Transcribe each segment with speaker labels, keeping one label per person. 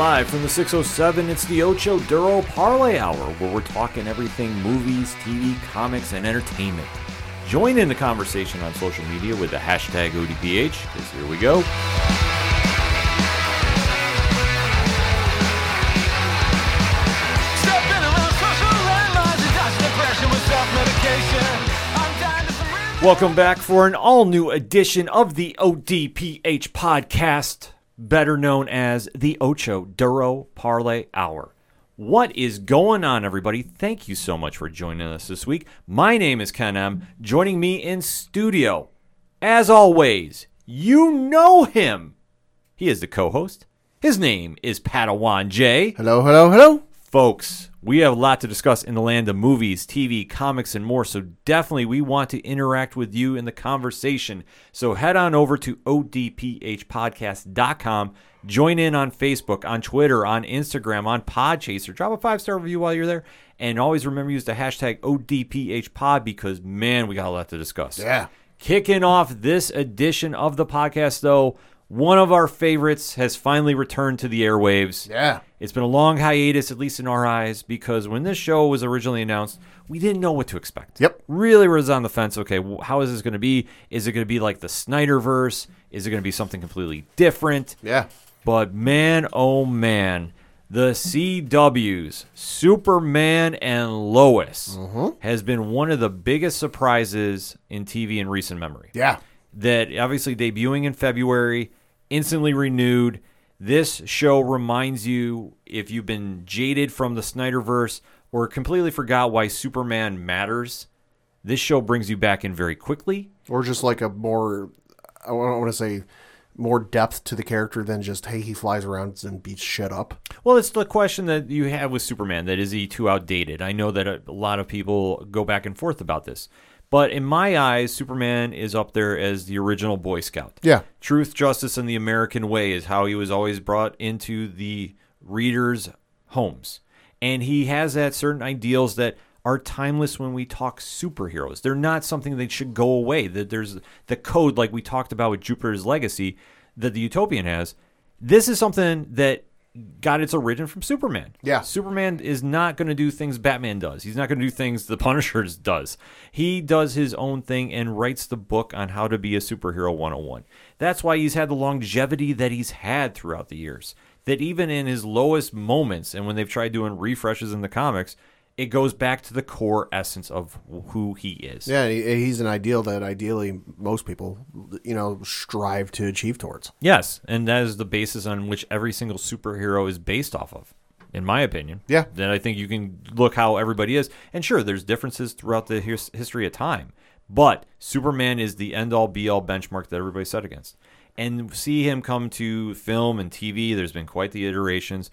Speaker 1: Live from the 607, it's the Ocho Duro Parlay Hour, where we're talking everything movies, TV, comics, and entertainment. Join in the conversation on social media with the hashtag ODPH, because here we go.
Speaker 2: Stepping around social landmines and dodging depression with self-medication. I'm dying to some real-
Speaker 1: Welcome back for an all new edition of the ODPH podcast, better known as the Ocho Duro Parlay Hour. What is going on, everybody? Thank you so much for joining us this week. My name is Ken M. Joining me in studio, as always, you know him. He is the co host. His name is Padawan J.
Speaker 3: Hello, hello, hello.
Speaker 1: Folks, we have a lot to discuss in the land of movies, TV, comics, and more, so definitely we want to interact with you in the conversation. So head on over to odphpodcast.com, join in on Facebook, on Twitter, on Instagram, on Podchaser. Drop a five star review while you're there, and always remember to use the hashtag ODPHPod because, man, we got a lot to discuss.
Speaker 3: Yeah.
Speaker 1: Kicking off this edition of the podcast, though, one of our favorites has finally returned to the airwaves.
Speaker 3: Yeah.
Speaker 1: It's been a long hiatus, at least in our eyes, because when this show was originally announced, we didn't know what to expect.
Speaker 3: Yep.
Speaker 1: Really was on the fence. Okay, how is this going to be? Is it going to be like the Snyderverse? Is it going to be something completely different?
Speaker 3: Yeah.
Speaker 1: But man, oh man, the CW's Superman and Lois mm-hmm. has been one of the biggest surprises in TV in recent memory
Speaker 3: Yeah.
Speaker 1: that obviously debuting in February, instantly renewed. This show reminds you if you've been jaded from the Snyderverse or completely forgot why Superman matters. This show brings you back in very quickly.
Speaker 3: Or just like a more, I don't want to say more depth to the character than just, hey, he flies around and beats shit up.
Speaker 1: Well, it's the question that you have with Superman that is he too outdated? I know that a, a lot of people go back and forth about this. But in my eyes, Superman is up there as the original Boy Scout.
Speaker 3: Yeah.
Speaker 1: Truth, justice, and the American way is how he was always brought into the readers' homes. And he has that certain ideals that are timeless when we talk superheroes. They're not something that should go away. That there's the code, like we talked about with Jupiter's Legacy, that the Utopian has. This is something that got its origin from Superman.
Speaker 3: Yeah.
Speaker 1: Superman is not going to do things Batman does. He's not going to do things the Punisher does. He does his own thing and writes the book on how to be a superhero 101. That's why he's had the longevity that he's had throughout the years. That even in his lowest moments and when they've tried doing refreshes in the comics, it goes back to the core essence of who he is.
Speaker 3: Yeah. He, he's an ideal that ideally most people, you know, strive to achieve towards.
Speaker 1: Yes, and that is the basis on which every single superhero is based off of, in my opinion.
Speaker 3: Yeah.
Speaker 1: Then I think you can look how everybody is, and sure, there's differences throughout the his- history of time, but Superman is the end all be all benchmark that everybody set against, and see him come to film and TV. There's been quite the iterations,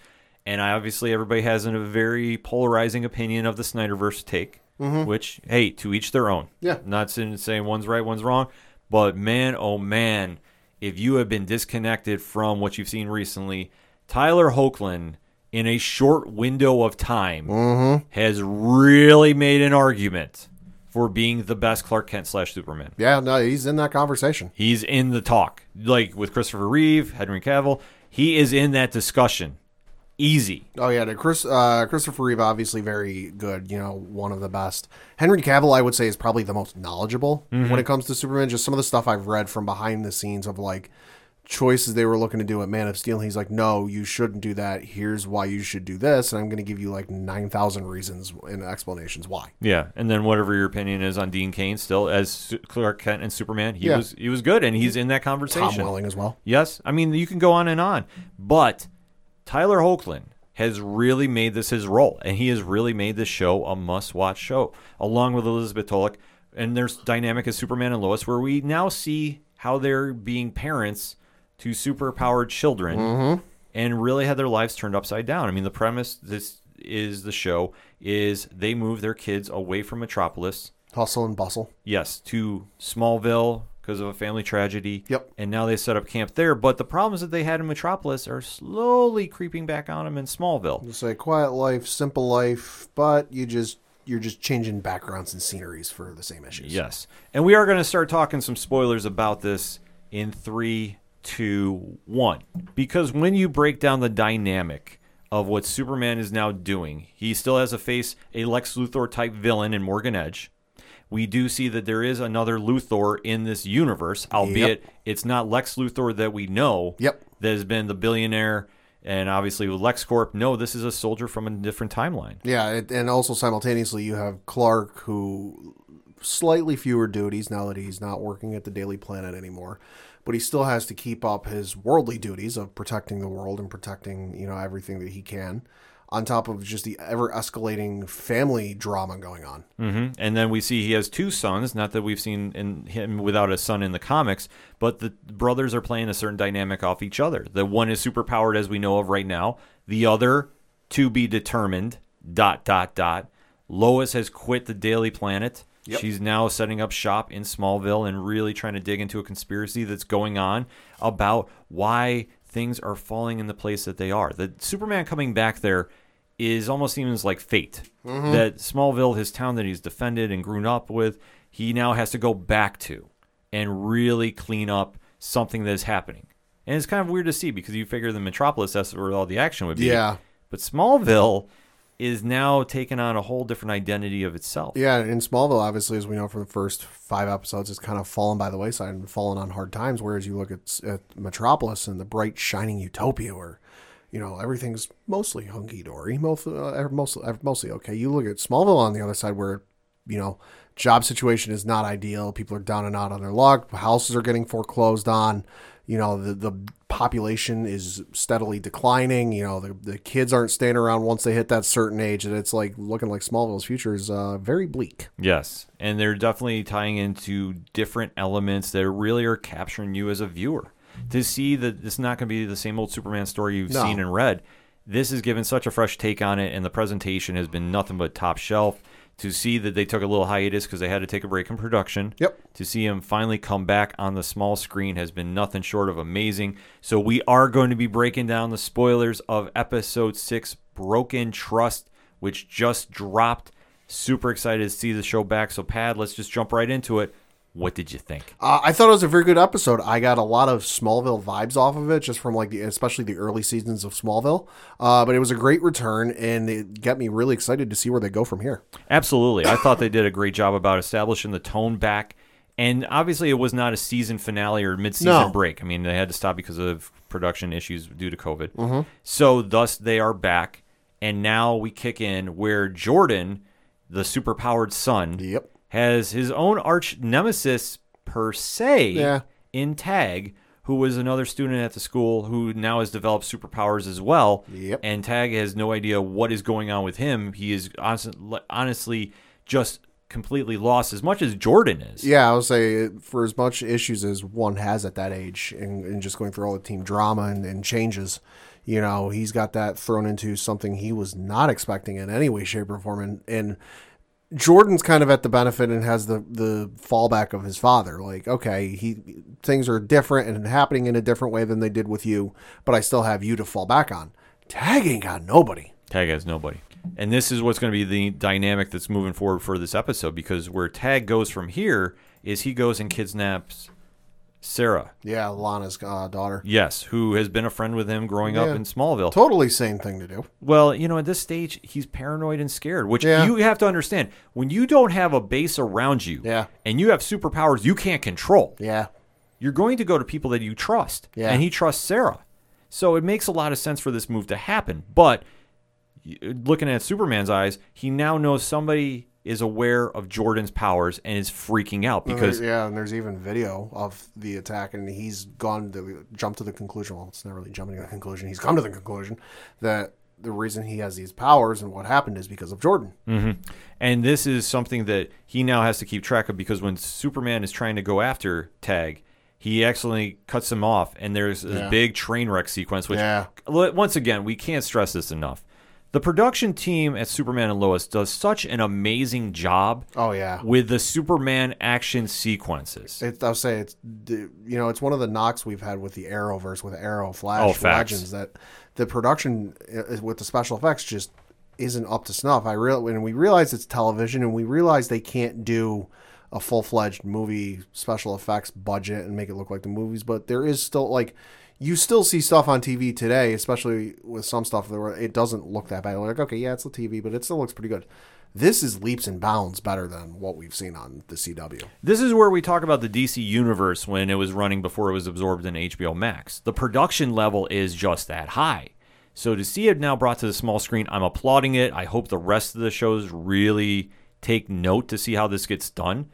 Speaker 1: and I, obviously everybody has a very polarizing opinion of the Snyderverse take. Mm-hmm. Which, hey, to each their own.
Speaker 3: Yeah.
Speaker 1: Not saying one's right, one's wrong, but man, oh man, if you have been disconnected from what you've seen recently, Tyler Hoechlin, in a short window of time, mm-hmm. has really made an argument for being the best Clark Kent slash Superman.
Speaker 3: Yeah. No, he's in that conversation.
Speaker 1: He's in the talk, like with Christopher Reeve, Henry Cavill. He is in that discussion. Easy.
Speaker 3: Oh yeah, Chris uh, Christopher Reeve obviously very good. You know, one of the best. Henry Cavill, I would say, is probably the most knowledgeable when it comes to Superman. Just some of the stuff I've read from behind the scenes of like choices they were looking to do at Man of Steel. He's like, no, you shouldn't do that. Here's why you should do this, and I'm going to give you like nine thousand reasons and explanations why.
Speaker 1: Yeah, and then whatever your opinion is on Dean Cain, still as Clark Kent and Superman, he
Speaker 3: Yeah.
Speaker 1: was he was good, and he's in that conversation.
Speaker 3: Tom Welling as well.
Speaker 1: Yes, I mean you can go on and on, but Tyler Hoechlin has really made this his role, and he has really made this show a must-watch show, along with Elizabeth Tulloch. And there's dynamic as Superman and Lois, where we now see how they're being parents to superpowered children, mm-hmm. and really had their lives turned upside down. I mean, the premise this is the show is they move their kids away from Metropolis
Speaker 3: Hustle and bustle.
Speaker 1: yes, to Smallville because of a family tragedy.
Speaker 3: Yep.
Speaker 1: And now they set up camp there. But the problems that they had in Metropolis are slowly creeping back on them in Smallville.
Speaker 3: It's a quiet life, simple life, but you just you're just changing backgrounds and sceneries for the same issues.
Speaker 1: Yes. And we are going to start talking some spoilers about this in three, two, one. because when you break down the dynamic of what Superman is now doing, he still has to face a Lex Luthor type villain in Morgan Edge. We do see that there is another Luthor in this universe, albeit it's not Lex Luthor that we know.
Speaker 3: Yep.
Speaker 1: That has been the billionaire, and obviously with LexCorp. No, this is a soldier from a different timeline.
Speaker 3: Yeah, it, and also simultaneously you have Clark who slightly fewer duties now that he's not working at the Daily Planet anymore, but he still has to keep up his worldly duties of protecting the world and protecting you know everything that he can, on top of just the ever escalating family drama going on.
Speaker 1: hmm And then we see he has two sons. Not that we've seen in him without a son in the comics, but the brothers are playing a certain dynamic off each other. The one is super powered as we know of right now. The other to be determined. Dot dot dot. Lois has quit the Daily Planet.
Speaker 3: Yep.
Speaker 1: She's now setting up shop in Smallville and really trying to dig into a conspiracy that's going on about why things are falling in the place that they are. The Superman coming back there is almost seems like fate. Mm-hmm. That Smallville, his town that he's defended and grown up with, he now has to go back to and really clean up something that is happening. And it's kind of weird to see because you figure the Metropolis, that's where all the action would be.
Speaker 3: Yeah.
Speaker 1: But Smallville is now taking on a whole different identity of itself.
Speaker 3: Yeah, in Smallville, obviously, as we know from the first five episodes, it's kind of fallen by the wayside and fallen on hard times. Whereas you look at, at Metropolis and the bright, shining utopia where, you know, everything's mostly hunky dory, most, uh, mostly, mostly okay. You look at Smallville on the other side where, you know, job situation is not ideal. People are down and out on their luck. Houses are getting foreclosed on. You know, the, the population is steadily declining. You know, the, the kids aren't staying around once they hit that certain age. And it's like looking like Smallville's future is uh, very bleak.
Speaker 1: Yes, and they're definitely tying into different elements that really are capturing you as a viewer to see that it's not going to be the same old Superman story you've
Speaker 3: No.
Speaker 1: seen and read. This is given such a fresh take on it, and the presentation has been nothing but top shelf. To see that they took a little hiatus because they had to take a break in production.
Speaker 3: Yep.
Speaker 1: To see him finally come back on the small screen has been nothing short of amazing. So we are going to be breaking down the spoilers of episode six, Broken Trust, which just dropped. Super excited to see the show back. So Pad, let's just jump right into it. What did you think?
Speaker 3: Uh, I thought it was a very good episode. I got a lot of Smallville vibes off of it, just from like the, especially the early seasons of Smallville. Uh, but it was a great return, and it got me really excited to see where they go from here.
Speaker 1: Absolutely. I thought they did a great job about establishing the tone back. And obviously, it was not a season finale or mid-season
Speaker 3: No.
Speaker 1: break. I mean, they had to stop because of production issues due to COVID. So, thus, they are back, and now we kick in where Jordan, the superpowered son,
Speaker 3: Yep.
Speaker 1: Has his own arch nemesis per se
Speaker 3: Yeah.
Speaker 1: in Tag, who was another student at the school who now has developed superpowers as well.
Speaker 3: Yep.
Speaker 1: And Tag has no idea what is going on with him. He is honestly just completely lost as much as Jordan is.
Speaker 3: Yeah, I would say for as much issues as one has at that age, and, and just going through all the team drama and, and changes, you know, he's got that thrown into something he was not expecting in any way, shape, or form. And, and Jordan's kind of at the benefit and has the the fallback of his father. Like, okay, he things are different and happening in a different way than they did with you, but I still have you to fall back on. Tag ain't got nobody.
Speaker 1: Tag has nobody. And this is what's going to be the dynamic that's moving forward for this episode because where Tag goes from here is he goes and kidnaps Sarah.
Speaker 3: Yeah, Lana's uh, daughter.
Speaker 1: Yes, who has been a friend with him growing up in Smallville.
Speaker 3: Totally same thing to do.
Speaker 1: Well, you know, at this stage, he's paranoid and scared, which
Speaker 3: Yeah.
Speaker 1: you have to understand. When you don't have a base around you
Speaker 3: Yeah.
Speaker 1: and you have superpowers you can't control,
Speaker 3: Yeah.
Speaker 1: you're going to go to people that you trust.
Speaker 3: Yeah.
Speaker 1: And he trusts Sarah. So it makes a lot of sense for this move to happen. But looking at Superman's eyes, he now knows somebody is aware of Jordan's powers and is freaking out because
Speaker 3: yeah, and there's even video of the attack, and he's gone to jump to the conclusion. Well, it's not really jumping to the conclusion. He's come to the conclusion that the reason he has these powers and what happened is because of Jordan. Mm-hmm.
Speaker 1: And this is something that he now has to keep track of because when Superman is trying to go after Tag, he accidentally cuts him off, and there's this
Speaker 3: Yeah.
Speaker 1: big train wreck sequence. Which,
Speaker 3: Yeah.
Speaker 1: once again, we can't stress this enough. The production team at Superman and Lois does such an amazing job
Speaker 3: Oh yeah,
Speaker 1: with the Superman action sequences.
Speaker 3: it, I'll say it's you know it's one of the knocks we've had with the Arrowverse with Arrow,
Speaker 1: Oh,
Speaker 3: Flash,
Speaker 1: facts.
Speaker 3: Legends that the production uh, with the special effects just isn't up to snuff. I real when we realize it's television and we realize they can't do a full fledged movie special effects budget and make it look like the movies, but there is still like you still see stuff on TV today, especially with some stuff where it doesn't look that bad. Like, okay, yeah, it's the TV, but it still looks pretty good. This is leaps and bounds better than what we've seen on the CW.
Speaker 1: This is where we talk about the DC universe when it was running before it was absorbed in HBO Max. The production level is just that high. So to see it now brought to the small screen, I'm applauding it. I hope the rest of the shows really take note to see how this gets done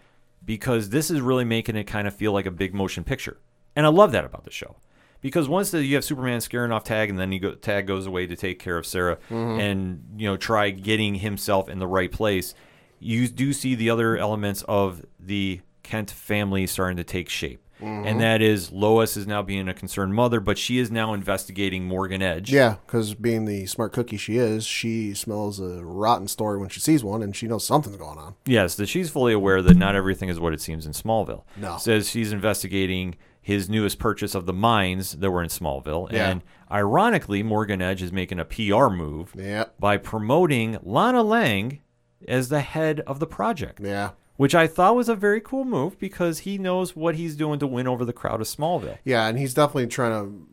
Speaker 1: because this is really making it kind of feel like a big motion picture. And I love that about the show. Because once the, you have Superman scaring off Tag, and then he go, Tag goes away to take care of Sarah, mm-hmm. and you know try getting himself in the right place, you do see the other elements of the Kent family starting to take shape. Mm-hmm. And that is Lois is now being a concerned mother, but she is now investigating Morgan Edge.
Speaker 3: Yeah, because being the smart cookie she is, she smells a rotten story when she sees one, and she knows something's going on.
Speaker 1: Yes, that she's fully aware that not everything is what it seems in Smallville.
Speaker 3: No.
Speaker 1: Says she's investigating his newest purchase of the mines that were in Smallville.
Speaker 3: Yeah.
Speaker 1: And ironically, Morgan Edge is making a PR move
Speaker 3: Yeah,
Speaker 1: by promoting Lana Lang as the head of the project.
Speaker 3: yeah,
Speaker 1: Which I thought was a very cool move because he knows what he's doing to win over the crowd of Smallville.
Speaker 3: yeah, and he's definitely trying to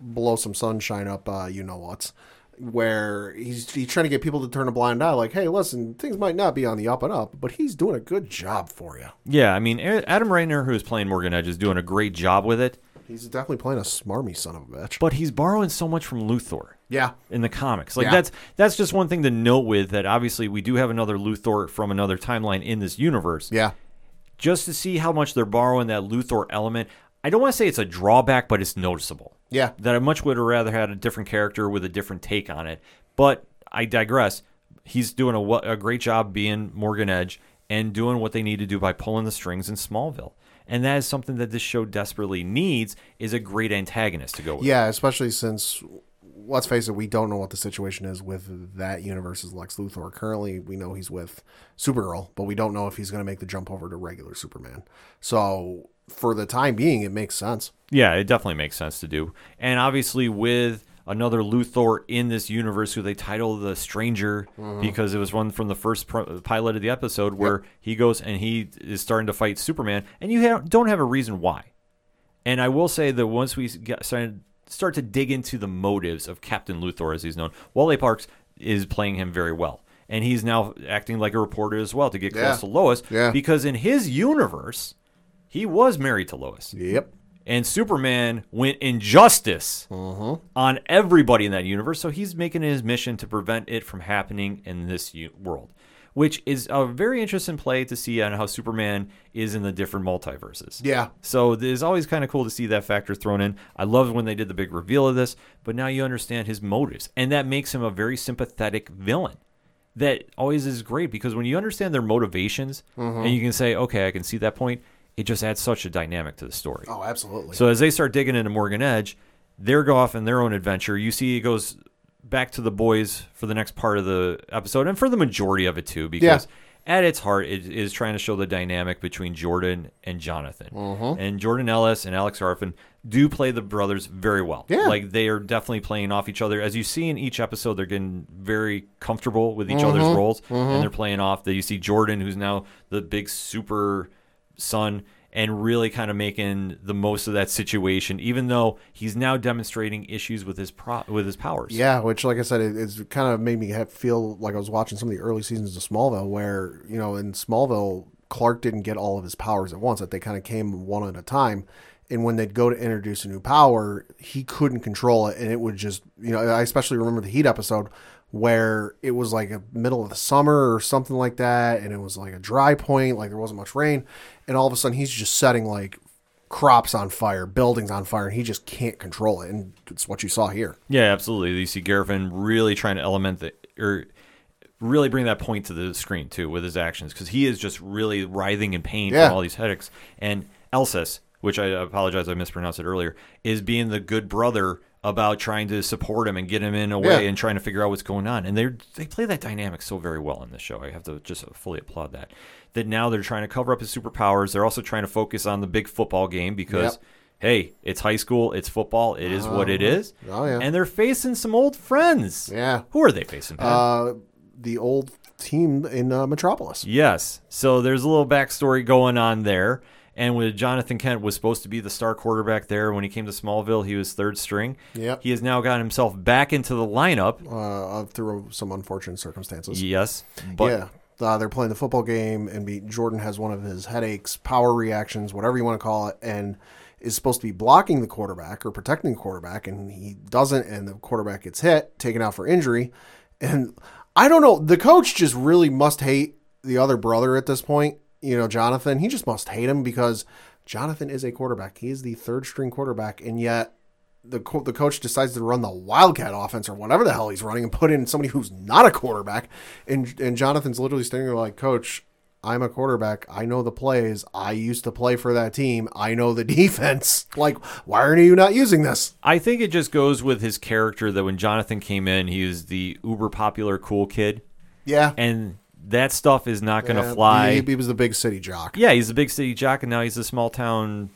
Speaker 3: blow some sunshine up. Uh, you know what's where he's he's trying to get people to turn a blind eye. Like, hey, listen, things might not be on the up and up, but he's doing a good job for you.
Speaker 1: Yeah, I mean, Adam Rayner, who is playing Morgan Edge, is doing a great job with it,
Speaker 3: He's definitely playing a smarmy son of a bitch.
Speaker 1: but he's borrowing so much from Luthor.
Speaker 3: yeah,
Speaker 1: in the comics. Like
Speaker 3: Yeah.
Speaker 1: that's that's just one thing to note with that obviously we do have another Luthor from another timeline in this universe.
Speaker 3: yeah,
Speaker 1: Just to see how much they're borrowing that Luthor element. I don't want to say it's a drawback, but it's noticeable.
Speaker 3: Yeah,
Speaker 1: That I much would have rather had a different character with a different take on it. But I digress. He's doing a, a great job being Morgan Edge and doing what they need to do by pulling the strings in Smallville. And that is something that this show desperately needs is a great antagonist to go with.
Speaker 3: yeah. Especially since, let's face it, we don't know what the situation is with that universe's Lex Luthor. Currently, we know he's with Supergirl, but we don't know if he's going to make the jump over to regular Superman. So, for the time being, it makes sense.
Speaker 1: Yeah, it definitely makes sense to do. And obviously, with another Luthor in this universe who they title the Stranger mm-hmm. because it was one from the first pro- pilot of the episode where he goes and he is starting to fight Superman, and you ha- don't have a reason why. And I will say that once we get started, start to dig into the motives of Captain Luthor, as he's known, Wole Parks is playing him very well. And he's now acting like a reporter as well to get
Speaker 3: Yeah.
Speaker 1: close to Lois.
Speaker 3: Yeah.
Speaker 1: Because in his universe, he was married to Lois
Speaker 3: Yep.
Speaker 1: and Superman went injustice mm-hmm. on everybody in that universe. So he's making his mission to prevent it from happening in this u- world, which is a very interesting play to see on how Superman is in the different multiverses.
Speaker 3: Yeah.
Speaker 1: So it's always kind of cool to see that factor thrown in. I loved when they did the big reveal of this, but now you understand his motives, and that makes him a very sympathetic villain. That always is great because when you understand their motivations mm-hmm. and you can say, okay, I can see that point, it just adds such a dynamic to the story.
Speaker 3: Oh, absolutely.
Speaker 1: So as they start digging into Morgan Edge, they're go off in their own adventure. You see, it goes back to the boys for the next part of the episode, and for the majority of it too, because at its heart, it is trying to show the dynamic between Jordan and Jonathan.
Speaker 3: Mm-hmm.
Speaker 1: And Jordan Ellis and Alex Garfin do play the brothers very well.
Speaker 3: Yeah.
Speaker 1: like they are definitely playing off each other. As you see in each episode, they're getting very comfortable with each
Speaker 3: Mm-hmm.
Speaker 1: other's roles, and they're playing off. That you see Jordan, who's now the big super son and really kind of making the most of that situation, even though he's now demonstrating issues with his pro- with his powers.
Speaker 3: Yeah, which, like I said, it, it's kind of made me have, feel like I was watching some of the early seasons of Smallville, where you know in Smallville Clark didn't get all of his powers at once; that they kind of came one at a time. And when they'd go to introduce a new power, he couldn't control it, and it would just, you know, I especially remember the Heat episode where it was like a middle of the summer or something like that, and it was like a dry point, like there wasn't much rain, and all of a sudden he's just setting like crops on fire, buildings on fire, and he just can't control it, and it's what you saw here.
Speaker 1: Yeah, absolutely. You see Garfin really trying to element the or really bring that point to the screen too with his actions because he is just really writhing in pain
Speaker 3: Yeah.
Speaker 1: from all these headaches. And Elsass, which I apologize, I mispronounced it earlier, is being the good brother about trying to support him and get him in a way
Speaker 3: Yeah.
Speaker 1: and trying to figure out what's going on. And they they play that dynamic so very well in this show. I have to just fully applaud that. That now they're trying to cover up his superpowers. They're also trying to focus on the big football game because.
Speaker 3: Yep.
Speaker 1: Hey, it's high school. It's football. It is what it is.
Speaker 3: Oh, yeah.
Speaker 1: And they're facing some old friends.
Speaker 3: Yeah.
Speaker 1: Who are they facing? Pad?
Speaker 3: Uh, the old team in uh, Metropolis.
Speaker 1: Yes. So there's a little backstory going on there. And with Jonathan Kent was supposed to be the star quarterback there when he came to Smallville, he was third string.
Speaker 3: Yep.
Speaker 1: He has now gotten himself back into the lineup.
Speaker 3: Uh, through some unfortunate circumstances.
Speaker 1: Yes. But
Speaker 3: yeah. Uh, they're playing the football game, and Jordan has one of his headaches, power reactions, whatever you want to call it, and is supposed to be blocking the quarterback or protecting the quarterback, and he doesn't, and the quarterback gets hit, taken out for injury. And I don't know, the coach just really must hate the other brother at this point, you know, Jonathan. He just must hate him because Jonathan is a quarterback. He is the third string quarterback, and yet the co- the coach decides to run the wildcat offense or whatever the hell he's running and put in somebody who's not a quarterback. And and Jonathan's literally standing there like coach I'm a quarterback. I know the plays. I used to play for that team. I know the defense. Like why aren't you not using this?
Speaker 1: I think it just goes with his character that when Jonathan came in, he was the uber popular cool kid.
Speaker 3: yeah.
Speaker 1: And that stuff is not going to
Speaker 3: Yeah,
Speaker 1: fly.
Speaker 3: he, he was the big city jock.
Speaker 1: Yeah, he's a big city jock, and now he's a small town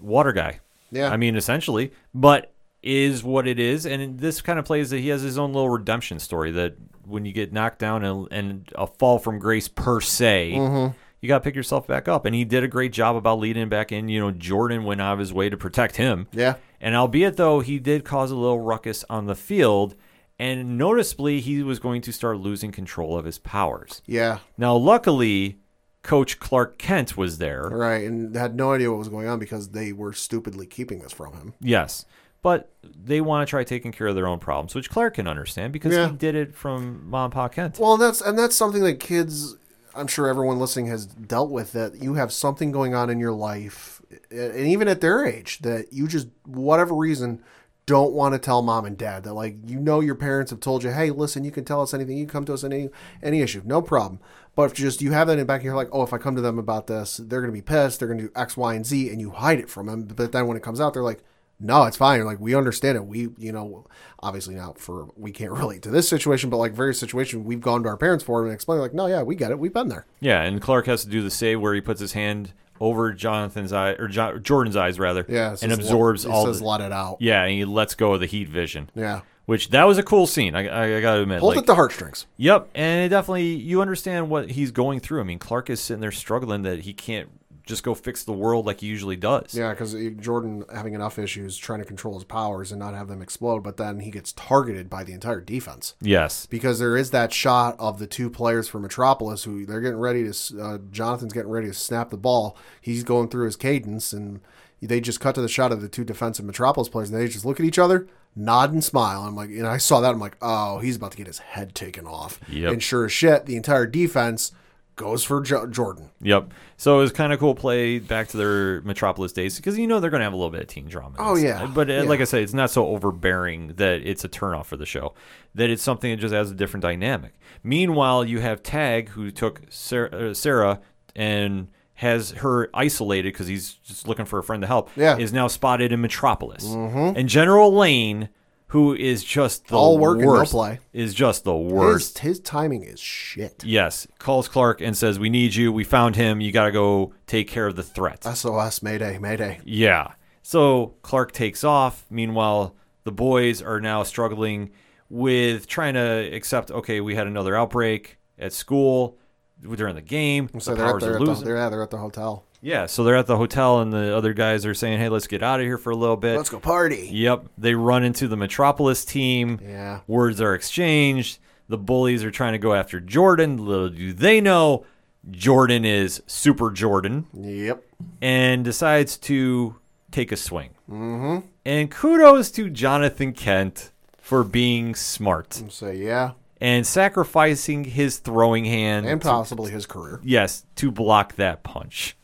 Speaker 1: water guy.
Speaker 3: Yeah.
Speaker 1: I mean, essentially, but is what it is, and this kind of plays that he has his own little redemption story. That when you get knocked down and, and a fall from grace per se,
Speaker 3: Mm-hmm.
Speaker 1: you got to pick yourself back up, and he did a great job about leading back in. You know, Jordan went out of his way to protect him.
Speaker 3: yeah
Speaker 1: And albeit though he did cause a little ruckus on the field, and noticeably he was going to start losing control of his powers.
Speaker 3: yeah
Speaker 1: Now, luckily, Coach Clark Kent was there.
Speaker 3: right and had no idea what was going on because they were stupidly keeping this from him
Speaker 1: Yes. But they want to try taking care of their own problems, which Clark can understand because
Speaker 3: Yeah.
Speaker 1: he did it from Mom and Pa Kent.
Speaker 3: Well, that's and that's something that kids, I'm sure everyone listening has dealt with. That you have something going on in your life, and even at their age, that you just whatever reason don't want to tell mom and dad. That like you know your parents have told you, hey, listen, you can tell us anything, you can come to us any any issue, no problem. But if just you have that in the back of your like, oh, if I come to them about this, they're gonna be pissed. They're gonna do X, Y, and Z, and you hide it from them. But then when it comes out, they're like. No, it's fine. Like we understand it. We, you know, obviously not for we can't relate to this situation, but like various situation we've gone to our parents for and explained like, no, yeah, we get it. We've been there.
Speaker 1: yeah, and Clark has to do the save where he puts his hand over Jonathan's eye or jo- Jordan's eyes rather,
Speaker 3: Yeah,
Speaker 1: and absorbs
Speaker 3: let,
Speaker 1: all.
Speaker 3: says
Speaker 1: the,
Speaker 3: let it out.
Speaker 1: yeah, and he lets go of the heat vision.
Speaker 3: Yeah,
Speaker 1: Which that was a cool scene. I, I, I got to admit.
Speaker 3: pulled
Speaker 1: like-
Speaker 3: at the heartstrings.
Speaker 1: Yep, and it definitely you understand what he's going through. I mean, Clark is sitting there struggling that he can't just go fix the world like he usually does.
Speaker 3: Yeah, because Jordan having enough issues trying to control his powers and not have them explode, but then he gets targeted by the entire defense
Speaker 1: Yes.
Speaker 3: because there is that shot of the two players for Metropolis who they're getting ready to. Uh, Jonathan's getting ready to snap the ball. He's going through his cadence, and they just cut to the shot of the two defensive Metropolis players, and they just look at each other, nod and smile. I'm like, and I saw that. I'm like, oh, he's about to get his head taken off.
Speaker 1: Yep.
Speaker 3: And sure as shit, the entire defense goes for jo- Jordan.
Speaker 1: Yep. So it was kind of cool play back to their Metropolis days because you know they're going to have a little bit of teen drama.
Speaker 3: Oh, yeah.
Speaker 1: But uh,
Speaker 3: Yeah.
Speaker 1: like I said, it's not so overbearing that it's a turnoff for the show. That it's something that just has a different dynamic. Meanwhile, you have Tag who took Sarah, uh, Sarah and has her isolated because he's just looking for a friend to help.
Speaker 3: Yeah. Mm-hmm.
Speaker 1: Is now spotted in Metropolis. And General Lane, who is just the
Speaker 3: All work and no play.
Speaker 1: is just the worst.
Speaker 3: His, his timing is shit.
Speaker 1: Yes, calls Clark and says, "We need you. We found him. You got to go take care of the threat."
Speaker 3: SOS, Mayday, Mayday.
Speaker 1: yeah. So Clark takes off. Meanwhile, the boys are now struggling with trying to accept. Okay, we had another outbreak at school during the game.
Speaker 3: So
Speaker 1: the
Speaker 3: they're at,
Speaker 1: powers are
Speaker 3: at the,
Speaker 1: losing.
Speaker 3: they're, yeah, they're at the hotel.
Speaker 1: yeah, so they're at the hotel, and the other guys are saying, "Hey, let's get out of here for a little bit."
Speaker 3: Let's go party.
Speaker 1: Yep. They run into the Metropolis team.
Speaker 3: Yeah.
Speaker 1: Words are exchanged. The bullies are trying to go after Jordan. Little do they know, Jordan is Super Jordan
Speaker 3: Yep.
Speaker 1: and decides to take a swing. Mm-hmm. And kudos to Jonathan Kent for being smart
Speaker 3: So yeah,
Speaker 1: and sacrificing his throwing hand
Speaker 3: and
Speaker 1: to-
Speaker 3: possibly his career.
Speaker 1: Yes, to block that punch.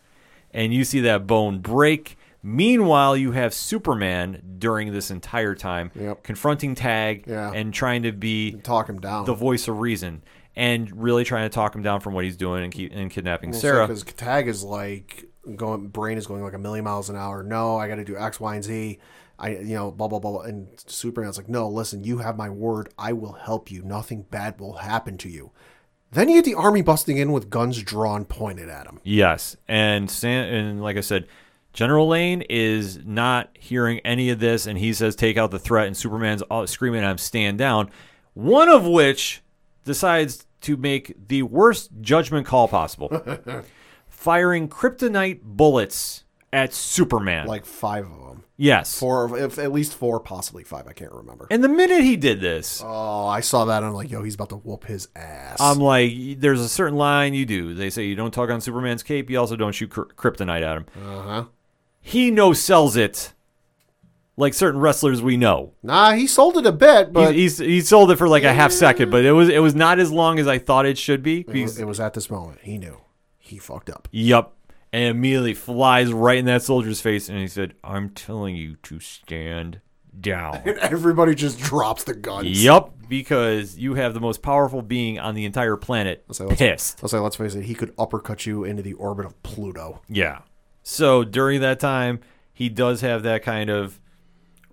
Speaker 1: And you see that bone break. Meanwhile, you have Superman during this entire time
Speaker 3: Yep.
Speaker 1: confronting Tag
Speaker 3: Yeah.
Speaker 1: and trying to be
Speaker 3: Talk him down.
Speaker 1: the voice of reason and really trying to talk him down from what he's doing and keep and kidnapping
Speaker 3: Well,
Speaker 1: Sarah.
Speaker 3: because Tag is like going, brain is going like a million miles an hour. No, I got to do X, Y, and Z. I, you know, blah blah blah. blah. And Superman's like, no, listen, you have my word. I will help you. Nothing bad will happen to you. Then you get the army busting in with guns drawn, pointed at him.
Speaker 1: Yes, and San, and like I said, General Lane is not hearing any of this, and he says, "Take out the threat." And Superman's all screaming at him, "Stand down!" One of which decides to make the worst judgment call possible, firing kryptonite bullets at Superman.
Speaker 3: Like five of them.
Speaker 1: Yes.
Speaker 3: Four, if, at least four, possibly five. I can't remember.
Speaker 1: And the minute he did this,
Speaker 3: Oh, I saw that. and I'm like, yo, he's about to whoop his ass.
Speaker 1: I'm like, there's a certain line you do. They say you don't talk on Superman's cape. You also don't shoot kryptonite at him.
Speaker 3: uh huh.
Speaker 1: He no sells it like certain wrestlers we know.
Speaker 3: Nah, he sold it a bit, but
Speaker 1: he, he's, he sold it for like a half second, but it was it was not as long as I thought it should be.
Speaker 3: it was, it was at this moment he knew he fucked up.
Speaker 1: yup, and immediately flies right in that soldier's face, and he said, "I'm telling you to stand down."
Speaker 3: And Everybody just drops the guns.
Speaker 1: yup, because you have the most powerful being on the entire planet
Speaker 3: say, let's-
Speaker 1: pissed.
Speaker 3: I'll say, let's face it, he could uppercut you into the orbit of Pluto.
Speaker 1: Yeah. So during that time, he does have that kind of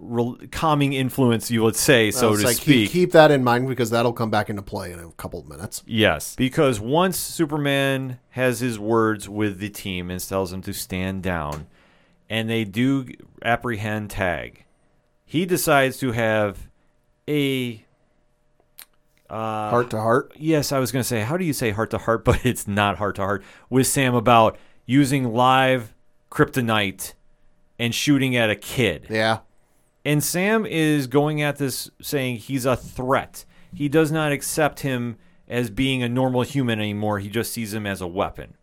Speaker 1: rel- calming influence, you would say, so
Speaker 3: It's
Speaker 1: to
Speaker 3: like, keep,
Speaker 1: speak.
Speaker 3: keep that in mind because that'll come back into play in a couple of minutes.
Speaker 1: Yes, because once Superman has his words with the team and tells them to stand down, and they do apprehend Tag, he decides to have a. Uh,
Speaker 3: Heart to heart.
Speaker 1: yes, I was going to say, how do you say heart to heart, but it's not heart to heart with Sam about using live kryptonite and shooting at a kid.
Speaker 3: Yeah.
Speaker 1: And Sam is going at this saying he's a threat. He does not accept him as being a normal human anymore. He just sees him as a weapon,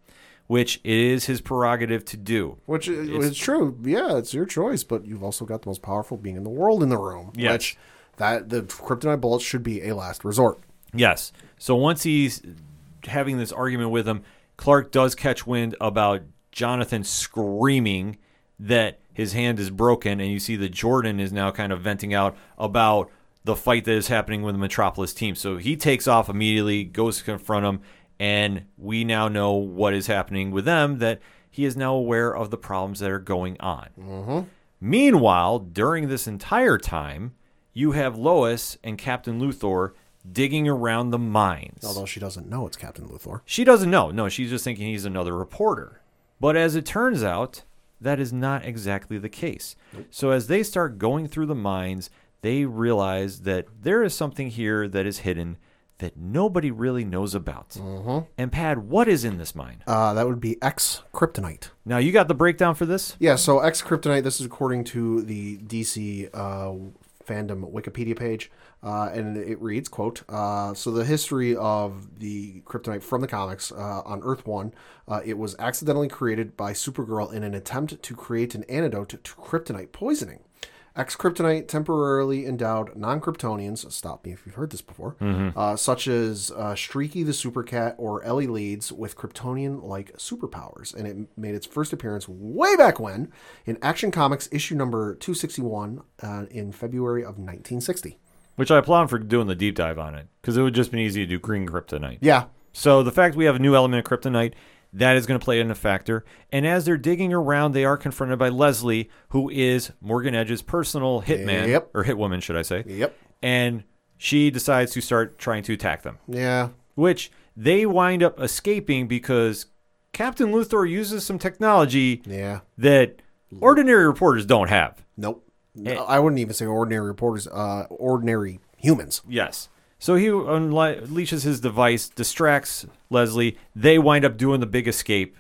Speaker 1: which is his prerogative to do.
Speaker 3: Which is it's, true. Yeah, it's your choice, but you've also got the most powerful being in the world in the room.
Speaker 1: Yes.
Speaker 3: Which that the kryptonite bullets should be a last resort.
Speaker 1: Yes. So once he's having this argument with him, Clark does catch wind about Jonathan screaming that his hand is broken, and you see that Jordan is now kind of venting out about the fight that is happening with the Metropolis team. So he takes off immediately, goes to confront him, and we now know what is happening with them, that he is now aware of the problems that are going on. Mm-hmm. Meanwhile, during this entire time, you have Lois and Captain Luthor digging around the mines.
Speaker 3: Although she doesn't know it's Captain Luthor.
Speaker 1: She doesn't know. No, she's just thinking he's another reporter. But as it turns out, that is not exactly the case. So as they start going through the mines, they realize that there is something here that is hidden that nobody really knows about. And Pad, what is in this mine?
Speaker 3: Uh, that would be X Kryptonite.
Speaker 1: Now you got the breakdown for this?
Speaker 3: Yeah, so X Kryptonite, this is according to the DC uh, fandom Wikipedia page, uh, and it reads, quote, uh, so the history of the Kryptonite from the comics uh, on Earth 1, uh, it was accidentally created by Supergirl in an attempt to create an antidote to kryptonite poisoning. Ex kryptonite temporarily endowed non Kryptonians, stop me if you've heard this before, uh, such as uh, Streaky the Supercat or Ellie Leeds with Kryptonian like superpowers. And it made its first appearance way back when in Action Comics issue number 261 uh, in February of 1960.
Speaker 1: Which I applaud for doing the deep dive on it, because it would just been easy to do green kryptonite.
Speaker 3: Yeah.
Speaker 1: So the fact we have a new element of kryptonite, that is going to play in a factor. And as they're digging around, they are confronted by Leslie, who is Morgan Edge's personal hitman,
Speaker 3: Yep.
Speaker 1: or hitwoman, should I say?
Speaker 3: Yep.
Speaker 1: And she decides to start trying to attack them,
Speaker 3: Yeah.
Speaker 1: which they wind up escaping because Captain Luthor uses some technology
Speaker 3: Yeah.
Speaker 1: that ordinary reporters don't have.
Speaker 3: Nope. No, I wouldn't even say ordinary reporters, uh, ordinary humans.
Speaker 1: Yes. So he unleashes his device, distracts Leslie. They wind up doing the big escape.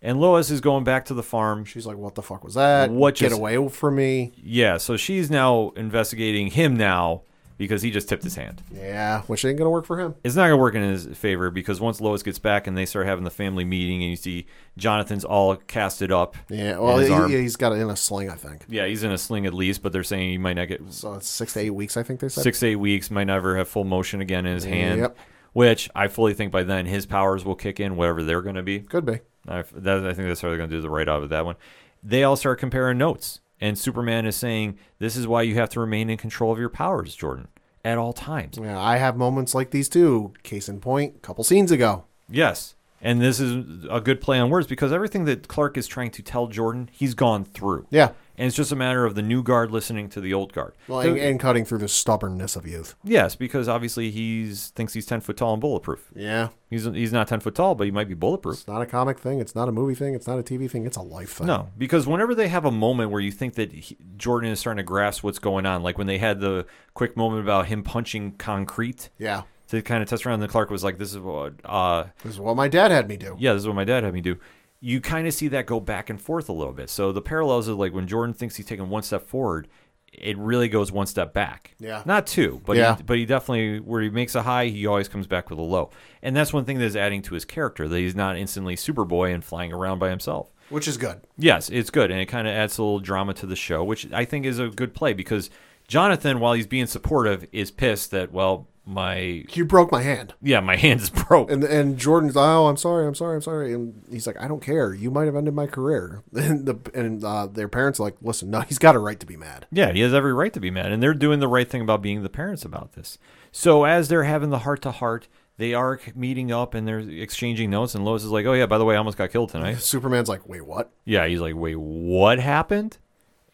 Speaker 1: And Lois is going back to the farm.
Speaker 3: She's like, what the fuck was that?
Speaker 1: What
Speaker 3: Get
Speaker 1: just-
Speaker 3: away from me.
Speaker 1: Yeah, so she's now investigating him now because he just tipped his hand.
Speaker 3: Yeah, which ain't going to work for him.
Speaker 1: It's not going to work in his favor because once Lois gets back and they start having the family meeting and you see Jonathan's all casted up.
Speaker 3: Yeah, well, he, he's got it in a sling, I think.
Speaker 1: Yeah, he's in a sling at least, but they're saying he might not get
Speaker 3: So it's six to eight weeks, I think they said.
Speaker 1: six to eight weeks, might never have full motion again in his hand.
Speaker 3: Yep.
Speaker 1: Which I fully think by then his powers will kick in, whatever they're going to be.
Speaker 3: Could be.
Speaker 1: I, that, I think that's how they're going to do the right out of that one. They all start comparing notes, and Superman is saying, "This is why you have to remain in control of your powers, Jordan, at all times."
Speaker 3: Yeah, I have moments like these too. Case in point, a couple scenes ago.
Speaker 1: Yes, and this is a good play on words because everything that Clark is trying to tell Jordan, he's gone through.
Speaker 3: Yeah.
Speaker 1: And it's just a matter of the new guard listening to the old guard.
Speaker 3: Well, and, and cutting through the stubbornness of youth.
Speaker 1: yes, because obviously he's thinks he's ten foot tall and bulletproof.
Speaker 3: Yeah.
Speaker 1: He's he's not ten foot tall, but he might be bulletproof.
Speaker 3: It's not a comic thing. It's not a movie thing. It's not a TV thing. It's a life thing.
Speaker 1: No, because whenever they have a moment where you think that he, Jordan is starting to grasp what's going on, like when they had the quick moment about him punching concrete,
Speaker 3: Yeah.
Speaker 1: to kind of test around. And then Clark was like, "This is what, uh,
Speaker 3: This is what my dad had me do.
Speaker 1: yeah, this is what my dad had me do." You kind of see that go back and forth a little bit. So the parallels are like when Jordan thinks he's taking one step forward, it really goes one step back.
Speaker 3: Yeah.
Speaker 1: not two, but
Speaker 3: Yeah.
Speaker 1: he, but he definitely where he makes a high, he always comes back with a low, and that's one thing that's adding to his character that he's not instantly Superboy and flying around by himself.
Speaker 3: Which is good.
Speaker 1: Yes, it's good, and it kind of adds a little drama to the show, which I think is a good play because Jonathan, while he's being supportive, is pissed that well, my
Speaker 3: You broke my hand.
Speaker 1: yeah, my hand is broke.
Speaker 3: And and Jordan's oh I'm sorry I'm sorry I'm sorry and he's like I don't care you might have ended my career and the and uh, their parents are like listen no he's got a right to be mad
Speaker 1: yeah, he has every right to be mad, and they're doing the right thing about being the parents about this. So as they're having the heart to heart, they are meeting up and they're exchanging notes, and Lois is like, "Oh yeah, by the way, I almost got killed tonight."
Speaker 3: Superman's like wait what
Speaker 1: Yeah, he's like, wait, what happened?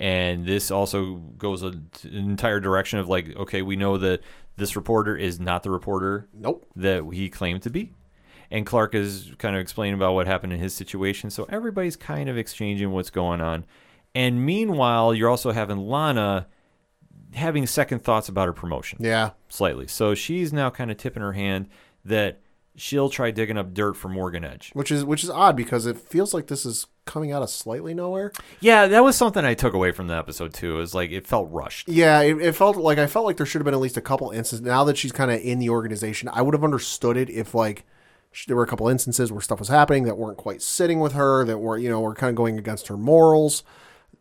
Speaker 1: And this also goes a, an entire direction of like, okay, we know that this reporter is not the reporter
Speaker 3: nope
Speaker 1: that he claimed to be. And Clark is kind of explaining about what happened in his situation. So everybody's kind of exchanging what's going on. And meanwhile, you're also having Lana having second thoughts about her promotion
Speaker 3: yeah
Speaker 1: slightly. So she's now kind of tipping her hand that she'll try digging up dirt for Morgan Edge.
Speaker 3: which is which is odd because it feels like this is coming out of slightly nowhere
Speaker 1: Yeah, that was something I took away from the episode too. Is like it felt rushed.
Speaker 3: yeah it, it felt like I felt like there should have been at least a couple instances now that she's kind of in the organization I would have understood it if like there were a couple instances where stuff was happening that weren't quite sitting with her that were you know were kind of going against her morals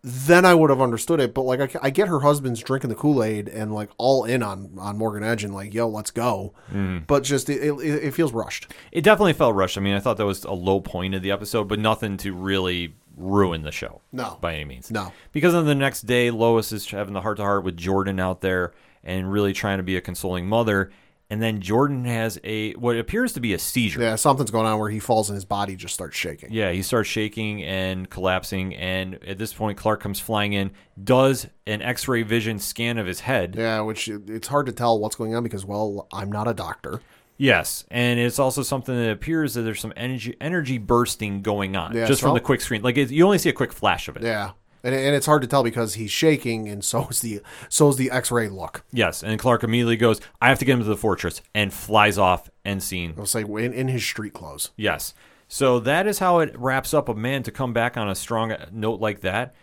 Speaker 3: then I would have understood it. But like, I, I get her husband's drinking the Kool Aid and like all in on on Morgan Edge and like, yo, let's go. Mm. But just it, it, it feels rushed.
Speaker 1: It definitely felt rushed. I mean, I thought that was a low point of the episode, but nothing to really ruin the show.
Speaker 3: No.
Speaker 1: by any means.
Speaker 3: No.
Speaker 1: because on the next day, Lois is having the heart to heart with Jordan out there and really trying to be a consoling mother. And then Jordan has a what appears to be a seizure.
Speaker 3: Yeah, something's going on where he falls and his body just starts shaking.
Speaker 1: Yeah, he starts shaking and collapsing, and at this point, Clark comes flying in, does an X-ray vision scan of his head.
Speaker 3: Yeah, which it's hard to tell what's going on because well, I'm not a doctor.
Speaker 1: Yes, and it's also something that appears that there's some energy energy bursting going on
Speaker 3: Yeah,
Speaker 1: just from the quick screen. Like it, you only see a quick flash of it.
Speaker 3: Yeah. And, and it's hard to tell because he's shaking and so is the so is the X-ray look.
Speaker 1: Yes, and Clark immediately goes, "I have to get him to the fortress," and flies off end scene.
Speaker 3: I'll say in, in his street clothes.
Speaker 1: Yes, so that is how it wraps up. A man to come back on a strong note like that.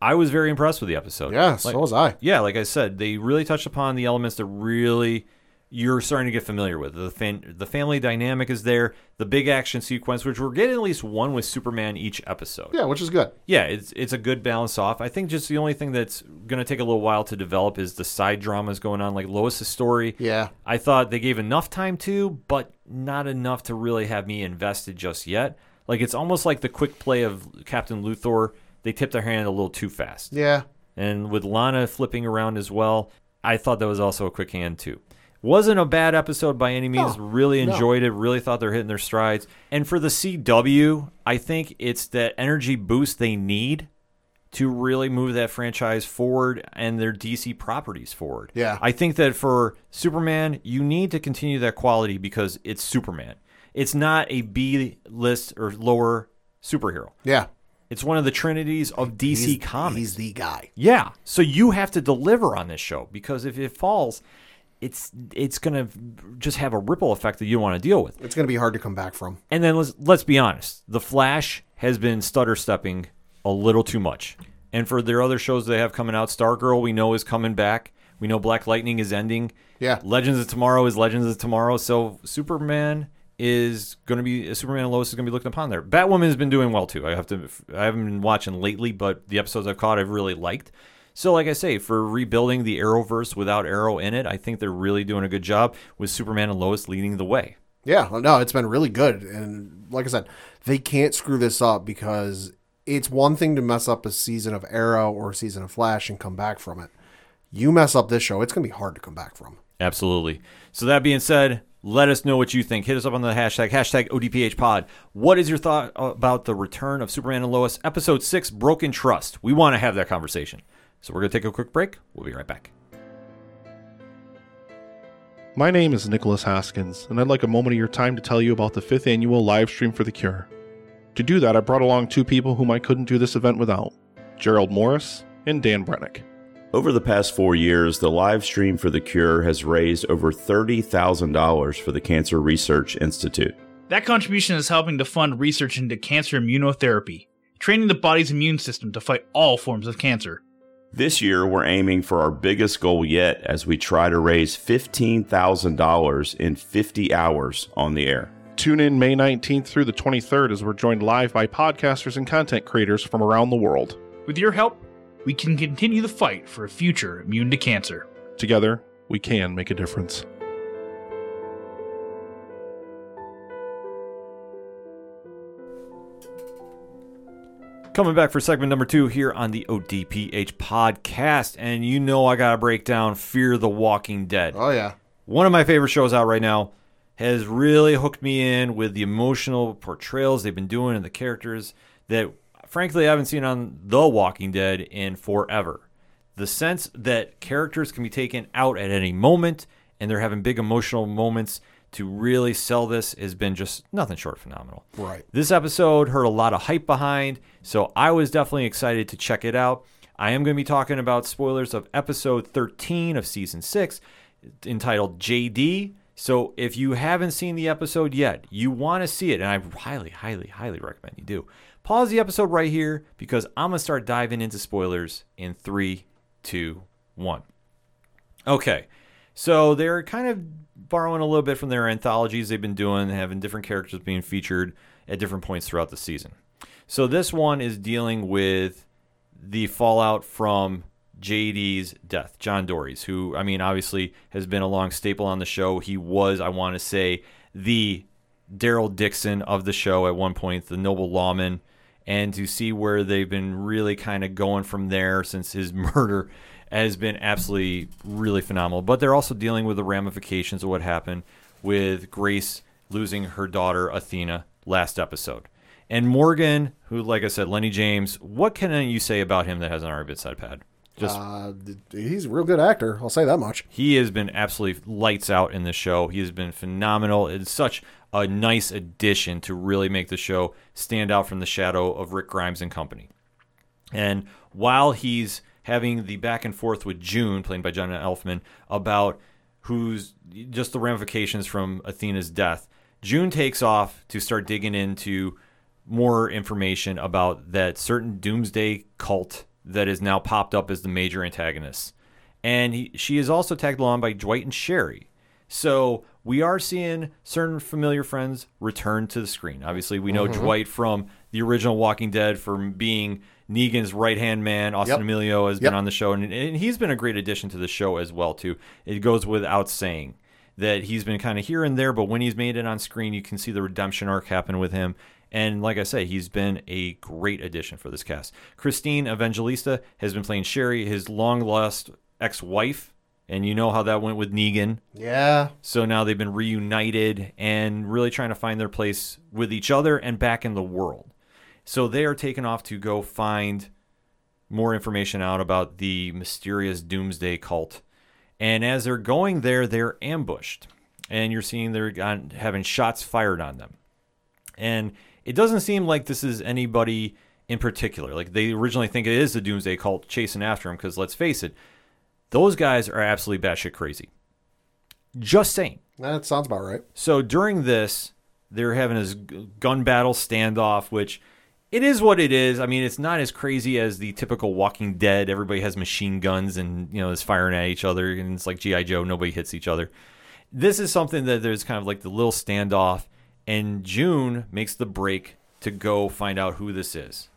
Speaker 1: I was very impressed with the episode.
Speaker 3: Yeah,
Speaker 1: Like-
Speaker 3: so was I.
Speaker 1: Yeah, like I said, they really touched upon the elements that really you're starting to get familiar with. The fan, the family dynamic is there. The big action sequence, which we're getting at least one with Superman each episode.
Speaker 3: Yeah, which is good.
Speaker 1: Yeah, it's it's a good balance off. I think just the only thing that's going to take a little while to develop is the side dramas going on, like Lois's story.
Speaker 3: Yeah.
Speaker 1: I thought they gave enough time to, but not enough to really have me invested just yet. Like it's almost like the quick play of Captain Luthor. They tipped their hand a little too fast.
Speaker 3: Yeah.
Speaker 1: And with Lana flipping around as well, I thought that was also a quick hand too. Wasn't a bad episode by any means.
Speaker 3: No,
Speaker 1: really
Speaker 3: no.
Speaker 1: enjoyed it. Really thought they're hitting their strides. And for the CW, I think it's that energy boost they need to really move that franchise forward and their DC properties forward.
Speaker 3: Yeah.
Speaker 1: I think that for Superman, you need to continue that quality because it's Superman. It's not a B list or lower superhero.
Speaker 3: Yeah.
Speaker 1: It's one of the trinities of DC
Speaker 3: He's,
Speaker 1: Comics.
Speaker 3: he's the guy.
Speaker 1: Yeah. So you have to deliver on this show because if it falls, it's it's gonna just have a ripple effect that you don't want to deal with.
Speaker 3: It's going to be hard to come back from.
Speaker 1: And then let's let's be honest, the Flash has been stutter stepping a little too much. And for their other shows they have coming out, Stargirl we know is coming back. We know Black Lightning is ending.
Speaker 3: Yeah.
Speaker 1: Legends of Tomorrow is Legends of Tomorrow. So Superman is going to be Superman and Lois is going to be looked upon there. Batwoman has been doing well too. I have to I haven't been watching lately, but the episodes I've caught I've really liked. So like I say, for rebuilding the Arrowverse without Arrow in it, I think they're really doing a good job with Superman and Lois leading the way.
Speaker 3: Yeah, no, it's been really good. And like I said, they can't screw this up because it's one thing to mess up a season of Arrow or a season of Flash and come back from it. You mess up this show, it's going to be hard to come back from.
Speaker 1: Absolutely. So that being said, let us know what you think. Hit us up on the hashtag, hashtag ODPHpod. What is your thought about the return of Superman and Lois, episode six, Broken Trust? We want to have that conversation. So we're going to take a quick break. We'll be right back.
Speaker 4: My name is Nicholas Haskins, and I'd like a moment of your time to tell you about the fifth annual live stream for the cure. To do that, I brought along two people whom I couldn't do this event without Gerald Morris and Dan Brennick.
Speaker 5: Over the past four years, the live stream for The Cure has raised over $30,000 for the Cancer Research Institute.
Speaker 6: That contribution is helping to fund research into cancer immunotherapy, training the body's immune system to fight all forms of cancer.
Speaker 5: This year, we're aiming for our biggest goal yet as we try to raise $15,000 in 50 hours on the air.
Speaker 4: Tune in May 19th through the 23rd as we're joined live by podcasters and content creators from around the world.
Speaker 6: With your help, we can continue the fight for a future immune to cancer.
Speaker 4: Together, we can make a difference.
Speaker 1: Coming back for segment number two here on the ODPH podcast. And you know I got to break down Fear the Walking Dead.
Speaker 3: Oh yeah.
Speaker 1: One of my favorite shows out right now has really hooked me in with the emotional portrayals they've been doing and the characters that, frankly, I haven't seen on The Walking Dead in forever. The sense that characters can be taken out at any moment and they're having big emotional moments to really sell this has been just nothing short of phenomenal.
Speaker 3: Right.
Speaker 1: This episode heard a lot of hype behind, so I was definitely excited to check it out. I am going to be talking about spoilers of episode 13 of season 6 entitled JD. So if you haven't seen the episode yet, you want to see it, and I highly, highly, highly recommend you do. Pause the episode right here because I'm going to start diving into spoilers in three, two, one. Okay. So they're kind of borrowing a little bit from their anthologies they've been doing, having different characters being featured at different points throughout the season. So this one is dealing with the fallout from JD's death, John Dory's, who, I mean, obviously has been a long staple on the show. He was, I want to say, the Daryl Dixon of the show at one point, the noble lawman, and to see where they've been really kind of going from there since his murder has been absolutely really phenomenal. But they're also dealing with the ramifications of what happened with Grace losing her daughter Athena last episode. And Morgan, who, like I said, Lennie James, what can you say about him that hasn't already been said, Pad? Just
Speaker 3: Uh, he's a real good actor. I'll say that much.
Speaker 1: he has been absolutely lights out in the show. He has been phenomenal. It's such a nice addition to really make the show stand out from the shadow of Rick Grimes and company. And while he's having the back and forth with June, played by Jenna Elfman, about who's just the ramifications from Athena's death, June takes off to start digging into more information about that certain doomsday cult that is now popped up as the major antagonist. And he, she is also tagged along by Dwight and Sherry. So we are seeing certain familiar friends return to the screen. Obviously, we know mm-hmm. Dwight from the original Walking Dead from being Negan's right hand man. Austin
Speaker 3: Yep.
Speaker 1: Amelio has
Speaker 3: Yep.
Speaker 1: been on the show, and, and he's been a great addition to the show as well. Too, it goes without saying that he's been kind of here and there, but when he's made it on screen, you can see the redemption arc happen with him. And like I say, he's been a great addition for this cast. Christine Evangelista has been playing Sherry, his long lost ex wife. And you know how that went with Negan.
Speaker 3: Yeah.
Speaker 1: So now they've been reunited and really trying to find their place with each other and back in the world. So they are taken off to go find more information out about the mysterious doomsday cult. And as they're going there, they're ambushed. And you're seeing they're having shots fired on them. And it doesn't seem like this is anybody in particular. Like they originally think it is the doomsday cult chasing after them because let's face it, those guys are absolutely batshit crazy. Just saying.
Speaker 3: That sounds about right.
Speaker 1: So during this, they're having this gun battle standoff, which it is what it is. I mean, it's not as crazy as the typical Walking Dead. Everybody has machine guns and you know is firing at each other, and it's like GI Joe. Nobody hits each other. This is something that there's kind of like the little standoff, and June makes the break to go find out who this is.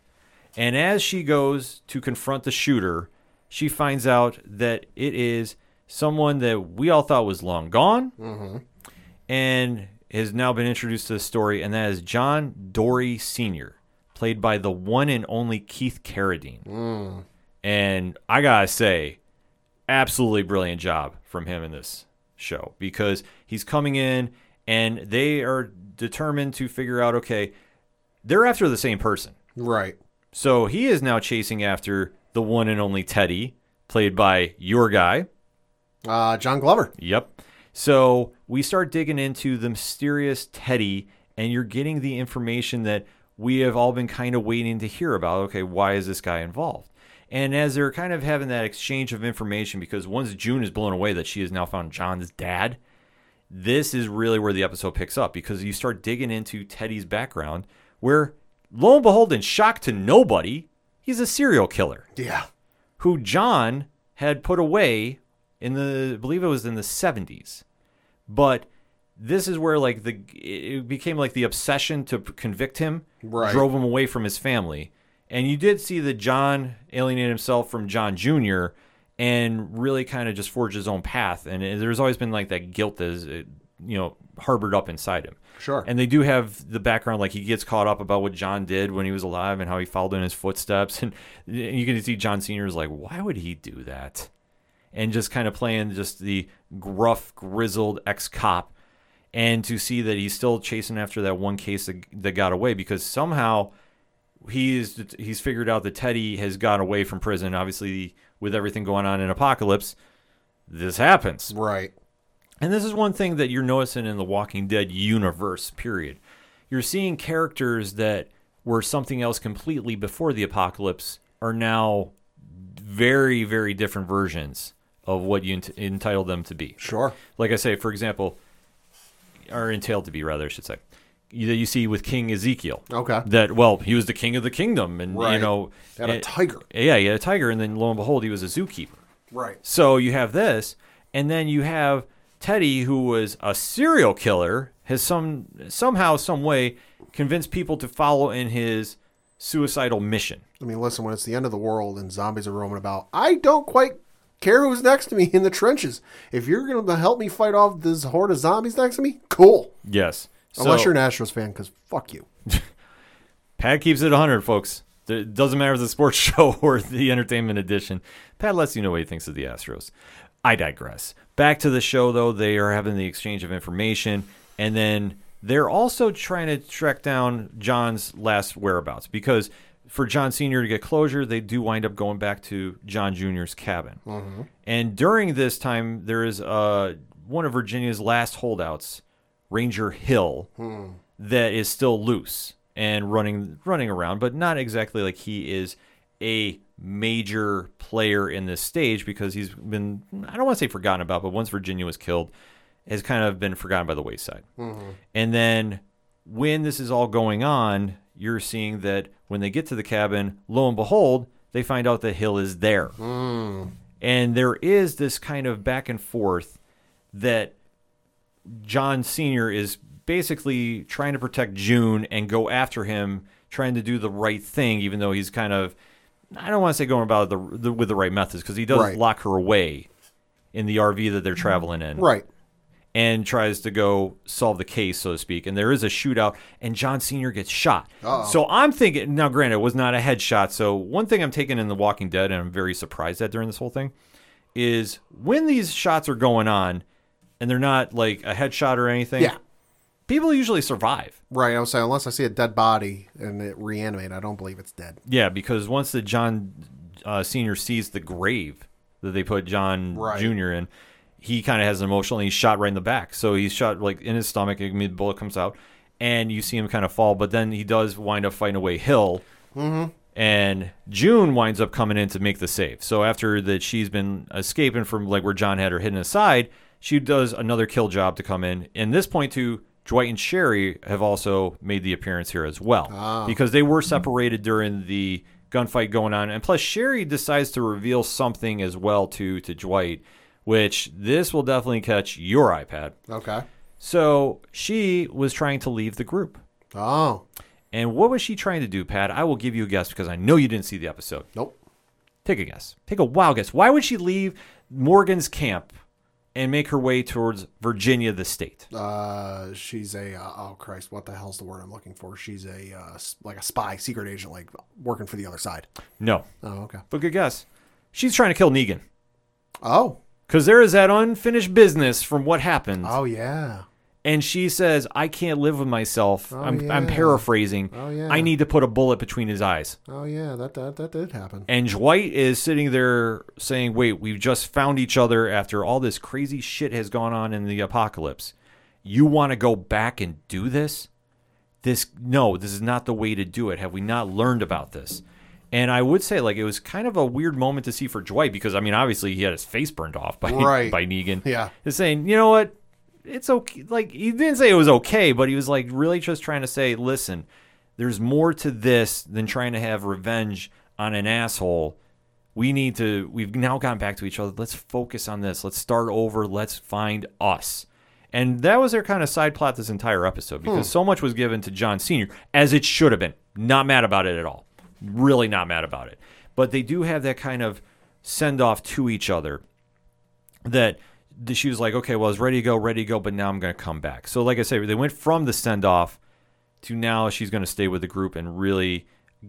Speaker 1: And as she goes to confront the shooter, she finds out that it is someone that we all thought was long gone mm-hmm. and has now been introduced to the story, and that is John Dory Sr., played by the one and only Keith Carradine. And I gotta say, absolutely brilliant job from him in this show because he's coming in and they are determined to figure out okay, they're after the same person.
Speaker 3: Right.
Speaker 1: So he is now chasing after the one and only Teddy, played by your guy.
Speaker 3: Uh, John Glover.
Speaker 1: Yep. So we start digging into the mysterious Teddy, and you're getting the information that we have all been kind of waiting to hear about. Okay, why is this guy involved? And as they're kind of having that exchange of information, because once June is blown away that she has now found John's dad, this is really where the episode picks up because you start digging into Teddy's background, where lo and behold, in shock to nobody, he's a serial killer
Speaker 3: Yeah.
Speaker 1: who John had put away in the I believe it was in the 70s. But this is where like the it became like the obsession to convict him
Speaker 3: Right.
Speaker 1: drove him away from his family. And you did see that John alienated himself from John Jr. and really kind of just forged his own path. And there's always been like that guilt that is, uh, you know, harbored up inside him.
Speaker 3: Sure.
Speaker 1: And they do have the background, like he gets caught up about what John did when he was alive and how he followed in his footsteps. And you can see John Sr. is like, why would he do that? And just kind of playing just the gruff, grizzled ex cop. And to see that he's still chasing after that one case that, that got away because somehow he's he's figured out that Teddy has got away from prison. Obviously, with everything going on in Apocalypse, this happens.
Speaker 3: Right.
Speaker 1: And this is one thing that you're noticing in the Walking Dead universe, period. You're seeing characters that were something else completely before the apocalypse are now very, very different versions of what you ent- entitled them to be.
Speaker 3: Sure.
Speaker 1: Like I say, for example, or entailed to be, rather, I should say. You, you see with King Ezekiel.
Speaker 3: Okay.
Speaker 1: That, well, he was the king of the kingdom. And, you know.
Speaker 3: Had a tiger.
Speaker 1: Yeah, he had a tiger. And then lo and behold, he was a zookeeper.
Speaker 3: Right.
Speaker 1: So you have this, and then you have Teddy, who was a serial killer, has some somehow, some way, convinced people to follow in his suicidal mission.
Speaker 3: I mean, listen, when it's the end of the world and zombies are roaming about, I don't quite care who's next to me in the trenches. If you're going to help me fight off this horde of zombies next to me, cool.
Speaker 1: Yes.
Speaker 3: Unless
Speaker 1: So-
Speaker 3: you're an Astros fan, because fuck you.
Speaker 1: Pad keeps it 100, folks. It doesn't matter if it's a sports show or the entertainment edition. Pad lets you know what he thinks of the Astros. I digress. Back to the show, though, they are having the exchange of information, and then they're also trying to track down John's last whereabouts because for John Sr. to get closure, they do wind up going back to John Jr.'s cabin. And during this time, there is uh, one of Virginia's last holdouts, Ranger Hill, that is still loose and running running around, but not exactly like he is a major player in this stage because he's been I don't want to say forgotten about, but once Virginia was killed, has kind of been forgotten by the wayside. And then when this is all going on, you're seeing that when they get to the cabin, lo and behold, they find out that Hill is there. Hmm. And there is this kind of back and forth that John Sr. is basically trying to protect June and go after him, trying to do the right thing, even though he's kind of, I don't want to say going about the, the, with the right methods, because he does
Speaker 3: Right.
Speaker 1: lock her away in the RV that they're traveling in
Speaker 3: Right.
Speaker 1: And tries to go solve the case, so to speak. And there is a shootout, and John Sr. gets shot. So I'm thinking, now, granted, it was not a headshot. So one thing I'm taking in The Walking Dead, and I'm very surprised at during this whole thing, is when these shots are going on, and they're not like a headshot or anything.
Speaker 3: Yeah.
Speaker 1: People usually survive.
Speaker 3: Right. I was saying, unless I see a dead body and it reanimate, I don't believe it's dead.
Speaker 1: Yeah, because once the John uh, Senior sees the grave that they put John
Speaker 3: Right.
Speaker 1: Junior in, he kind of has an emotional. and He's shot right in the back, so he's shot like in his stomach. I mean, the bullet comes out, and you see him kind of fall. But then he does wind up fighting away Hill, mm-hmm. and June winds up coming in to make the save. So after that, she's been escaping from like where John had her hidden aside. She does another kill job to come in. And this point, too, Dwight and Sherry have also made the appearance here as well ah. because they were separated during the gunfight going on. And plus, Sherry decides to reveal something as well to to Dwight, which this will definitely catch your iPad.
Speaker 3: Okay.
Speaker 1: So she was trying to leave the group.
Speaker 3: Oh.
Speaker 1: And what was she trying to do, Pad? I will give you a guess because I know you didn't see the episode.
Speaker 3: Nope.
Speaker 1: Take a guess. Take a wild guess. Why would she leave Morgan's camp and make her way towards Virginia, the state?
Speaker 3: Uh, she's a uh, oh Christ, what the hell's the word I'm looking for? She's a uh, like a spy, secret agent, like working for the other side.
Speaker 1: No,
Speaker 3: Oh, okay.
Speaker 1: but good guess. She's trying to kill Negan
Speaker 3: Oh,
Speaker 1: because there is that unfinished business from what happened.
Speaker 3: oh yeah.
Speaker 1: and she says, "I can't live with myself." Oh, I'm,
Speaker 3: I'm
Speaker 1: paraphrasing.
Speaker 3: Oh, yeah.
Speaker 1: I need to put a bullet between his eyes.
Speaker 3: Oh yeah. That that that did happen.
Speaker 1: And Dwight is sitting there saying, Wait, we've just found each other after all this crazy shit has gone on in the apocalypse. You want to go back and do this? This, no, this is not the way to do it. Have we not learned about this? And I would say like it was kind of a weird moment to see for Dwight because I mean obviously he had his face burned off by
Speaker 3: Right.
Speaker 1: by Negan.
Speaker 3: Yeah.
Speaker 1: Is saying, you know what? It's okay. Like he didn't say it was okay, but he was like really just trying to say, listen, there's more to this than trying to have revenge on an asshole. We need to. We've now gotten back to each other. Let's focus on this. Let's start over. Let's find us. And that was their kind of side plot this entire episode because hmm. so much was given to John Sr., as it should have been. Not mad about it at all. Really not mad about it. But they do have that kind of send off to each other that th- she was like, okay, well, I was ready to go, ready to go, but now I'm going to come back. So, like I said, they went from the send off to now she's going to stay with the group and really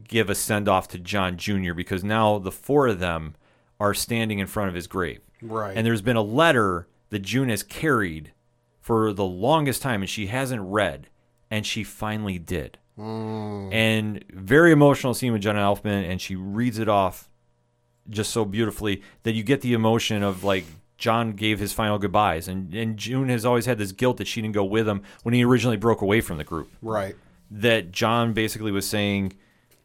Speaker 1: give a send off to John Jr. because now the four of them are standing in front of his grave.
Speaker 3: Right.
Speaker 1: And there's been a letter that June has carried for the longest time and she hasn't read, and she finally did. Mm. And very emotional scene with Jenna Elfman, and she reads it off just so beautifully that you get the emotion of like John gave his final goodbyes, and and June has always had this guilt that she didn't go with him when he originally broke away from the group.
Speaker 3: Right.
Speaker 1: That John basically was saying,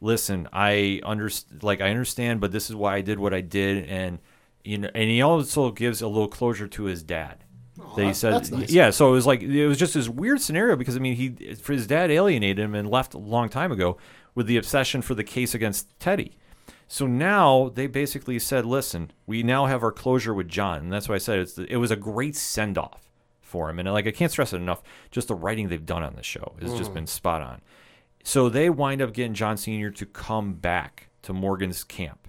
Speaker 1: "Listen, I understand, like I understand, but this is why I did what I did," and you know, and he also gives a little closure to his dad. That he said,
Speaker 3: nice.
Speaker 1: yeah. So it was like it was just this weird scenario because I mean, he for his dad alienated him and left a long time ago with the obsession for the case against Teddy. So now they basically said, "Listen, we now have our closure with John," and that's why I said it's the, it was a great send off for him. And like I can't stress it enough, just the writing they've done on the show has just mm. been spot on. So they wind up getting John Senior to come back to Morgan's camp,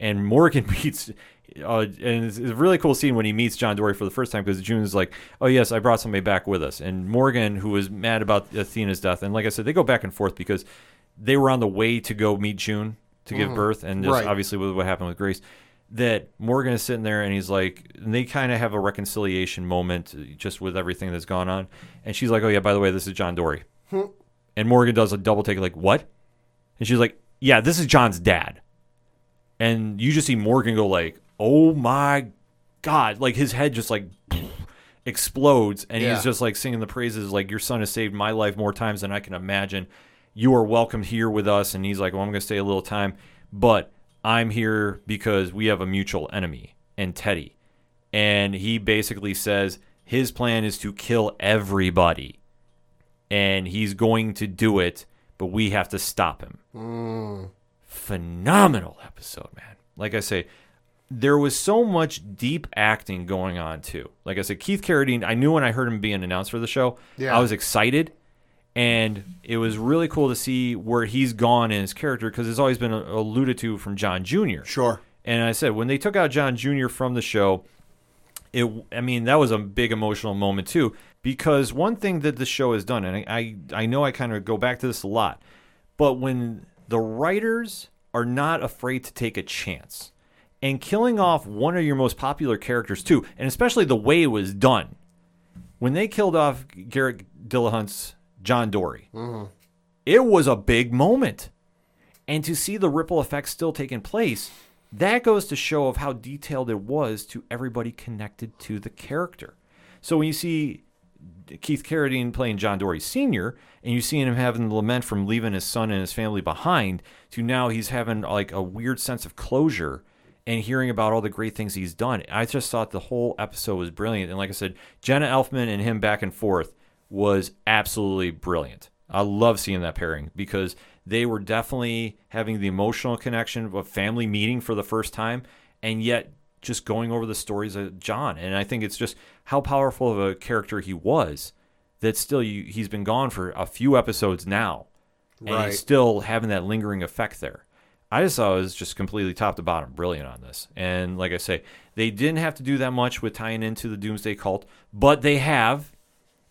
Speaker 1: and Morgan meets. Uh, and it's it's a really cool scene when he meets John Dory for the first time because June's like, "Oh yes, I brought somebody back with us." And Morgan, who was mad about Athena's death, and like I said, they go back and forth because they were on the way to go meet June to give birth, and just
Speaker 3: Right.
Speaker 1: obviously with what happened with Grace, that Morgan is sitting there and he's like, and they kind of have a reconciliation moment just with everything that's gone on, and she's like, "Oh yeah, by the way, this is John Dory," and Morgan does a double take, like, "What?" And she's like, "Yeah, this is John's dad," and you just see Morgan go like, "Oh my god!" Like his head just like explodes, and
Speaker 3: Yeah.
Speaker 1: he's just like singing the praises, like, "Your son has saved my life more times than I can imagine." you are welcome here with us. And he's like, well, I'm going to stay a little time, but I'm here because we have a mutual enemy and Teddy. And he basically says his plan is to kill everybody. And he's going to do it, but we have to stop him. Mm. Phenomenal episode, man. Like I say, there was so much deep acting going on too. Like I said, Keith Carradine, I knew when I heard him being announced for the show,
Speaker 3: Yeah.
Speaker 1: I was excited. And it was really cool to see where he's gone in his character because it's always been alluded to from John Jr.
Speaker 3: Sure.
Speaker 1: And I said when they took out John Jr. from the show, it I mean that was a big emotional moment too because one thing that the show has done, and I I, I know I kind of go back to this a lot, but when the writers are not afraid to take a chance and killing off one of your most popular characters too, and especially the way it was done, when they killed off Garrett Dillahunt's John Dory, mm-hmm. it was a big moment. And to see the ripple effects still taking place that goes to show of how detailed it was to everybody connected to the character. So when you see keith carradine playing john dory sr and you see him having the lament from leaving his son and his family behind to now he's having like a weird sense of closure and hearing about all the great things he's done. I just thought the whole episode was brilliant. And like i said jenna elfman and him back and forth was absolutely brilliant. I love seeing that pairing because they were definitely having the emotional connection of a family meeting for the first time, and yet just going over the stories of John. And I think it's just how powerful of a character he was that still you, he's been gone for a few episodes now, and he's still having that lingering effect there. I just thought it was just completely top to bottom brilliant on this. And like I say, they didn't have to do that much with tying into the Doomsday Cult, but they have.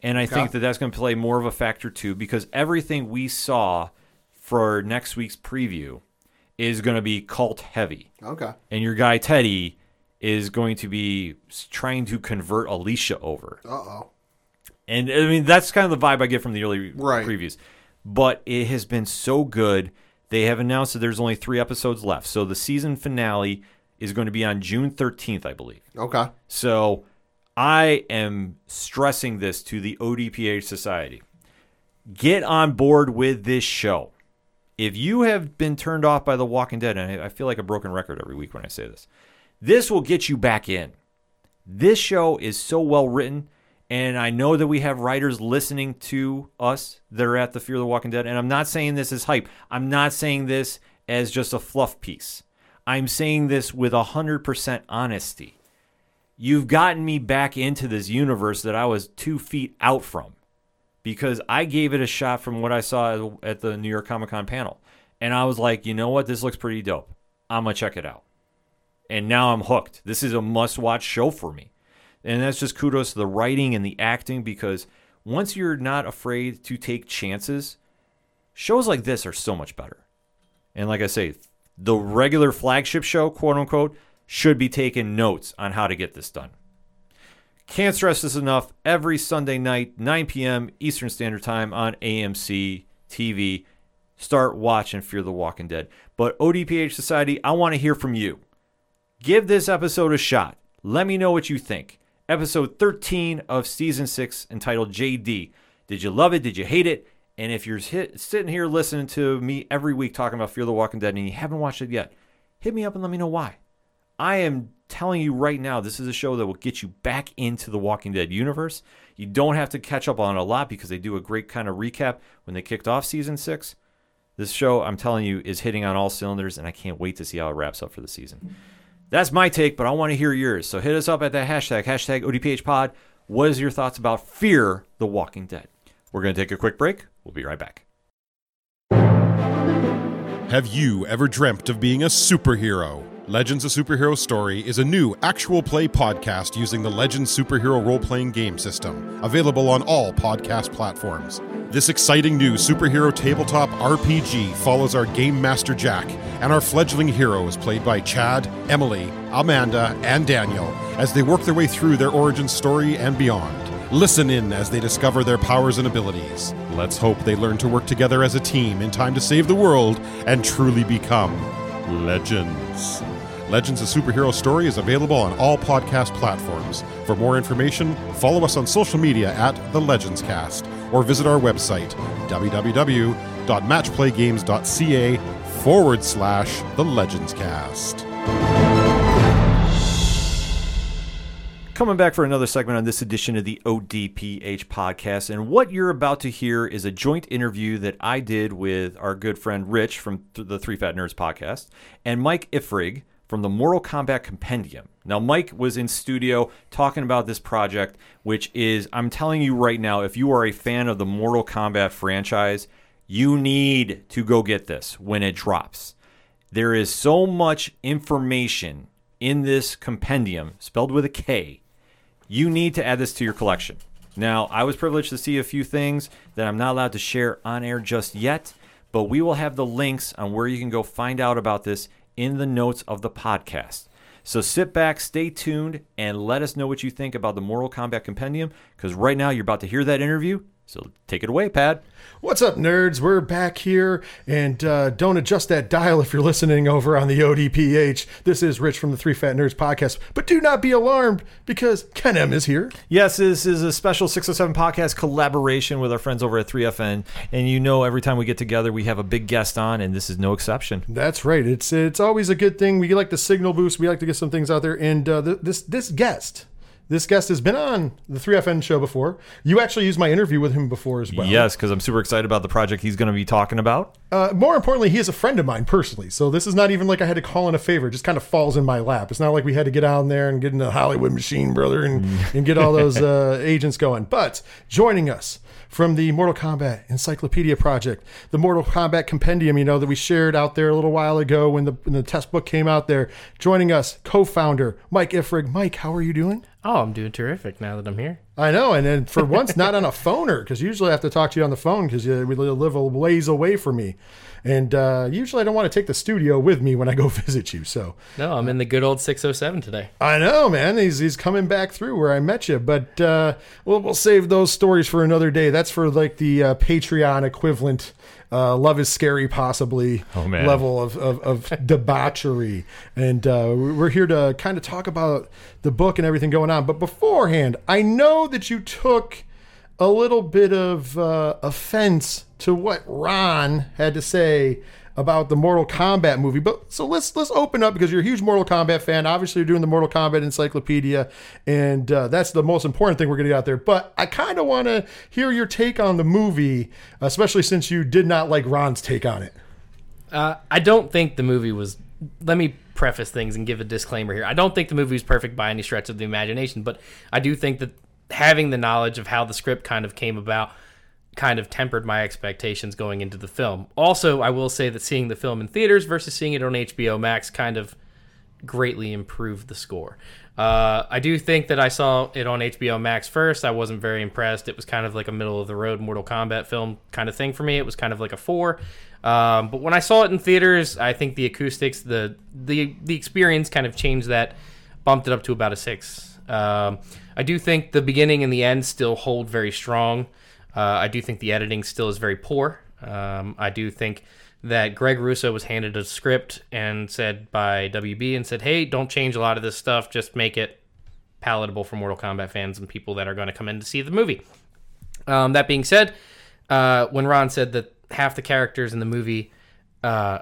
Speaker 1: And I think that that's going to play more of a factor too, because everything we saw for next week's preview is going to be cult heavy.
Speaker 3: Okay.
Speaker 1: And your guy Teddy is going to be trying to convert Alicia over.
Speaker 3: Uh oh.
Speaker 1: And I mean, that's kind of the vibe I get from the early
Speaker 3: Right.
Speaker 1: previews. But it has been so good. They have announced that there's only three episodes left. So the season finale is going to be on June 13th, I believe.
Speaker 3: Okay.
Speaker 1: So I am stressing this to the ODPH Society. Get on board with this show. If you have been turned off by The Walking Dead, and I I feel like a broken record every week when I say this, this will get you back in. This show is so well written, and I know that we have writers listening to us that are at the Fear the Walking Dead. And I'm not saying this as hype. I'm not saying this as just a fluff piece. I'm saying this with 100% honesty. You've gotten me back into this universe that I was two feet out from because I gave it a shot from what I saw at the New York Comic Con panel. And I was like, you know what? This looks pretty dope. I'm going to check it out and now I'm hooked. This is a must watch show for me. And that's just kudos to the writing and the acting because once you're not afraid to take chances, shows like this are so much better. And like I say, the regular flagship show, quote unquote, should be taking notes on how to get this done. Can't stress this enough. Every Sunday night, 9 p.m. Eastern Standard Time on AMC TV, start watching Fear the Walking Dead. But ODPH Society, I want to hear from you. Give this episode a shot. Let me know what you think. Episode 13 of season 6 entitled JD. Did you love it? Did you hate it? And if you're hit, sitting here listening to me every week talking about Fear the Walking Dead and you haven't watched it yet, hit me up and let me know why. I am telling you right now, this is a show that will get you back into the Walking Dead universe. You don't have to catch up on a lot because they do a great kind of recap when they kicked off season six. This show, I'm telling you, is hitting on all cylinders, and I can't wait to see how it wraps up for the season. That's my take, but I want to hear yours. So hit us up at that hashtag, hashtag ODPHpod. What is your thoughts about Fear the Walking Dead? We're going to take a quick break. We'll be right back.
Speaker 7: Have you ever dreamt of being a superhero? Legends of Superhero Story is a new actual play podcast using the Legends Superhero role playing game system, available on all podcast platforms. This exciting new superhero tabletop RPG follows our Game Master Jack and our fledgling heroes, played by Chad, Emily, Amanda, and Daniel, as they work their way through their origin story and beyond. Listen in as they discover their powers and abilities. Let's hope they learn to work together as a team in time to save the world and truly become legends. Legends of Superhero Story is available on all podcast platforms. For more information, follow us on social media at The Legends Cast or visit our website, www.matchplaygames.ca forward slash The Legends Cast.
Speaker 1: Coming back for another segment on this edition of the ODPH podcast. And what you're about to hear is a joint interview that I did with our good friend Rich from the Three Fat Nerds podcast and Mike Ifrig from the Mortal Kombat Compendium. Now, Mike was in studio talking about this project, which is, I'm telling you right now, if you are a fan of the Mortal Kombat franchise, you need to go get this when it drops. There is so much information in this compendium, spelled with a K, you need to add this to your collection. Now, I was privileged to see a few things that I'm not allowed to share on air just yet, but we will have the links on where you can go find out about this in the notes of the podcast. So sit back, stay tuned, and let us know what you think about the Mortal Kombat Compendium, because right now you're about to hear that interview. So take it away, Pad.
Speaker 8: What's up, nerds? We're back here, and uh, don't adjust that dial if you're listening over on the ODPH. This is Rich from the Three Fat Nerds podcast, but do not be alarmed because Ken M is here.
Speaker 1: Yes, this is a special 607 podcast collaboration with our friends over at 3FN. And you know, every time we get together, we have a big guest on, and this is no exception.
Speaker 8: That's right. It's it's always a good thing. We like the signal boost. We like to get some things out there, and uh, th- this this guest. This guest has been on the 3FN show before. You actually used my interview with him before as well.
Speaker 1: Yes, because I'm super excited about the project he's going to be talking about.
Speaker 8: Uh, more importantly, he is a friend of mine personally. So this is not even like I had to call in a favor. It just kind of falls in my lap. It's not like we had to get out there and get in the Hollywood machine, brother, and, and get all those uh, agents going. But joining us from the Mortal Kombat Encyclopedia Project, the Mortal Kombat Compendium, you know, that we shared out there a little while ago when the, when the test book came out there. Joining us, co-founder Mike Ifrig. Mike, how are you doing?
Speaker 9: Oh, I'm doing terrific now that I'm here.
Speaker 8: I know, and then for once, not on a phoner, because usually I have to talk to you on the phone because you live a ways away from me, and uh, usually I don't want to take the studio with me when I go visit you. So
Speaker 9: No, I'm in the good old 607 today.
Speaker 8: I know, man, he's he's coming back through where I met you, but uh, we'll we'll save those stories for another day. That's for like the uh, Patreon equivalent. Uh, love is scary, possibly
Speaker 1: Oh, man.
Speaker 8: level of, of, of debauchery, and uh, we're here to kind of talk about the book and everything going on. But beforehand, I know that you took a little bit of uh, offense to what Ron had to say about the Mortal Kombat movie. But so let's let's open up because you're a huge Mortal Kombat fan. Obviously, you're doing the Mortal Kombat Encyclopedia, and uh, that's the most important thing we're going to get out there. But I kind of want to hear your take on the movie, especially since you did not like Ron's take on it.
Speaker 9: Uh, I don't think the movie was. Let me preface things and give a disclaimer here. I don't think the movie was perfect by any stretch of the imagination, but I do think that having the knowledge of how the script kind of came about kind of tempered my expectations going into the film. Also, I will say that seeing the film in theaters versus seeing it on HBO Max kind of greatly improved the score. Uh, I do think that I saw it on HBO Max first. I wasn't very impressed. It was kind of like a middle of the road Mortal Kombat film kind of thing for me. It was kind of like a four. Um, but when I saw it in theaters, I think the acoustics, the the the experience, kind of changed that, bumped it up to about a six. Um, I do think the beginning and the end still hold very strong. Uh, I do think the editing still is very poor. Um, I do think that Greg Russo was handed a script and said by WB and said, "Hey, don't change a lot of this stuff. Just make it palatable for Mortal Kombat fans and people that are going to come in to see the movie." Um, that being said, uh, when Ron said that half the characters in the movie uh,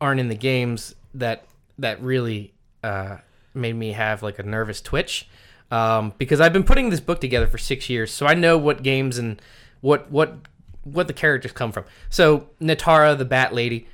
Speaker 9: aren't in the games, that that really uh, made me have like a nervous twitch um, because I've been putting this book together for six years, so I know what games and what what what the characters come from. So Nitara, the Bat Lady,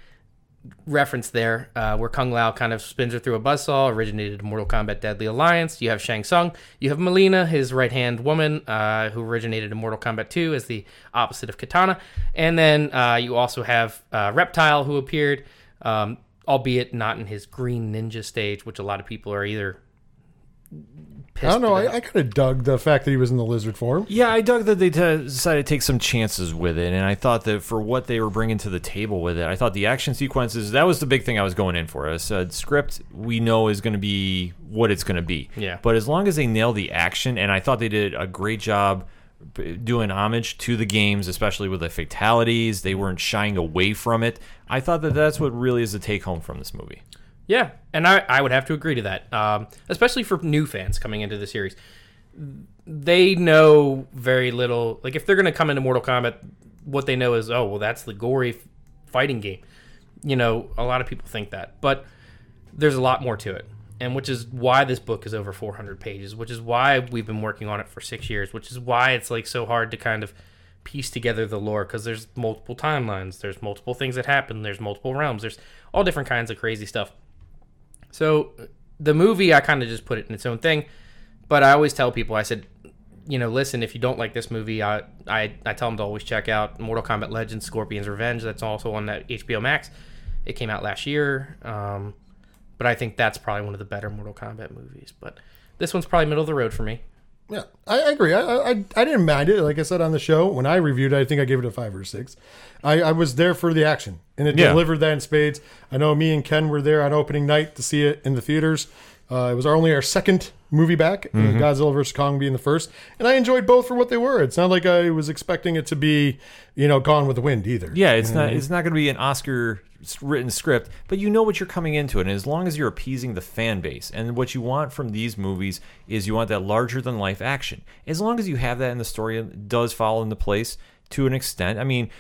Speaker 9: reference there, uh, where Kung Lao kind of spins her through a buzzsaw, originated in Mortal Kombat Deadly Alliance. You have Shang Tsung. You have Mileena, his right hand woman, uh, who originated in Mortal Kombat 2 as the opposite of Katana. And then uh, you also have uh, Reptile, who appeared, um, albeit not in his green ninja stage, which a lot of people are either.
Speaker 8: I don't know. I, I kind of dug the fact that he was in the lizard form.
Speaker 1: Yeah, I dug that they t- decided to take some chances with it, and I thought that for what they were bringing to the table with it, I thought the action sequences that was the big thing I was going in for. I said script we know is going to be what it's going to be.
Speaker 9: Yeah.
Speaker 1: But as long as they nail the action, and I thought they did a great job b- doing homage to the games, especially with the fatalities, they weren't shying away from it. I thought that that's what really is the take home from this movie.
Speaker 9: Yeah, and I, I would have to agree to that, um, especially for new fans coming into the series. They know very little. Like, if they're going to come into Mortal Kombat, what they know is, oh, well, that's the gory fighting game. You know, a lot of people think that. But there's a lot more to it. And which is why this book is over 400 pages, which is why we've been working on it for six years, which is why it's like so hard to kind of piece together the lore because there's multiple timelines, there's multiple things that happen, there's multiple realms, there's all different kinds of crazy stuff. So the movie, I kind of just put it in its own thing. But I always tell people, I said, you know, listen, if you don't like this movie, I I, I tell them to always check out Mortal Kombat Legends: Scorpion's Revenge. That's also on that HBO Max. It came out last year, um, but I think that's probably one of the better Mortal Kombat movies. But this one's probably middle of the road for me.
Speaker 8: Yeah, I, I agree. I, I I didn't mind it. Like I said on the show, when I reviewed it, I think I gave it a five or six. I, I was there for the action, and it
Speaker 1: Yeah.
Speaker 8: delivered that in spades. I know me and Ken were there on opening night to see it in the theaters. Uh, it was our only our second movie back, uh,
Speaker 1: Mm-hmm.
Speaker 8: Godzilla vs Kong being the first, and I enjoyed both for what they were. It's not like I was expecting it to be, you know, Gone with the Wind either.
Speaker 1: Yeah, it's not it's not going to be an Oscar written script, but you know what you're coming into it. And as long as you're appeasing the fan base, and what you want from these movies is you want that larger than life action. As long as you have that in the story, it does fall into place to an extent. I mean,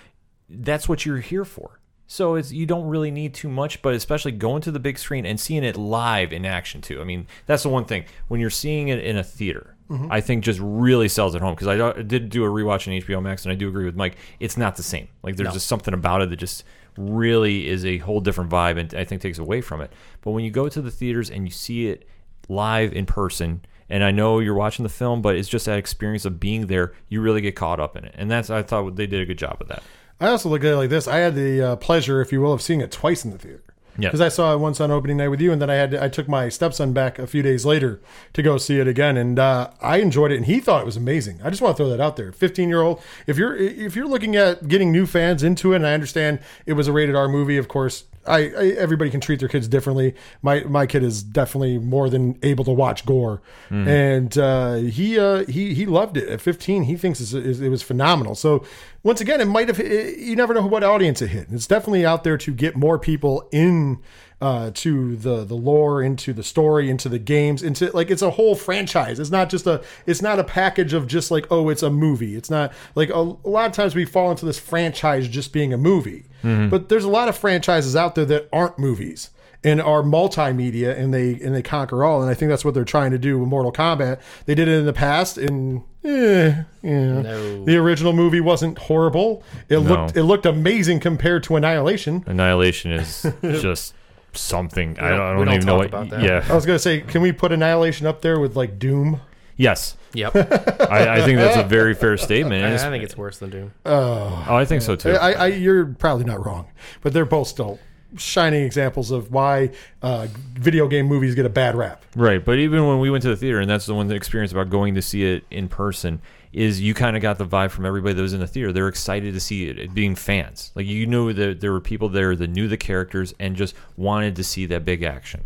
Speaker 1: that's what you're here for. So it's you don't really need too much, but especially going to the big screen and seeing it live in action too. I mean, that's the one thing when you're seeing it in a theater. Mm-hmm. I think just really sells it home because I did do a rewatch on HBO Max and I do agree with Mike. It's not the same. Like there's just something about it that just really is a whole different vibe and I think takes away from it. But when you go to the theaters and you see it live in person, and I know you're watching the film, but it's just that experience of being there. You really get caught up in it, and that's I thought they did a good job with that.
Speaker 8: I also look at it like this. I had the uh, pleasure, if you will, of seeing it twice in the theater.
Speaker 1: Yeah.
Speaker 8: Because I saw it once on opening night with you, and then I had to, I took my stepson back a few days later to go see it again, and uh, I enjoyed it, and he thought it was amazing. I just want to throw that out there. Fifteen year old, if you're if you're looking at getting new fans into it, and I understand it was a rated R movie, of course. I, I everybody can treat their kids differently. My my kid is definitely more than able to watch gore, and uh, he uh, he he loved it at 15. He thinks it's, it's, it was phenomenal. So once again, it might have. You never know what audience it hit. It's definitely out there to get more people in uh, to the the lore, into the story, into the games, into like it's a whole franchise. It's not just a it's not a package of just like oh it's a movie. It's not like a, a lot of times we fall into this franchise just being a movie, but there's a lot of franchises out there that aren't movies and are multimedia and they and they conquer all and I think that's what they're trying to do with Mortal Kombat. They did it in the past and eh, yeah.
Speaker 9: No.
Speaker 8: The original movie wasn't horrible. It looked it looked amazing compared to Annihilation.
Speaker 1: Annihilation is just something. I don't, I don't
Speaker 9: don't
Speaker 1: even know what.
Speaker 9: about that.
Speaker 1: Yeah.
Speaker 8: I was gonna say, can we put Annihilation up there with like Doom?
Speaker 1: Yes.
Speaker 9: Yep.
Speaker 1: I, I think that's a very fair statement.
Speaker 9: I, I think it's worse than Doom.
Speaker 1: oh, I think so too.
Speaker 8: I, I, you're probably not wrong, but they're both still shining examples of why uh, video game movies get a bad rap.
Speaker 1: Right, but even when we went to the theater, and that's the one the experience about going to see it in person is you kind of got the vibe from everybody that was in the theater. They're excited to see it, it being fans. Like you knew that there were people there that knew the characters and just wanted to see that big action.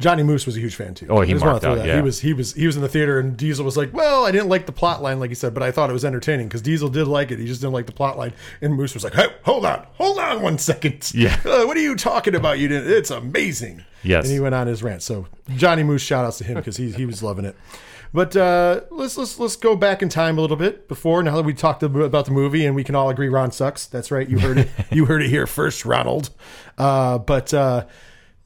Speaker 8: Johnny Moose was a huge fan too.
Speaker 1: Oh, he marked out, yeah.
Speaker 8: He was he was he was in the theater, and Diesel was like, "Well, I didn't like the plot line, like he said, but I thought it was entertaining because Diesel did like it. He just didn't like the plot line." And Moose was like, "Hey, hold on, hold on one second.
Speaker 1: Yeah.
Speaker 8: Uh, what are you talking about? You didn't? It's amazing."
Speaker 1: Yes.
Speaker 8: And he went on his rant. So Johnny Moose, shout outs to him because he he was loving it. But uh, let's let's let's go back in time a little bit before now that we talked about the movie and we can all agree Ron sucks. That's right, you heard it. you heard it here first, Ronald. Uh, but uh,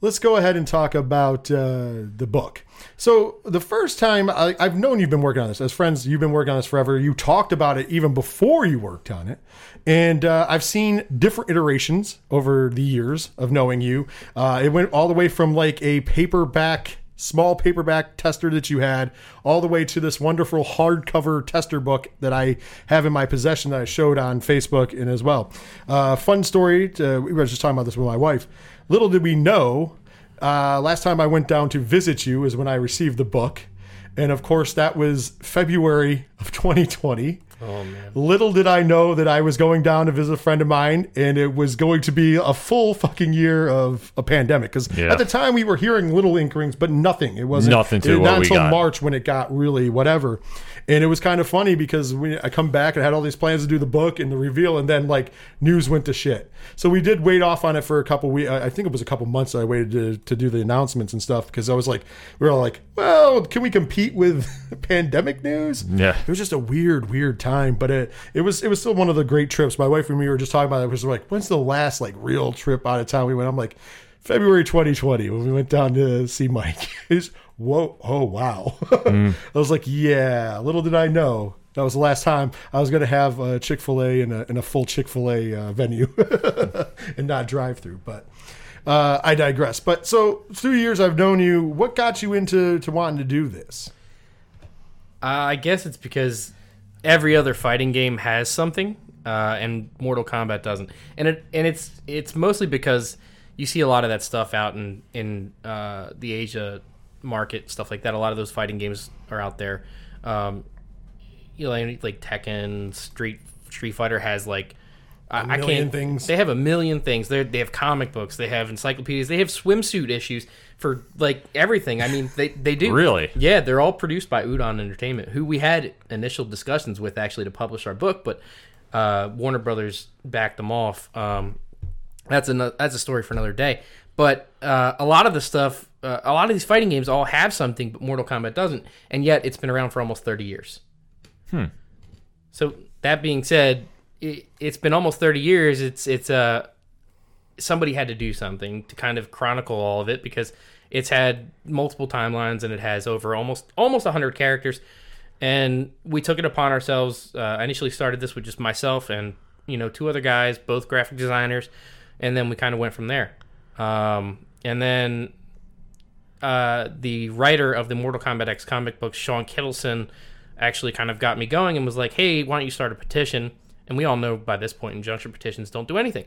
Speaker 8: let's go ahead and talk about uh, the book. So the first time I, I've known you've been working on this as friends, you've been working on this forever. You talked about it even before you worked on it, and uh, I've seen different iterations over the years of knowing you. Uh, it went all the way from like a paperback small paperback tester that you had all the way to this wonderful hardcover tester book that I have in my possession that I showed on Facebook and as well. Uh, fun story. To, we were just talking about this with my wife. Little did we know, uh, last time I went down to visit you is when I received the book. And of course, that was February of 2020.
Speaker 9: Oh man.
Speaker 8: Little did I know that I was going down to visit a friend of mine, and it was going to be a full fucking year of a pandemic. Because
Speaker 1: Yeah.
Speaker 8: at the time we were hearing little inklings, but nothing. It wasn't
Speaker 1: Nothing to
Speaker 8: it-
Speaker 1: what
Speaker 8: not until
Speaker 1: got.
Speaker 8: March when it got really whatever. And it was kind of funny because we, I come back and I had all these plans to do the book and the reveal, and then like news went to shit. So we did wait off on it for a couple weeks. I think it was a couple months that I waited to, to do the announcements and stuff because I was like, we were all like, well, can we compete with pandemic news?
Speaker 1: Yeah.
Speaker 8: It was just a weird, weird time, but it it was it was still one of the great trips. My wife and me were just talking about it. Was like, when's the last like real trip out of town we went? I'm like, February 2020 when we went down to see Mike. It's whoa, oh wow. I was like, yeah. Little did I know that was the last time I was going to have a Chick Fil A in a in a full Chick Fil A uh, venue and not drive through, but. Uh, I digress. But so through years I've known you. What got you into to wanting to do this?
Speaker 9: Uh, I guess it's because every other fighting game has something, uh, and Mortal Kombat doesn't. And it and it's it's mostly because you see a lot of that stuff out in in uh, the Asia market, stuff like that. A lot of those fighting games are out there. Um, you know, like, like Tekken, Street Street Fighter has like. I, I can't.
Speaker 8: things.
Speaker 9: They have a million things. They they have comic books. They have encyclopedias. They have swimsuit issues for like everything. I mean, they they do
Speaker 1: Really?
Speaker 9: yeah, they're all produced by Udon Entertainment, who we had initial discussions with actually to publish our book, but uh, Warner Brothers backed them off. Um, that's a that's a story for another day. But uh, a lot of the stuff, uh, a lot of these fighting games all have something, but Mortal Kombat doesn't, and yet it's been around for almost thirty years. Hmm. So that being said, it, it's been almost thirty years. It's it's uh somebody had to do something to kind of chronicle all of it because it's had multiple timelines and it has over almost almost 100 characters and we took it upon ourselves uh, i initially started this with just myself and you know two other guys both graphic designers and then we kind of went from there um, and then uh, the writer of the mortal kombat x comic book, shawn kittelsen actually kind of got me going and was like hey why don't you start a petition and we all know by this point injunction petitions don't do anything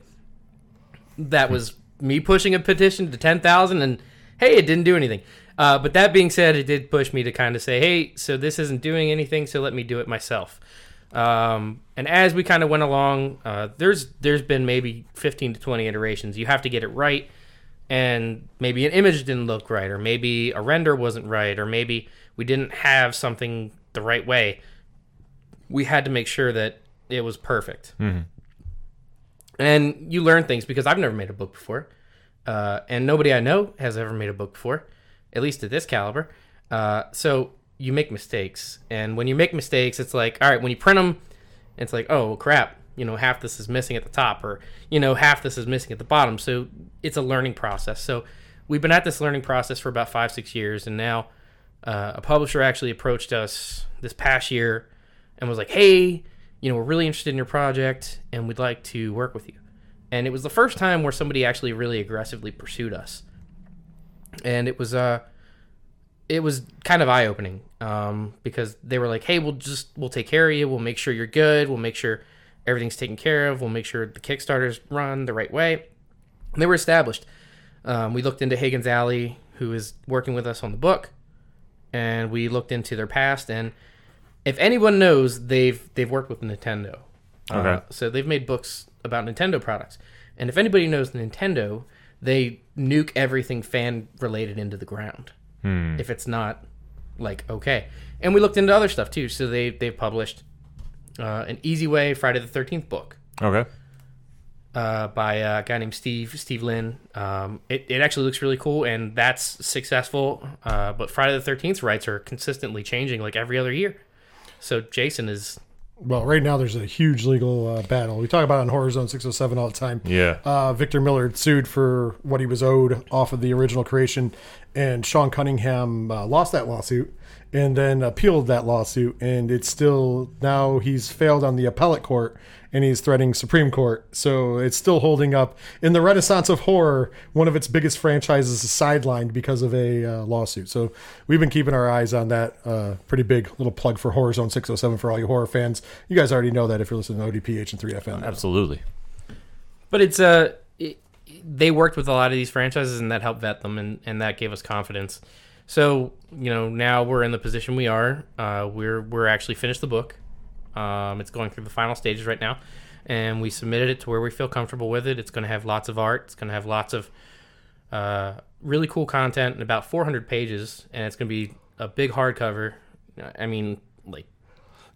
Speaker 9: that was me pushing a petition to 10,000 and hey, it didn't do anything. Uh, but that being said, it did push me to kind of say, hey, so this isn't doing anything, so let me do it myself. Um, and as we kind of went along, uh, there's there's been maybe 15 to 20 iterations. You have to get it right, and maybe an image didn't look right, or maybe a render wasn't right, or maybe we didn't have something the right way. We had to make sure that it was perfect and you learn things because I've never made a book before. uh, and nobody I know has ever made a book before, at least at this caliber. Uh, so you make mistakes, and when you make mistakes, it's like, all right, when you print them, it's like, oh crap, you know, half this is missing at the top, or you know, half this is missing at the bottom. So it's a learning process. So we've been at this learning process for about five, six years, and now uh, a publisher actually approached us this past year and was like, hey, you know, we're really interested in your project, and we'd like to work with you. And it was the first time where somebody actually really aggressively pursued us, and it was uh it was kind of eye opening um, because they were like, "Hey, we'll just we'll take care of you. We'll make sure you're good. We'll make sure everything's taken care of. We'll make sure the Kickstarters run the right way." And they were established. Um, we looked into Higgins Alley, who is working with us on the book, and we looked into their past. And if anyone knows, they've they've worked with Nintendo. Uh,
Speaker 1: Okay.
Speaker 9: so they've made books about Nintendo products. And if anybody knows Nintendo, they nuke everything fan related into the ground. If it's not like okay. And we looked into other stuff too. So they they've published uh, an Easy Way Friday the Thirteenth book
Speaker 1: Okay.
Speaker 9: uh, by a guy named Steve Steve Lynn. Um, it, it actually looks really cool, and that's successful. Uh, but Friday the Thirteenth rights are consistently changing, like every other year. So Jason is
Speaker 8: Well, right now there's a huge legal uh, battle. We talk about it on Horror Zone 607 all the time.
Speaker 1: Yeah.
Speaker 8: Uh, Victor Miller sued for what he was owed off of the original creation, and Sean Cunningham uh, lost that lawsuit and then appealed that lawsuit. And it's still now he's failed on the appellate court and he's threatening Supreme Court. So it's still holding up. In the Renaissance of horror, one of its biggest franchises is sidelined because of a uh, lawsuit. So we've been keeping our eyes on that. Uh, pretty big little plug for Horror Zone 607 for all you horror fans. You guys already know that if you're listening to ODPH and 3FM.
Speaker 1: Absolutely.
Speaker 9: But it's uh, it, they worked with a lot of these franchises, and that helped vet them, and, and that gave us confidence. So you know, now we're in the position we are. Uh, we're we're actually finished the book. Um, it's going through the final stages right now, and we submitted it to where we feel comfortable with it. It's going to have lots of art. It's going to have lots of uh, really cool content, and about 400 pages, and it's going to be a big hardcover. I mean,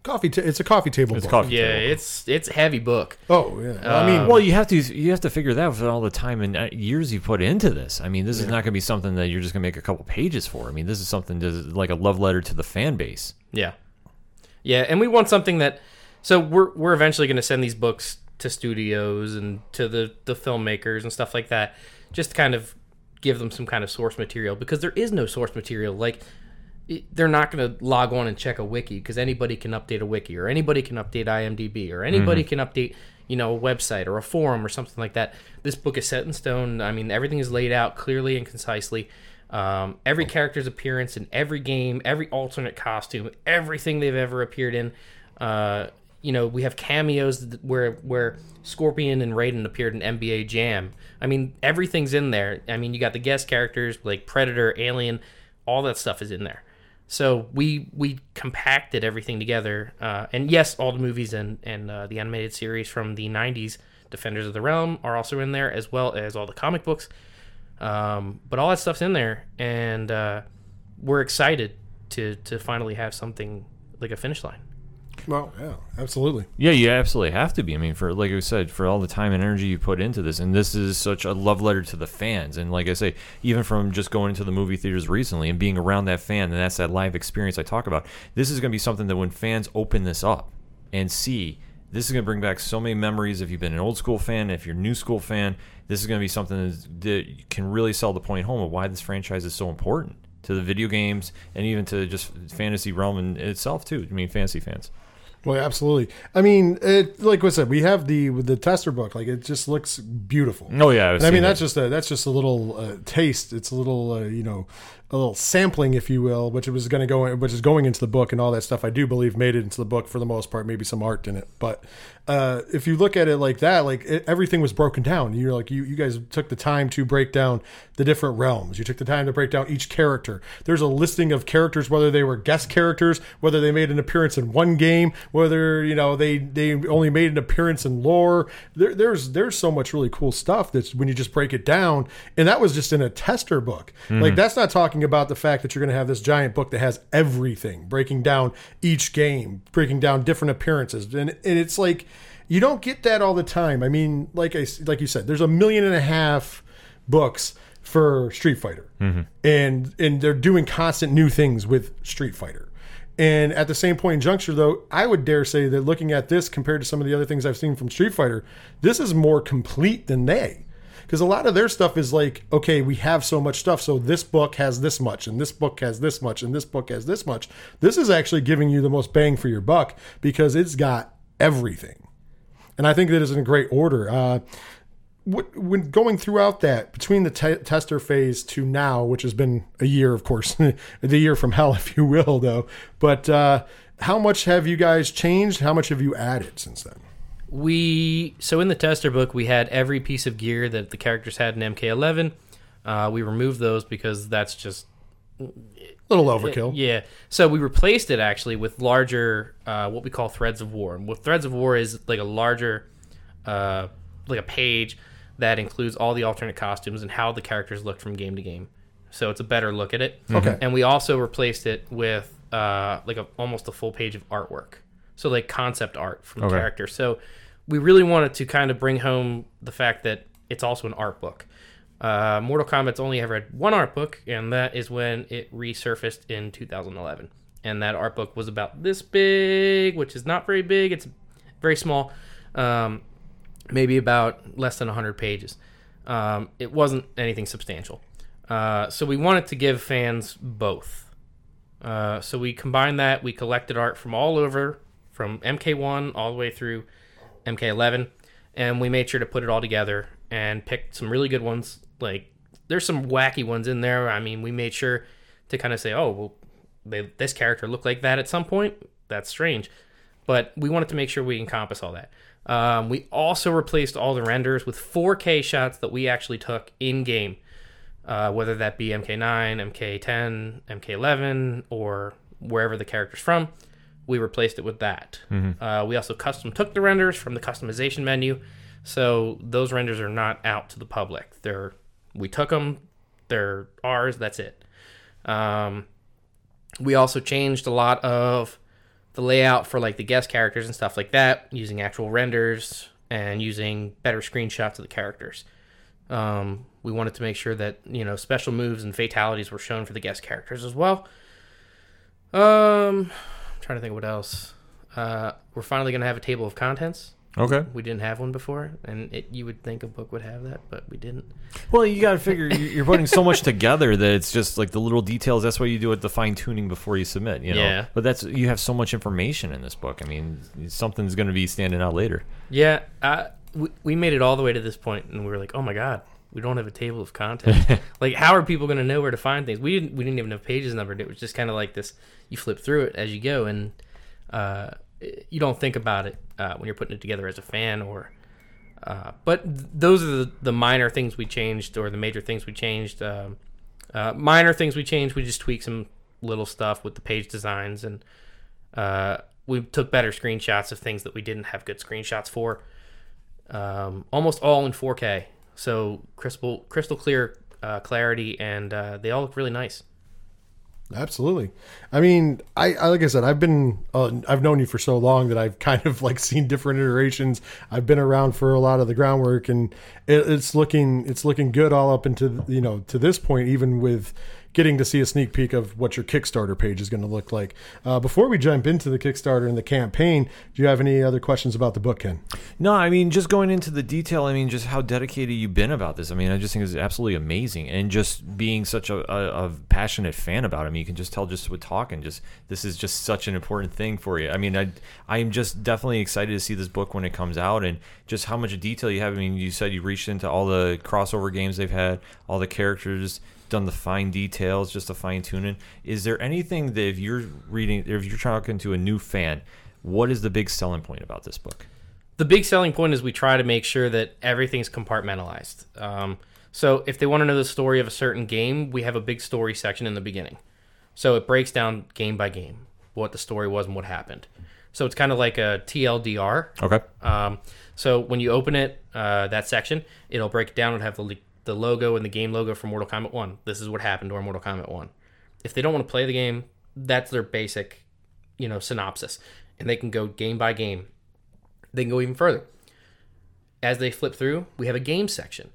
Speaker 8: Coffee. Ta- it's a coffee table
Speaker 1: It's
Speaker 8: book.
Speaker 1: coffee
Speaker 9: yeah,
Speaker 1: table.
Speaker 9: it's it's a heavy book.
Speaker 8: Oh yeah. I mean,
Speaker 1: Well, you have to you have to figure that out for all the time and uh, years you put into this. I mean, this is not going to be something that you're just going to make a couple pages for. I mean, this is something to, like a love letter to the fan base.
Speaker 9: Yeah, yeah, and we want something that. So we're we're eventually going to send these books to studios and to the the filmmakers and stuff like that, just to kind of give them some kind of source material because there is no source material. Like it, they're not going to log on and check a wiki because anybody can update a wiki or anybody can update IMDb or anybody can update you know a website or a forum or something like that. This book is set in stone. I mean, everything is laid out clearly and concisely. Um, every character's appearance in every game, every alternate costume, everything they've ever appeared in. Uh, you know, we have cameos where where Scorpion and Raiden appeared in NBA Jam. I mean, everything's in there. I mean, you got the guest characters like Predator, Alien, all that stuff is in there. So we we compacted everything together, uh, and yes, all the movies and and uh, the animated series from the '90s, Defenders of the Realm, are also in there, as well as all the comic books. Um, but all that stuff's in there, and uh, we're excited to to finally have something like a finish line.
Speaker 8: Well, yeah, absolutely.
Speaker 1: Yeah, you absolutely have to be. I mean, for like I said, for all the time and energy you put into this, and this is such a love letter to the fans. And like I say, even from just going into the movie theaters recently and being around that fan, and that's that live experience I talk about. This is going to be something that when fans open this up and see, this is going to bring back so many memories. If you've been an old school fan, if you're a new school fan, this is going to be something that can really sell the point home of why this franchise is so important to the video games and even to just fantasy realm in itself too. I mean, fantasy fans.
Speaker 8: Well, absolutely. I mean, it, like I said, we have the the tester book. Like it just looks beautiful.
Speaker 1: Oh yeah,
Speaker 8: I mean,
Speaker 1: it.
Speaker 8: that's just a that's just a little uh, taste. It's a little uh, you know a little sampling, if you will, which was going to go, which is going into the book and all that stuff. I do believe made it into the book for the most part. Maybe some art in it, but uh, if you look at it like that, like it, everything was broken down. You're like you you guys took the time to break down the different realms. You took the time to break down each character. There's a listing of characters, whether they were guest characters, whether they made an appearance in one game, whether you know they they only made an appearance in lore. There, there's there's so much really cool stuff that's when you just break it down, and that was just in a tester book. Like that's not talking about the fact that you're going to have this giant book that has everything, breaking down each game, breaking down different appearances, and and it's like you don't get that all the time. I mean, like I like you said, there's a million and a half books for Street Fighter, mm-hmm. and and they're doing constant new things with Street Fighter. And at the same point in juncture, though, I would dare say that looking at this compared to some of the other things I've seen from Street Fighter, this is more complete than they. Because a lot of their stuff is like, okay, we have so much stuff, so this book has this much, and this book has this much, and this book has this much. This is actually giving you the most bang for your buck because it's got everything. And I think that is in great order. Uh, when going throughout that between the te- tester phase to now, which has been a year, of course, the year from hell, if you will, though. But uh, how much have you guys changed? How much have you added since then?
Speaker 9: We so in the tester book we had every piece of gear that the characters had in MK11. Uh, we removed those because that's just
Speaker 8: A little overkill.
Speaker 9: yeah. So we replaced it actually with larger, uh, what we call threads of war. And what threads of war is like a larger, uh, like a page that includes all the alternate costumes and how the characters look from game to game. So it's a better look at it.
Speaker 8: Okay.
Speaker 9: And we also replaced it with uh, like a almost a full page of artwork. So like concept art from the
Speaker 1: Okay.
Speaker 9: character. So we really wanted to kind of bring home the fact that it's also an art book. Uh, Mortal Kombat's only ever had one art book, and that is when it resurfaced in 2011. And that art book was about this big, which is not very big. It's very small, um, maybe about less than 100 pages. Um, it wasn't anything substantial. Uh, so we wanted to give fans both. Uh, so we combined that. We collected art from all over, from MK1 all the way through MK11, and we made sure to put it all together and picked some really good ones. Like there's some wacky ones in there. I mean, we made sure to kind of say, oh, well, they, this character looked like that at some point. That's strange, but we wanted to make sure we encompass all that. Um, we also replaced all the renders with 4K shots that we actually took in game, uh, whether that be MK9, MK10, MK11, or wherever the character's from. We replaced it with that. Uh, we also custom took the renders from the customization menu, so those renders are not out to the public. They're we took them, they're ours. That's it. Um, we also changed a lot of the layout for like the guest characters and stuff like that using actual renders and using better screenshots of the characters. Um, we wanted to make sure that you know special moves and fatalities were shown for the guest characters as well. Um, trying to think what else. Uh, we're finally gonna have a table of contents.
Speaker 1: Okay.
Speaker 9: We didn't have one before, and it, you would think a book would have that, but we didn't.
Speaker 1: Well, you got to figure you- you're putting so much together that it's just like the little details. That's why you do it the fine tuning before you submit. You know.
Speaker 9: Yeah.
Speaker 1: But that's you have so much information in this book. I mean, something's going to be standing out later.
Speaker 9: Yeah, uh, we, we made it all the way to this point, and we were like, "Oh my god, we don't have a table of content. like, how are people going to know where to find things? We didn't. We didn't even have pages numbered. It was just kind of like this. You flip through it as you go, and uh, you don't think about it uh, when you're putting it together as a fan. Or, uh, but th- those are the, the minor things we changed, or the major things we changed. Um, uh, minor things we changed. We just tweaked some little stuff with the page designs, and uh, we took better screenshots of things that we didn't have good screenshots for um, almost all in 4K. So crystal crystal clear uh, clarity, and uh, they all look really nice.
Speaker 8: Absolutely. I mean, I, I like I said, I've been uh, I've known you for so long that I've kind of like seen different iterations. I've been around for a lot of the groundwork, and it, it's looking it's looking good all up into you know to this point, even with getting to see a sneak peek of what your Kickstarter page is going to look like. Uh, before we jump into the Kickstarter and the campaign, do you have any other questions about the book, Ken?
Speaker 1: No, I mean, just going into the detail, I mean, just how dedicated you've been about this. I mean, I just think it's absolutely amazing. And just being such a, a, a passionate fan about I mean, you can just tell just with talking, just this is just such an important thing for you. I mean, I, I'm just definitely excited to see this book when it comes out and just how much detail you have. I mean, you said you reached into all the crossover games they've had, all the characters, done the fine details, just the fine tuning. Is there anything that if you're reading, if you're talking to a new fan, what is the big selling point about this book?
Speaker 9: The big selling point is we try to make sure that everything's compartmentalized. Um, so if they want to know the story of a certain game, we have a big story section in the beginning. So it breaks down game by game what the story was and what happened. So it's kind of like a TLDR.
Speaker 1: Okay.
Speaker 9: Um, so when you open it, uh, that section, it'll break it down and have the, the logo and the game logo for Mortal Kombat 1. This is what happened to our Mortal Kombat 1. If they don't want to play the game, that's their basic, you know, synopsis. And they can go game by game. They can go even further. As they flip through, we have a game section.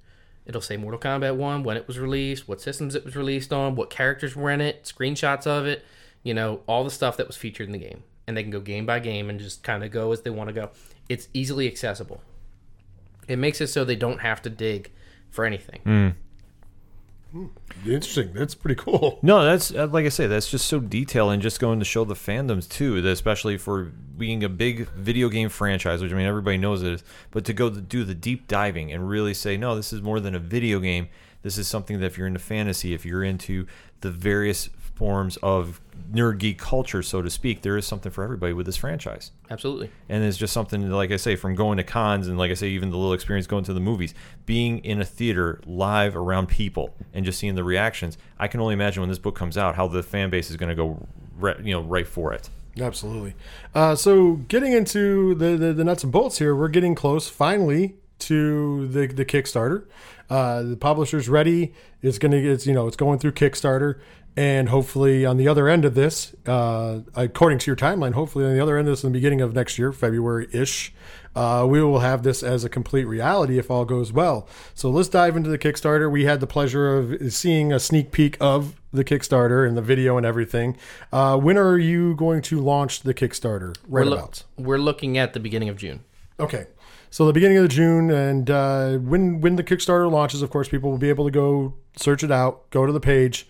Speaker 9: It'll say Mortal Kombat 1, when it was released, what systems it was released on, what characters were in it, screenshots of it, you know, all the stuff that was featured in the game. And they can go game by game and just kind of go as they want to go. It's easily accessible. It makes it so they don't have to dig for anything.
Speaker 8: Interesting. That's pretty cool.
Speaker 1: No, that's uh, like I say, that's just so detailed and just going to show the fandoms too, that especially for being a big video game franchise, which I mean everybody knows it is, but to go to do the deep diving and really say, no, this is more than a video game. This is something that if you're into fantasy, if you're into the various forms of nerd geek culture, so to speak, there is something for everybody with this franchise.
Speaker 9: Absolutely.
Speaker 1: And it's just something, like I say, from going to cons and, like I say, even the little experience going to the movies, being in a theater live around people and just seeing the reactions. I can only imagine when this book comes out how the fan base is going to go, re- you know, right for it.
Speaker 8: Absolutely. Uh, so getting into the, the the nuts and bolts here, we're getting close finally to the the Kickstarter. Uh, the publisher's ready. It's gonna it's you know it's going through Kickstarter, and hopefully on the other end of this, uh, according to your timeline, hopefully on the other end of this, in the beginning of next year, February ish, uh, we will have this as a complete reality if all goes well. So let's dive into the Kickstarter. We had the pleasure of seeing a sneak peek of the Kickstarter and the video and everything. Uh, when are you going to launch the Kickstarter? Right
Speaker 9: We're,
Speaker 8: about.
Speaker 9: we're looking at the beginning of June.
Speaker 8: Okay. So the beginning of the June, and uh, when when the Kickstarter launches, of course, people will be able to go search it out, go to the page.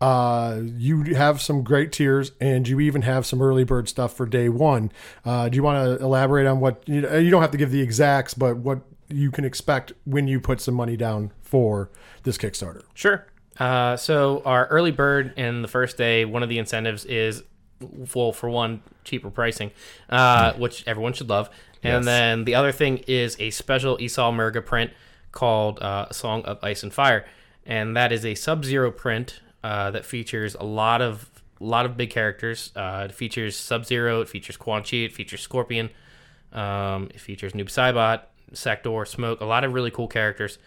Speaker 8: Uh, you have some great tiers, and you even have some early bird stuff for day one. Uh, do you want to elaborate on what you, you don't have to give the exacts, but what you can expect when you put some money down for this Kickstarter?
Speaker 9: Sure. Uh, so our early bird in the first day, one of the incentives is, well, for one, cheaper pricing, uh, which everyone should love, and then the other thing is a special Esau Murga print called uh, "Song of Ice and Fire," and that is a Sub-Zero print uh, that features a lot of a lot of big characters. Uh, it features Sub-Zero, it features Quan Chi, it features Scorpion, um, it features Noob Saibot, Sektor, Smoke, a lot of really cool characters.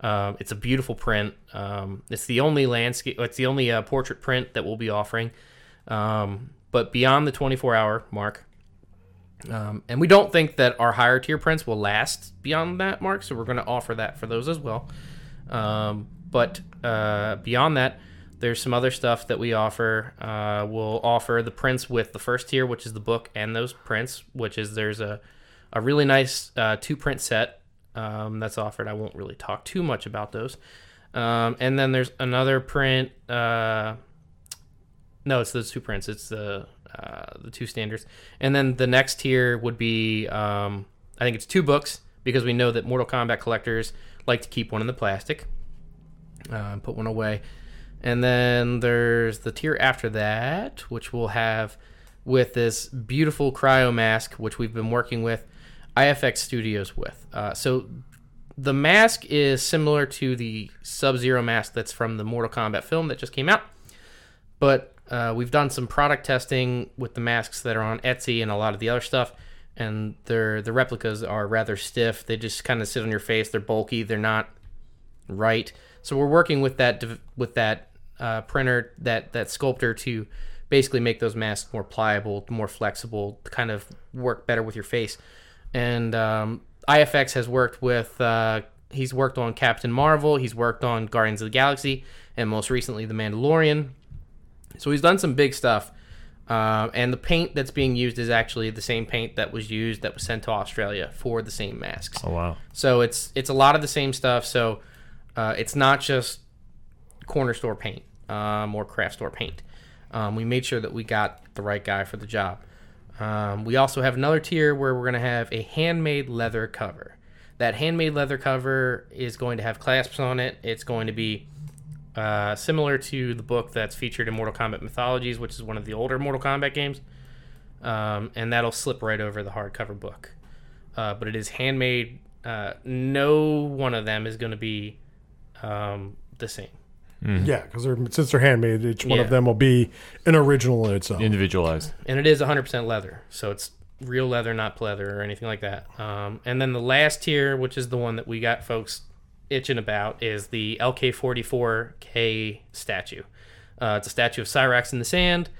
Speaker 9: Um, it's a beautiful print. Um, it's the only landscape. It's the only uh, portrait print that we'll be offering. Um, but beyond the 24 hour mark, um, and we don't think that our higher tier prints will last beyond that mark, so we're going to offer that for those as well. Um, but uh, beyond that, there's some other stuff that we offer. Uh, we'll offer the prints with the first tier, which is the book and those prints, which is there's a, a really nice uh, two print set um, that's offered. I won't really talk too much about those. Um, and then there's another print. Uh, no, it's those two prints. It's the uh, the two standards, and then the next tier would be um, I think it's two books because we know that Mortal Kombat collectors like to keep one in the plastic, uh, put one away, and then there's the tier after that, which we'll have with this beautiful cryo mask, which we've been working with IFX Studios with. Uh, so the mask is similar to the Sub Zero mask that's from the Mortal Kombat film that just came out but uh, we've done some product testing with the masks that are on Etsy and a lot of the other stuff, and they're the replicas are rather stiff. They just kind of sit on your face. They're bulky. They're not right. So we're working with that with that uh, printer, that that sculptor to basically make those masks more pliable, more flexible, to kind of work better with your face. And um, IFX has worked with. Uh, he's worked on Captain Marvel. He's worked on Guardians of the Galaxy, and most recently The Mandalorian. So he's done some big stuff. Uh, and the paint that's being used is actually the same paint that was used that was sent to Australia for the same masks.
Speaker 1: Oh wow!
Speaker 9: So it's it's a lot of the same stuff. So uh, it's not just corner store paint um, or craft store paint. Um, we made sure that we got the right guy for the job. Um, we also have another tier where we're going to have a handmade leather cover. That handmade leather cover is going to have clasps on it. It's going to be uh, similar to the book that's featured in Mortal Kombat Mythologies, which is one of the older Mortal Kombat games. Um, and that'll slip right over the hardcover book. Uh, but it is handmade. Uh, no one of them is going to be um, the same.
Speaker 8: Yeah, because they're, since they're handmade, each one
Speaker 9: Yeah.
Speaker 8: of them will be an original in itself.
Speaker 1: Individualized.
Speaker 9: and it is 100% leather so it's real leather not pleather or anything like that um, and then the last tier which is the one that we got folks itching about is the lk44k statue uh, it's a statue of cyrax in the sand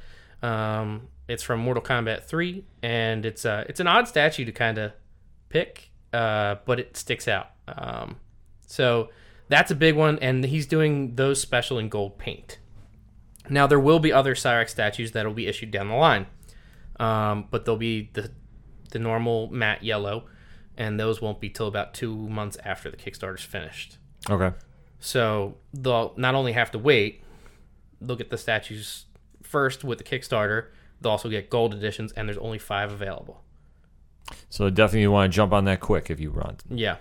Speaker 9: um, it's from mortal kombat 3 and it's uh, it's an odd statue to kind of pick uh, but it sticks out um, so That's a big one, and he's doing those special in gold paint. Now there will be other Cyrax statues that will be issued down the line, um, but they'll be the the normal matte yellow, and those won't be till about two months after the Kickstarter's finished.
Speaker 1: Okay.
Speaker 9: So they'll not only have to wait, they'll get the statues first with the Kickstarter. They'll also get gold editions, and there's only five available.
Speaker 1: So definitely you want to jump on that quick if you want.
Speaker 9: Yeah.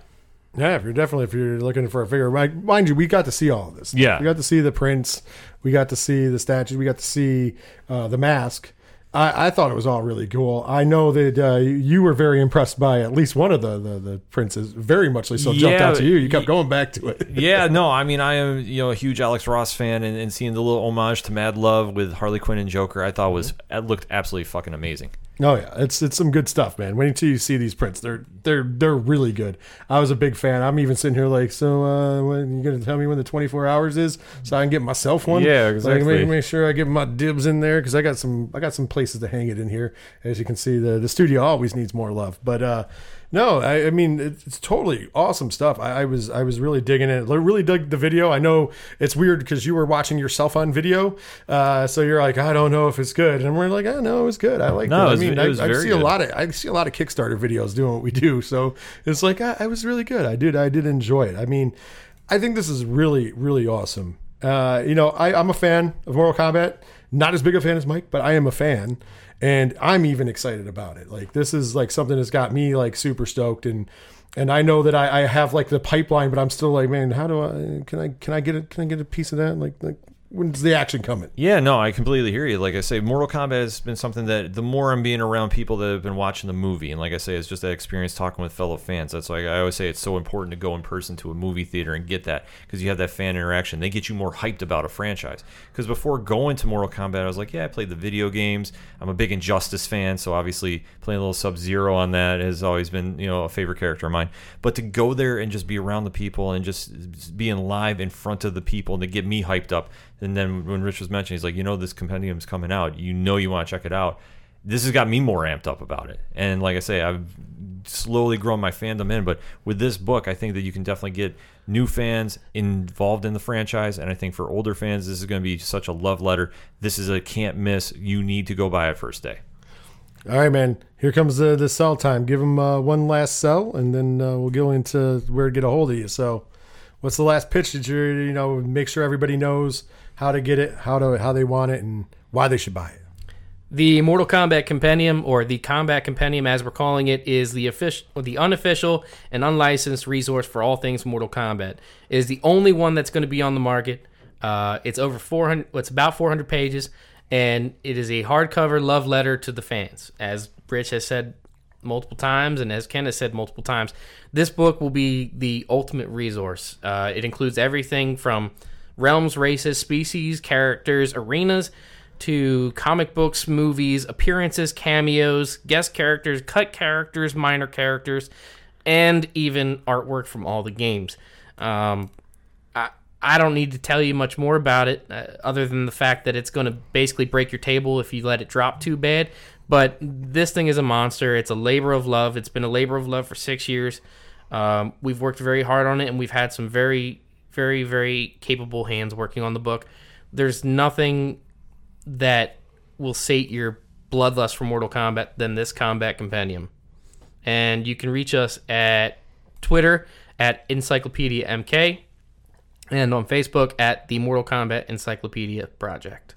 Speaker 8: Yeah, if you're definitely if you're looking for a figure, mind, mind you, we got to see all of this.
Speaker 1: Yeah.
Speaker 8: we got to see the prints, we got to see the statues, we got to see uh, the mask. I, I thought it was all really cool. I know that uh, you were very impressed by at least one of the the, the princes. Very much so jumped
Speaker 1: Yeah,
Speaker 8: out to you. You kept going back to it.
Speaker 1: yeah, no, I mean, I am you know a huge Alex Ross fan, and, and seeing the little homage to Mad Love with Harley Quinn and Joker, I thought was it looked absolutely fucking amazing.
Speaker 8: Oh yeah, it's it's some good stuff, man. Wait until you see these prints. They're they're they're really good. I was a big fan. I'm even sitting here like, so uh, when you gonna tell me when the 24 hours is, so I can get myself one?
Speaker 1: Yeah,
Speaker 8: Like,
Speaker 1: exactly.
Speaker 8: make, make sure I give my dibs in there because I got some I got some places to hang it in here. As you can see, the the studio always needs more love. But uh, no, I, I mean it's, it's totally awesome stuff. I, I was I was really digging it. I really dug the video. I know it's weird because you were watching yourself on video, uh, so you're like, I don't know if it's good, and we're like, I know it was good. I like
Speaker 1: No,
Speaker 8: it. I mean, I, I see a lot of I see a lot of Kickstarter videos doing what we do. So it's like I, I was really good. I did I did enjoy it. I mean, I think this is really really awesome. Uh, you know, I, I'm a fan of Mortal Kombat. Not as big a fan as Mike, but I am a fan, and I'm even excited about it. Like this is like something that's got me like super stoked and. And I know that I, I have like the pipeline, but I'm still like, man, how do I can I can I get it? Can I get a piece of that? Like, like when's the action coming?
Speaker 1: Yeah, no, I completely hear you. Like I say, Mortal Kombat has been something that the more I'm being around people that have been watching the movie, and like I say, it's just that experience talking with fellow fans. That's why I always say it's so important to go in person to a movie theater and get that because you have that fan interaction. They get you more hyped about a franchise. Because before going to Mortal Kombat, I was like, yeah, I played the video games. I'm a big Injustice fan, so obviously playing a little Sub Zero on that has always been you know a favorite character of mine. But to go there and just be around the people and just being live in front of the people and to get me hyped up. And then when Rich was mentioning, he's like, you know, this compendium's coming out. You know, you want to check it out. This has got me more amped up about it. And like I say, I've slowly grown my fandom in. But with this book, I think that you can definitely get new fans involved in the franchise. And I think for older fans, this is going to be such a love letter. This is a can't miss. You need to go buy it first day.
Speaker 8: All right, man. Here comes the the sell time. Give them uh, one last sell, and then uh, we'll go into where to get a hold of you. So, what's the last pitch that you're you know make sure everybody knows how to get it, how to how they want it, and why they should buy it.
Speaker 9: The Mortal Kombat Compendium, or the Combat Compendium as we're calling it, is the official, the unofficial and unlicensed resource for all things Mortal Kombat. It is the only one that's going to be on the market. Uh, it's over 400. It's about 400 pages, and it is a hardcover love letter to the fans. As Rich has said multiple times, and as Ken has said multiple times, this book will be the ultimate resource. Uh, it includes everything from realms, races, species, characters, arenas to comic books, movies, appearances, cameos, guest characters, cut characters, minor characters, and even artwork from all the games. Um, I, don't need to tell you much more about it, uh, other than the fact that it's going to basically break your table if you let it drop too bad. But this thing is a monster. It's a labor of love. It's been a labor of love for six years. Um, we've worked very hard on it, and we've had some very, very, very capable hands working on the book. There's nothing that will sate your bloodlust for Mortal Kombat than this combat compendium. And you can reach us at Twitter at Encyclopedia MK and on Facebook at the Mortal Kombat Encyclopedia Project.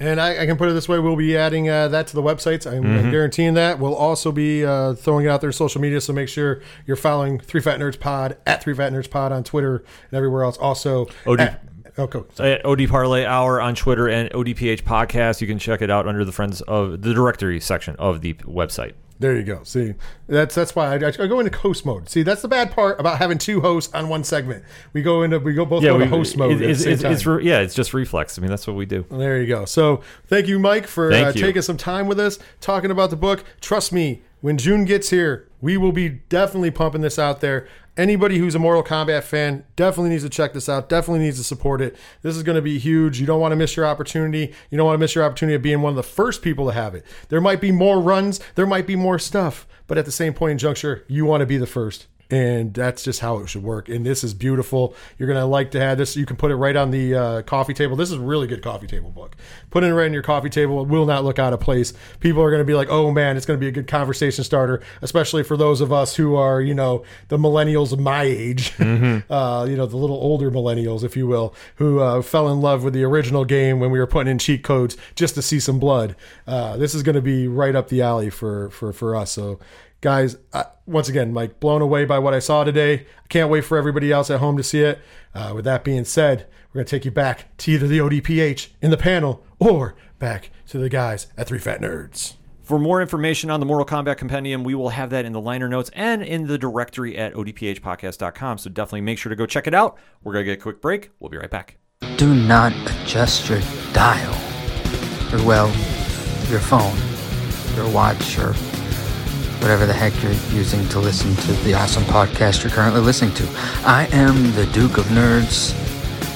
Speaker 8: And I, I can put it this way: we'll be adding uh, that to the websites. I'm
Speaker 1: Mm-hmm.
Speaker 8: guaranteeing that. We'll also be uh, throwing it out there social media. So make sure you're following Three Fat Nerds Pod at Three Fat Nerds Pod on Twitter and everywhere else. Also,
Speaker 1: OD
Speaker 8: at, oh, cool.
Speaker 1: at OD Parlay Hour on Twitter and ODPH Podcast. You can check it out under the Friends of the directory section of the website.
Speaker 8: There you go. See, that's that's why I, I go into host mode. See, that's the bad part about having two hosts on one segment. We go into we go both go to host mode.
Speaker 1: it-
Speaker 8: at
Speaker 1: it's, it's, it's re- yeah, it's just reflex. I mean, that's what we do.
Speaker 8: There you go. So thank you, Mike, for uh,
Speaker 1: you.
Speaker 8: taking some time with us, talking about the book. Trust me, when June gets here, we will be definitely pumping this out there. Anybody who's a Mortal Kombat fan definitely needs to check this out. Definitely needs to support it. This is going to be huge. You don't want to miss your opportunity. You don't want to miss your opportunity of being one of the first people to have it. There might be more runs. There might be more stuff, but at the same point in juncture, you want to be the first. And that's just how it should work. And this is beautiful. You're gonna like to have this. You can put it right on the uh, coffee table. This is a really good coffee table book. Put it right in your coffee table. It will not look out of place. People are gonna be like, "Oh man, it's gonna be a good conversation starter," especially for those of us who are, you know, the millennials of my age, uh, you know, the little older millennials, if you will, who uh, fell in love with the original game when we were putting in cheat codes just to see some blood. Uh, this is going to be right up the alley for for for us. So, guys, uh, once again, like blown away by what I saw today. I can't wait for everybody else at home to see it. Uh, with that being said, we're going to take you back to either the ODPH in the panel or back to the guys at Three Fat Nerds.
Speaker 1: For more information on the Mortal Kombat Compendium, we will have that in the liner notes and in the directory at odphpodcast.com. So definitely make sure to go check it out. We're going to get a quick break. We'll be right back.
Speaker 10: Do not adjust your dial. Or, well, your phone, your watch, or whatever the heck you're using to listen to the awesome podcast you're currently listening to. I am the Duke of Nerds,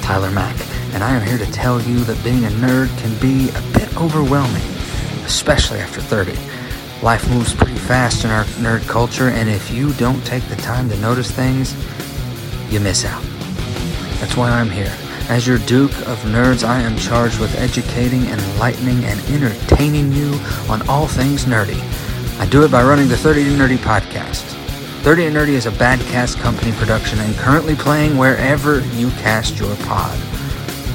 Speaker 10: Tyler Mack, and I am here to tell you that being a nerd can be a bit overwhelming, especially after 30. Life moves pretty fast in our nerd culture, and if you don't take the time to notice things, you miss out. That's why I'm here. As your Duke of Nerds, I am charged with educating, enlightening, and entertaining you on all things nerdy. I do it by running the 30 to Nerdy podcast. 30 to Nerdy is a bad cast company production and currently playing wherever you cast your pod.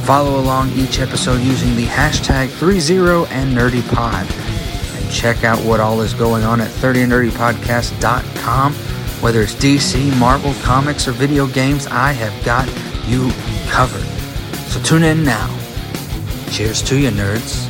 Speaker 10: Follow along each episode using the hashtag 30 and NerdyPod. And check out what all is going on at 30nerdypodcast.com. Whether it's DC, Marvel, comics, or video games, I have got you covered. So tune in now. Cheers to you, nerds.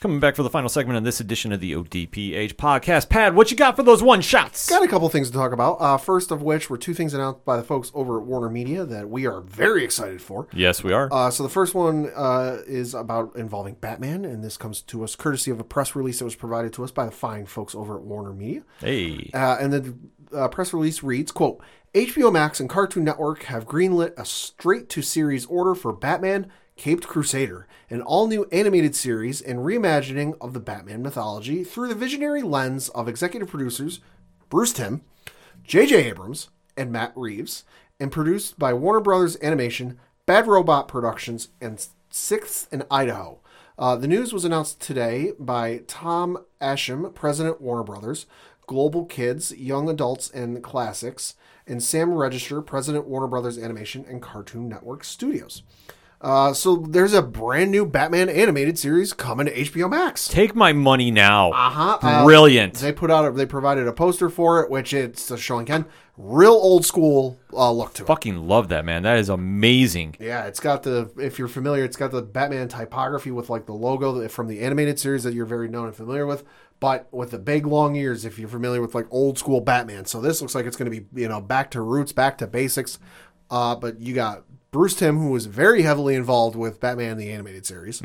Speaker 1: Coming back for the final segment on this edition of the ODPH podcast. Pad, what you got for those one shots?
Speaker 3: Got a couple things to talk about. Uh, first of which were two things announced by the folks over at Warner Media that we are very excited for.
Speaker 1: Yes, we are.
Speaker 3: Uh, so the first one uh, is about involving Batman, and this comes to us courtesy of a press release that was provided to us by the fine folks over at Warner Media.
Speaker 1: hey.
Speaker 3: Uh, and the uh, press release reads, quote, HBO Max and Cartoon Network have greenlit a straight-to-series order for Batman Caped Crusader, an all-new animated series and reimagining of the Batman mythology through the visionary lens of executive producers Bruce Timm, J.J. Abrams, and Matt Reeves, and produced by Warner Brothers Animation, Bad Robot Productions, and Sixth and Idaho. Uh, the news was announced today by Tom Ascheim, President Warner Brothers, Global Kids, Young Adults and Classics, and Sam Register, President Warner Brothers Animation and Cartoon Network Studios. Uh, so there's a brand new Batman animated series coming to HBO Max.
Speaker 1: Take my money now.
Speaker 3: Uh-huh.
Speaker 1: Brilliant.
Speaker 3: they put out a, they provided a poster for it, which it's uh, showing Ken real old school uh, look to it.
Speaker 1: Fucking love that, man. That is amazing.
Speaker 3: Yeah, it's got the if you're familiar, it's got the Batman typography with like the logo from the animated series that you're very known and familiar with, but with the big long ears if you're familiar with like old school Batman. So this looks like it's going to be you know back to roots, back to basics. Uh, but you got Bruce Timm, who was very heavily involved with Batman the animated series.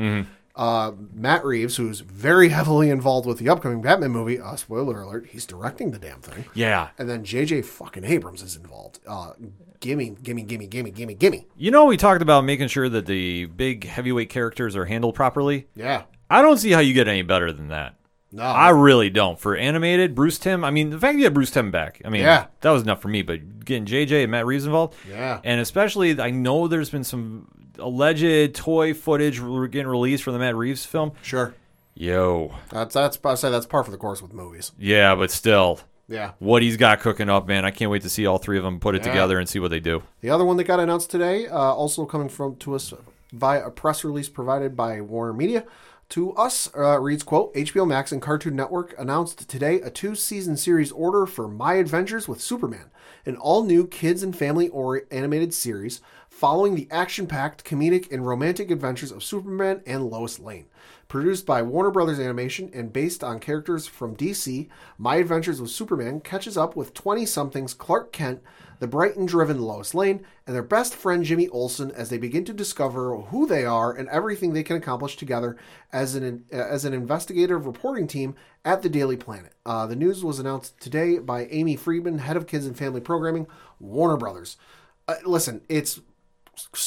Speaker 3: Uh, Matt Reeves, who's very heavily involved with the upcoming Batman movie. Uh, spoiler alert: he's directing the damn thing.
Speaker 1: Yeah.
Speaker 3: And then J.J. fucking Abrams is involved. Uh, gimme, gimme, gimme, gimme, gimme, gimme.
Speaker 1: You know, we talked about making sure that the big heavyweight characters are handled properly.
Speaker 3: Yeah.
Speaker 1: I don't see how you get any better than that.
Speaker 3: No.
Speaker 1: I really don't. For animated, Bruce Timm, I mean, the fact you get Bruce Timm back, I mean,
Speaker 3: Yeah.
Speaker 1: that was enough for me. But getting JJ and Matt Reeves involved,
Speaker 3: Yeah.
Speaker 1: and especially, I know there's been some alleged toy footage getting released from the Matt Reeves film.
Speaker 3: Sure.
Speaker 1: Yo,
Speaker 3: That's that's I say that's par for the course with movies.
Speaker 1: yeah, but still,
Speaker 3: Yeah.
Speaker 1: what he's got cooking up, man, I can't wait to see all three of them put it
Speaker 3: Yeah.
Speaker 1: together and see what they do.
Speaker 3: The other one that got announced today, uh, also coming from to us via a press release provided by Warner Media. To us, uh, reads quote HBO Max and Cartoon Network announced today a two-season series order for My Adventures with Superman, an all-new kids and family or animated series following the action-packed comedic and romantic adventures of Superman and Lois Lane. Produced by Warner Brothers Animation and based on characters from DC, My Adventures with Superman catches up with 20 somethings Clark Kent, the Brighton driven Lois Lane, and their best friend Jimmy Olsen as they begin to discover who they are and everything they can accomplish together as an, as an investigative reporting team at the Daily Planet. Uh, the news was announced today by Amy Friedman, head of kids and family programming, Warner Brothers. Uh, listen, it's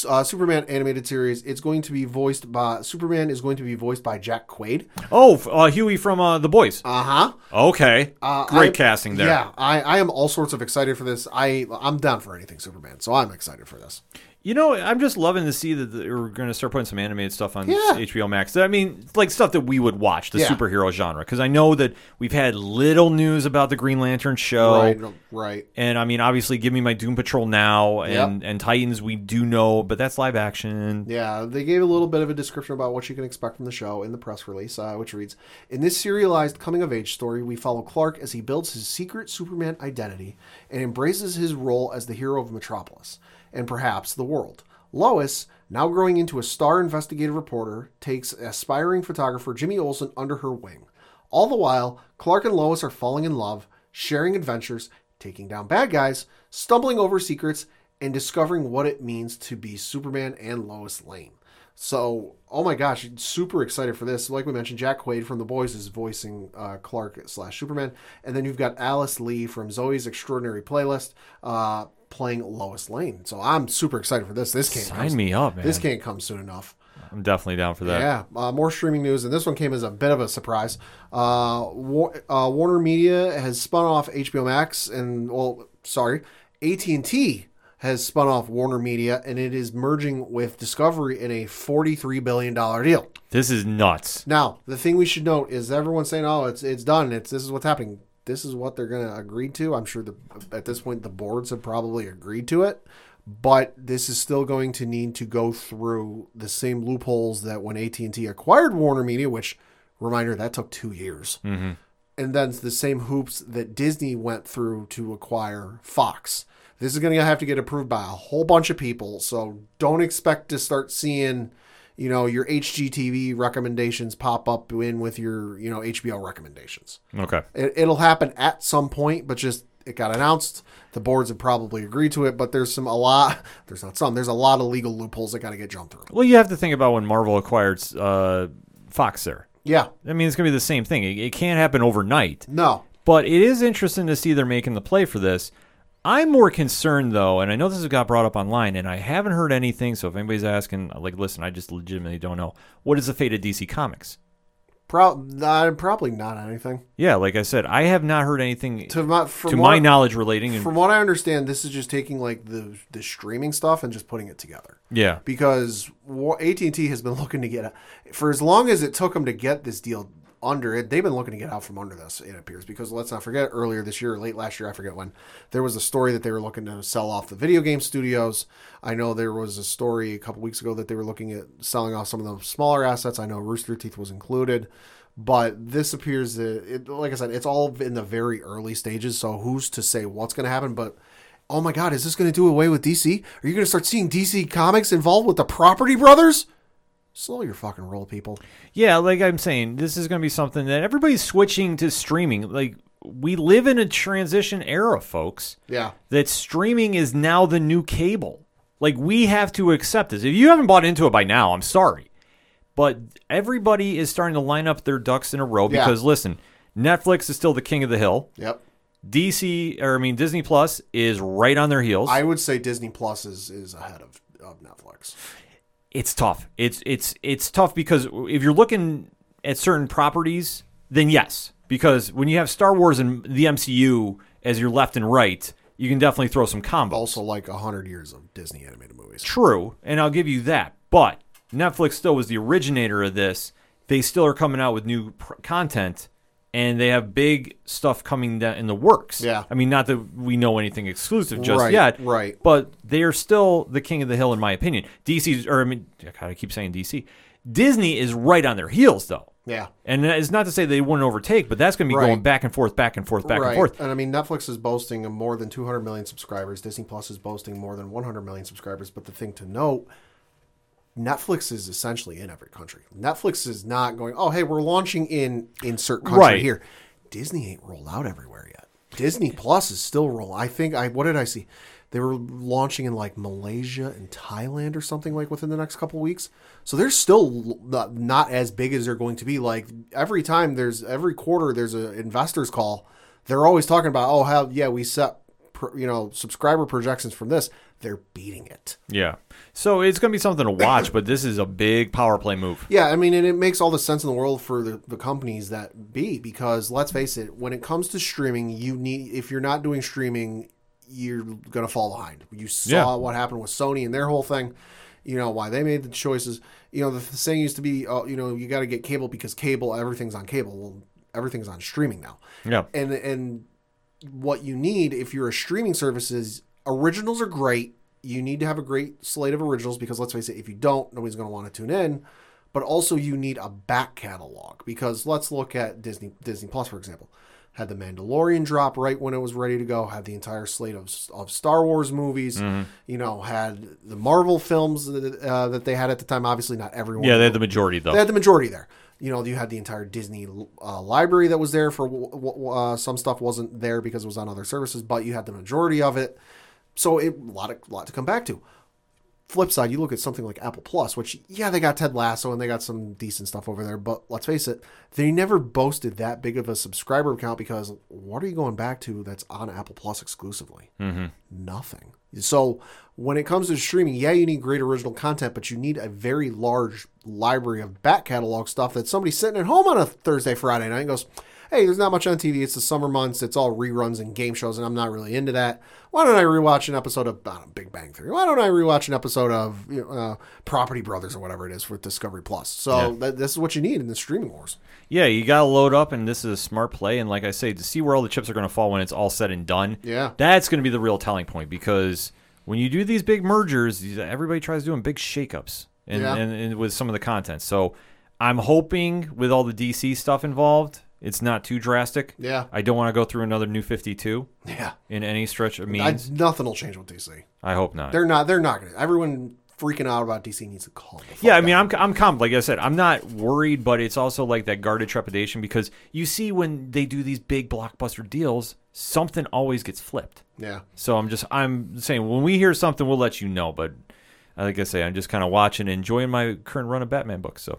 Speaker 3: uh, Superman animated series. It's going to be voiced by Superman is going to be voiced by Jack Quaid.
Speaker 1: Oh, uh, Huey from uh, The Boys.
Speaker 3: Uh huh.
Speaker 1: Okay, great
Speaker 3: I-
Speaker 1: casting there.
Speaker 3: Yeah, I, I am all sorts of excited for this. I I'm down for anything Superman, so I'm excited for this.
Speaker 1: You know, I'm just loving to see that we're going to start putting some animated stuff on
Speaker 3: Yeah.
Speaker 1: HBO Max. I mean, like stuff that we would watch, the
Speaker 3: Yeah.
Speaker 1: superhero genre. Because I know that we've had little news about the Green Lantern show.
Speaker 3: Right, right.
Speaker 1: And I mean, obviously, give me my Doom Patrol now and, and Titans, we do know, but that's live action.
Speaker 3: Yeah, they gave a little bit of a description about what you can expect from the show in the press release, uh, which reads In this serialized coming of age story, we follow Clark as he builds his secret Superman identity and embraces his role as the hero of Metropolis and perhaps the world. Lois, now growing into a star investigative reporter, takes aspiring photographer Jimmy Olsen under her wing. All the while, Clark and Lois are falling in love, sharing adventures, taking down bad guys, stumbling over secrets, and discovering what it means to be Superman and Lois Lane. So, oh my gosh, super excited for this. Like we mentioned, Jack Quaid from The Boys is voicing uh, Clark slash Superman, and then you've got Alice Lee from Zoey's Extraordinary Playlist uh, playing Lois Lane. So I'm super excited for this. This can't
Speaker 1: Sign
Speaker 3: come,
Speaker 1: me up, man.
Speaker 3: This can't come soon enough.
Speaker 1: I'm definitely down for that.
Speaker 3: Yeah, uh, more streaming news, and this one came as a bit of a surprise. Uh, War- uh, Warner Media has spun off HBO Max, and well, sorry, AT and T has spun off Warner Media, and it is merging with Discovery in a forty-three billion dollar deal.
Speaker 1: This is nuts.
Speaker 3: Now, the thing we should note is everyone's saying, "Oh, it's it's done. It's this is what's happening. This is what they're going to agree to." I'm sure the at this point the boards have probably agreed to it, but this is still going to need to go through the same loopholes that when AT&T acquired Warner Media, which reminder that took 2 years.
Speaker 1: Mhm.
Speaker 3: And then the same hoops that Disney went through to acquire Fox. This is going to have to get approved by a whole bunch of people, so don't expect to start seeing you know your HGTV recommendations pop up in with your you know HBO recommendations.
Speaker 1: Okay.
Speaker 3: It, it'll happen at some point, but just it got announced. The boards have probably agreed to it, but there's some a lot. There's not some. There's a lot of legal loopholes that got to get jumped through.
Speaker 1: Well, you have to think about when Marvel acquired uh, Fox there.
Speaker 3: Yeah.
Speaker 1: I mean, it's going to be the same thing. It, it can't happen overnight.
Speaker 3: No.
Speaker 1: But it is interesting to see they're making the play for this. I'm more concerned, though, and I know this has got brought up online, and I haven't heard anything. So if anybody's asking, like, listen, I just legitimately don't know. What is the fate of DC Comics?
Speaker 3: Pro- uh, probably not anything.
Speaker 1: Yeah, like I said, I have not heard anything
Speaker 3: To my, from
Speaker 1: to my knowledge relating. And,
Speaker 3: From what I understand, this is just taking like the the streaming stuff and just putting it together.
Speaker 1: Yeah.
Speaker 3: Because AT and T has been looking to get it for as long as it took them to get this deal under it. They've been looking to get out from under this. It appears because let's not forget earlier this year, late last year, I forget when there was a story that they were looking to sell off the video game studios. I know there was a story a couple weeks ago that they were looking at selling off some of the smaller assets. I know Rooster Teeth was included. But this appears that, it, like I said, it's all in the very early stages. So who's to say what's going to happen? But oh my God, is this going to do away with DC? Are you going to start seeing DC Comics involved with the Property Brothers? Slow your fucking roll, people.
Speaker 1: yeah, like I'm saying, this is going to be something that everybody's switching to streaming. Like, we live in a transition era, folks.
Speaker 3: Yeah.
Speaker 1: That streaming is now the new cable. Like, we have to accept this. If you haven't bought into it by now, I'm sorry. But everybody is starting to line up their ducks in a row
Speaker 3: Yeah.
Speaker 1: because, listen, Netflix is still the king of the hill.
Speaker 3: Yep.
Speaker 1: DC, or I mean, Disney Plus is right on their heels.
Speaker 3: I would say Disney Plus is, is ahead of, of Netflix.
Speaker 1: It's tough. It's it's it's tough because if you're looking at certain properties, then yes, because when you have Star Wars and the MCU as your left and right, you can definitely throw some combos.
Speaker 3: Also, like a hundred years of Disney animated movies.
Speaker 1: True, and I'll give you that. But Netflix still was the originator of this. They still are coming out with new pr- content, and they have big stuff coming down in the works.
Speaker 3: Yeah.
Speaker 1: I mean, not that we know anything exclusive just
Speaker 3: Right,
Speaker 1: yet,
Speaker 3: right.
Speaker 1: But they are still the king of the hill, in my opinion. DC's, or I mean, God, I keep saying DC. Disney is right on their heels, though.
Speaker 3: Yeah.
Speaker 1: And it's not to say they wouldn't overtake, but that's going to be
Speaker 3: Right.
Speaker 1: going back and forth, back and forth, back
Speaker 3: right.
Speaker 1: and forth.
Speaker 3: And I mean, Netflix is boasting more than 200 million subscribers. Disney Plus is boasting more than 100 million subscribers. But the thing to note, Netflix is essentially in every country. Netflix is not going, oh, hey, we're launching in insert country
Speaker 1: Right.
Speaker 3: here. Disney ain't rolled out everywhere yet. Disney Plus is still rolling. I think I what did I see? They were launching in like Malaysia and Thailand or something like within the next couple weeks. So they're still not, not as big as they're going to be. Like every time there's every quarter there's an investors call, they're always talking about oh how yeah we set you know subscriber projections from this. they're beating it.
Speaker 1: Yeah. So it's going to be something to watch, but this is a big power play move.
Speaker 3: Yeah, I mean, and it makes all the sense in the world for the, the companies that be because let's face it, when it comes to streaming, you need if you're not doing streaming, you're gonna fall behind. You saw
Speaker 1: Yeah.
Speaker 3: what happened with Sony and their whole thing. You know why they made the choices. You know the, the saying used to be, oh, you know, you got to get cable because cable, everything's on cable. Well, everything's on streaming now.
Speaker 1: Yeah.
Speaker 3: And and what you need if you're a streaming service is originals are great. You need to have a great slate of originals because let's face it, if you don't, nobody's going to want to tune in. But also you need a back catalog because let's look at Disney Disney Plus for example. Had the Mandalorian drop right when it was ready to go. Had the entire slate of, of Star Wars movies. You know, had the Marvel films that, uh, that they had at the time. Obviously, not everyone.
Speaker 1: Yeah, they had the majority, though.
Speaker 3: They had the majority there. You know, you had the entire Disney uh, library that was there for uh, some stuff wasn't there because it was on other services, but you had the majority of it. So it a lot of lot to come back to. Flip side, you look at something like Apple Plus, which yeah, they got Ted Lasso and they got some decent stuff over there, but let's face it, they never boasted that big of a subscriber count because what are you going back to that's on Apple Plus exclusively?
Speaker 1: Mm-hmm.
Speaker 3: Nothing. So when it comes to streaming, yeah, you need great original content, but you need a very large library of back catalog stuff that somebody sitting at home on a Thursday, Friday night and goes, Hey, there's not much on TV. It's the summer months. It's all reruns and game shows, and I'm not really into that. Why don't I rewatch an episode of know, Big Bang Theory? Why don't I rewatch an episode of you know, uh, Property Brothers or whatever it is with Discovery Plus? So
Speaker 1: Yeah.
Speaker 3: that, this is what you need in the streaming wars.
Speaker 1: Yeah, you got to load up, and this is a smart play. And like I say, to see where all the chips are going to fall when it's all said and done,
Speaker 3: Yeah.
Speaker 1: that's going to be the real telling point because when you do these big mergers, everybody tries doing big shakeups and,
Speaker 3: Yeah.
Speaker 1: and, and with some of the content. So I'm hoping with all the DC stuff involved, it's not too drastic.
Speaker 3: Yeah.
Speaker 1: I don't want to go through another new 52
Speaker 3: Yeah.
Speaker 1: in any stretch of
Speaker 3: I,
Speaker 1: means.
Speaker 3: nothing will change with DC.
Speaker 1: I, hope not.
Speaker 3: They're not. They're not going to. Everyone freaking out about DC needs to calm. The fuck
Speaker 1: Yeah, I mean. I'm I'm calm. Like I said, I'm not worried, but it's also like that guarded trepidation because you see when they do these big blockbuster deals, something always gets flipped.
Speaker 3: Yeah.
Speaker 1: So I'm just I'm saying when we hear something, we'll let you know. But uh, like I say, I'm just kind of watching, and enjoying my current run of Batman books. So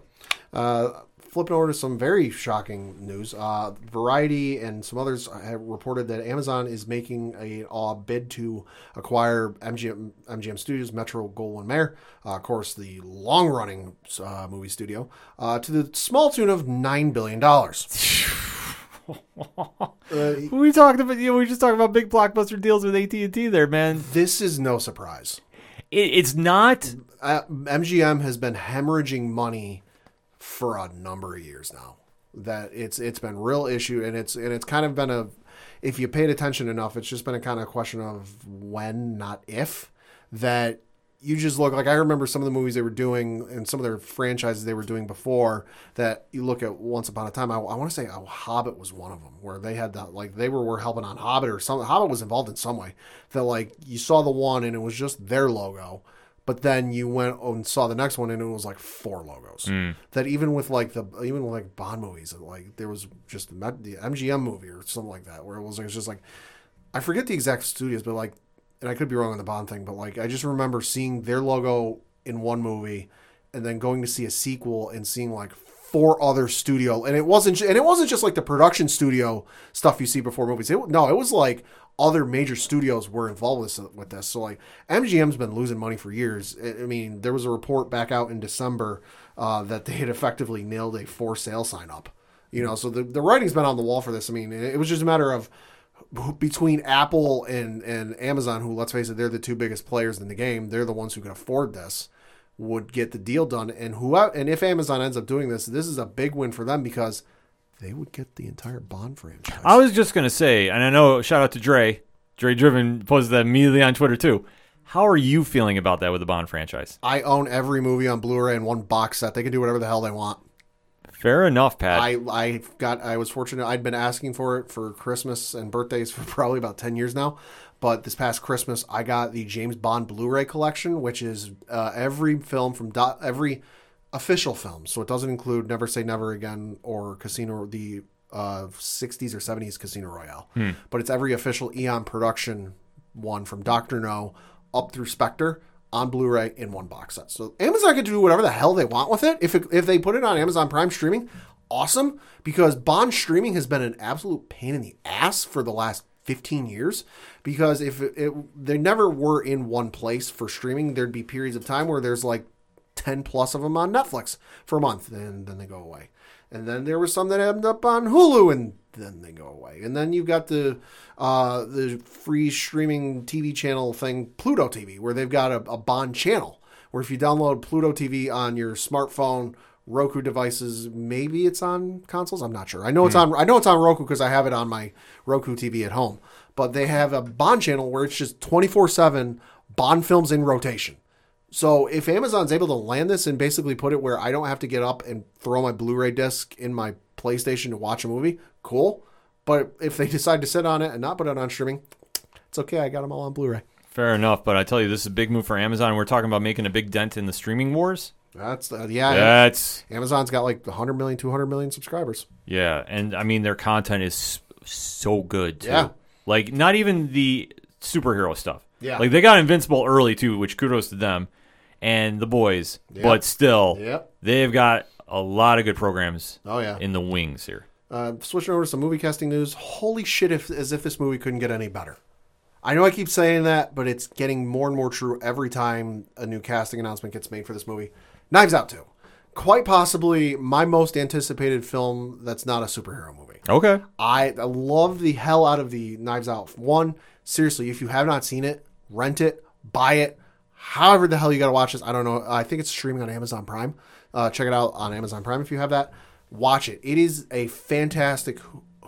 Speaker 3: Uh, flipping over to some very shocking news. Uh, Variety and some others have reported that Amazon is making a uh, bid to acquire MGM, MGM Studios, Metro Goldwyn Mayer, uh, of course, the long running uh, movie studio, uh, to the small tune of $9 billion.
Speaker 1: we talked about you know, we just talked about big blockbuster deals with AT and T there, man.
Speaker 3: This is no surprise.
Speaker 1: It, it's not.
Speaker 3: Uh, MGM has been hemorrhaging money for a number of years now. That it's it's been real issue, and it's and it's kind of been a. If you paid attention enough, it's just been a kind of question of when, not if. That you just look like I remember some of the movies they were doing and some of their franchises they were doing before. That you look at Once Upon a Time. I, I want to say uh, Hobbit was one of them where they had that like they were, were helping on Hobbit or something. Hobbit was involved in some way. That like you saw the one and it was just their logo but then you went and saw the next one and it was like four logos
Speaker 1: Mm.
Speaker 3: that even with like the even with like bond movies like there was just the the mgm movie or something like that where it was, it was just like i forget the exact studios but like and i could be wrong on the bond thing but like i just remember seeing their logo in one movie and then going to see a sequel and seeing like four other studio and it wasn't and it wasn't just like the production studio stuff you see before movies it, no it was like other major studios were involved with, this- with this. So like mgm's been losing money for years. I mean there was a report back out in december uh, that they had effectively nailed a for sale sign up. You know so the, the writing's been on the wall for this. I mean it, it was just a matter of between apple and, and amazon who let's face it they're the two biggest players in the game. They're the ones who can afford this would get the deal done. And who and if Amazon ends up doing this, this is a big win for them because they would get the entire Bond franchise.
Speaker 1: I was just gonna say, and I know shout out to Dre. Dre Driven posted that immediately on Twitter too. How are you feeling about that with the Bond franchise?
Speaker 3: I own every movie on Blu-ray in one box set. They can do whatever the hell they want.
Speaker 1: Fair enough, Pat.
Speaker 3: I I got I was fortunate. I'd been asking for it for Christmas and birthdays for probably about ten years now. But this past Christmas, I got the James Bond Blu-ray collection, which is uh, every film from do- every official film. So it doesn't include Never Say Never Again or Casino the uh, 60s or 70s Casino Royale.
Speaker 1: Hmm.
Speaker 3: But it's every official Eon production one from Doctor No up through Spectre on Blu-ray in one box set. So Amazon can do whatever the hell they want with it. If it, if they put it on Amazon Prime streaming, awesome because Bond streaming has been an absolute pain in the ass for the last 15 years because if it, it, they never were in one place for streaming, there'd be periods of time where there's like 10 plus of them on Netflix for a month and then they go away. And then there was some that end up on Hulu and then they go away. And then you've got the uh, the free streaming TV channel thing, Pluto TV, where they've got a, a Bond channel. Where if you download Pluto TV on your smartphone, Roku devices, maybe it's on consoles. I'm not sure. I know it's on. I know it's on Roku because I have it on my Roku TV at home. But they have a Bond channel where it's just 24 seven Bond films in rotation. So if Amazon's able to land this and basically put it where I don't have to get up and throw my Blu-ray disc in my PlayStation to watch a movie, cool. But if they decide to sit on it and not put it on streaming, it's okay. I got them all on Blu-ray.
Speaker 1: Fair enough, but I tell you, this is a big move for Amazon. We're talking about making a big dent in the streaming wars.
Speaker 3: That's uh, yeah.
Speaker 1: That's
Speaker 3: Amazon's got like 100 million, 200 million subscribers.
Speaker 1: yeah, and I mean their content is so good too.
Speaker 3: Yeah.
Speaker 1: Like not even the superhero stuff.
Speaker 3: Yeah.
Speaker 1: Like they got Invincible early too, which kudos to them and the boys. But still,
Speaker 3: Yep.
Speaker 1: they've got a lot of good programs.
Speaker 3: Oh, yeah.
Speaker 1: in the wings here.
Speaker 3: Uh, switching over to some movie casting news. Holy shit! If as if this movie couldn't get any better. I know I keep saying that, but it's getting more and more true every time a new casting announcement gets made for this movie. Knives Out 2. Quite possibly my most anticipated film that's not a superhero movie.
Speaker 1: Okay.
Speaker 3: I, I love the hell out of the Knives Out 1. Seriously, if you have not seen it, rent it, buy it. However the hell you got to watch this, I don't know. I think it's streaming on Amazon Prime. Uh, check it out on Amazon Prime if you have that. Watch it. It is a fantastic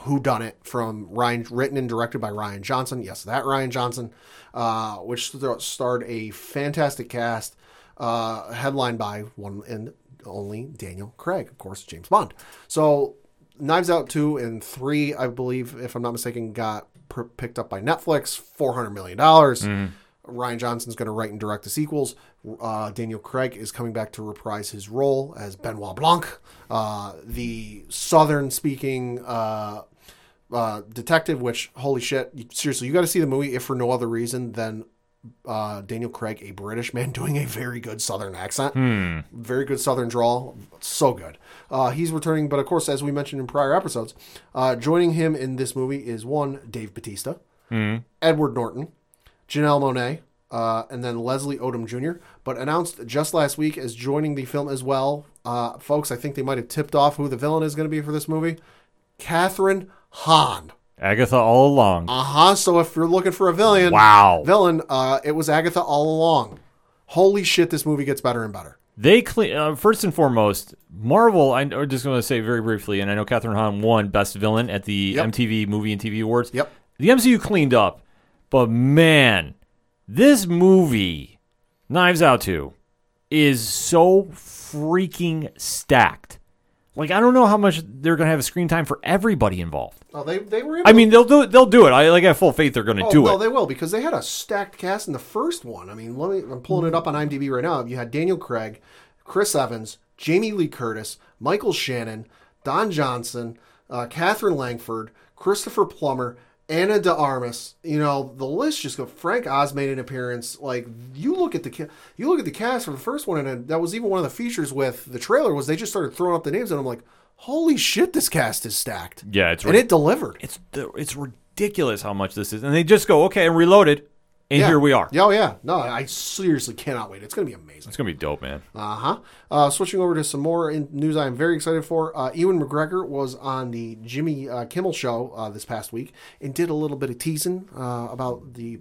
Speaker 3: who done it from Ryan, written and directed by Rian Johnson. Yes, that Rian Johnson, uh, which starred a fantastic cast, uh, headlined by one and only Daniel Craig, of course, James Bond. So, Knives Out two and three, I believe, if I'm not mistaken, got pr- picked up by Netflix, four hundred million dollars. Rian Johnson's going to write and direct the sequels. Uh, Daniel Craig is coming back to reprise his role as Benoit Blanc, uh, the Southern-speaking uh, uh, detective. Which, holy shit, seriously, you got to see the movie if for no other reason than uh, Daniel Craig, a British man, doing a very good Southern accent, very good Southern drawl, so good. Uh, he's returning, but of course, as we mentioned in prior episodes, uh, joining him in this movie is one Dave Bautista, Edward Norton, Janelle Monáe, uh, and then Leslie Odom Jr. But announced just last week as joining the film as well. Uh, folks, I think they might have tipped off who the villain is going to be for this movie. Kathryn Hahn.
Speaker 1: Agatha all along.
Speaker 3: Uh huh. So if you're looking for a villain,
Speaker 1: Wow.
Speaker 3: villain, uh, it was Agatha all along. Holy shit, this movie gets better and better.
Speaker 1: They clean uh, first and foremost. Marvel. I'm just going to say very briefly, and I know Kathryn Hahn won Best Villain at the
Speaker 3: Yep.
Speaker 1: MTV Movie and TV Awards.
Speaker 3: Yep.
Speaker 1: The MCU cleaned up, but man, this movie, Knives Out Two, is so freaking stacked. Like I don't know how much they're going to have a screen time for everybody involved.
Speaker 3: Oh, they they were.
Speaker 1: I mean, they'll do it. they'll do it. I like I have full faith they're going to
Speaker 3: Oh,
Speaker 1: do
Speaker 3: no,
Speaker 1: it.
Speaker 3: they will because they had a stacked cast in the first one. I mean, let me. I'm pulling it up on IMDb right now. You had Daniel Craig, Chris Evans, Jamie Lee Curtis, Michael Shannon, Don Johnson, uh, Katherine Langford, Christopher Plummer, Ana De Armas. You know, the list just goes. Frank Oz made an appearance. Like you look at the you look at the cast for the first one, and uh, that was even one of the features with the trailer was they just started throwing up the names, and I'm like, holy shit, this cast is stacked.
Speaker 1: Yeah, it's right
Speaker 3: and
Speaker 1: ri-
Speaker 3: it delivered.
Speaker 1: it's it's ridiculous how much this is, and they just go okay and reloaded, and
Speaker 3: Yeah.
Speaker 1: here we are.
Speaker 3: Yeah, oh yeah. No, I seriously cannot wait. It's going to be amazing.
Speaker 1: It's gonna be dope, man.
Speaker 3: Uh-huh. Uh Switching over to some more in news I am very excited for. Uh, Ewan McGregor was on the Jimmy uh, Kimmel show uh, this past week and did a little bit of teasing uh, about the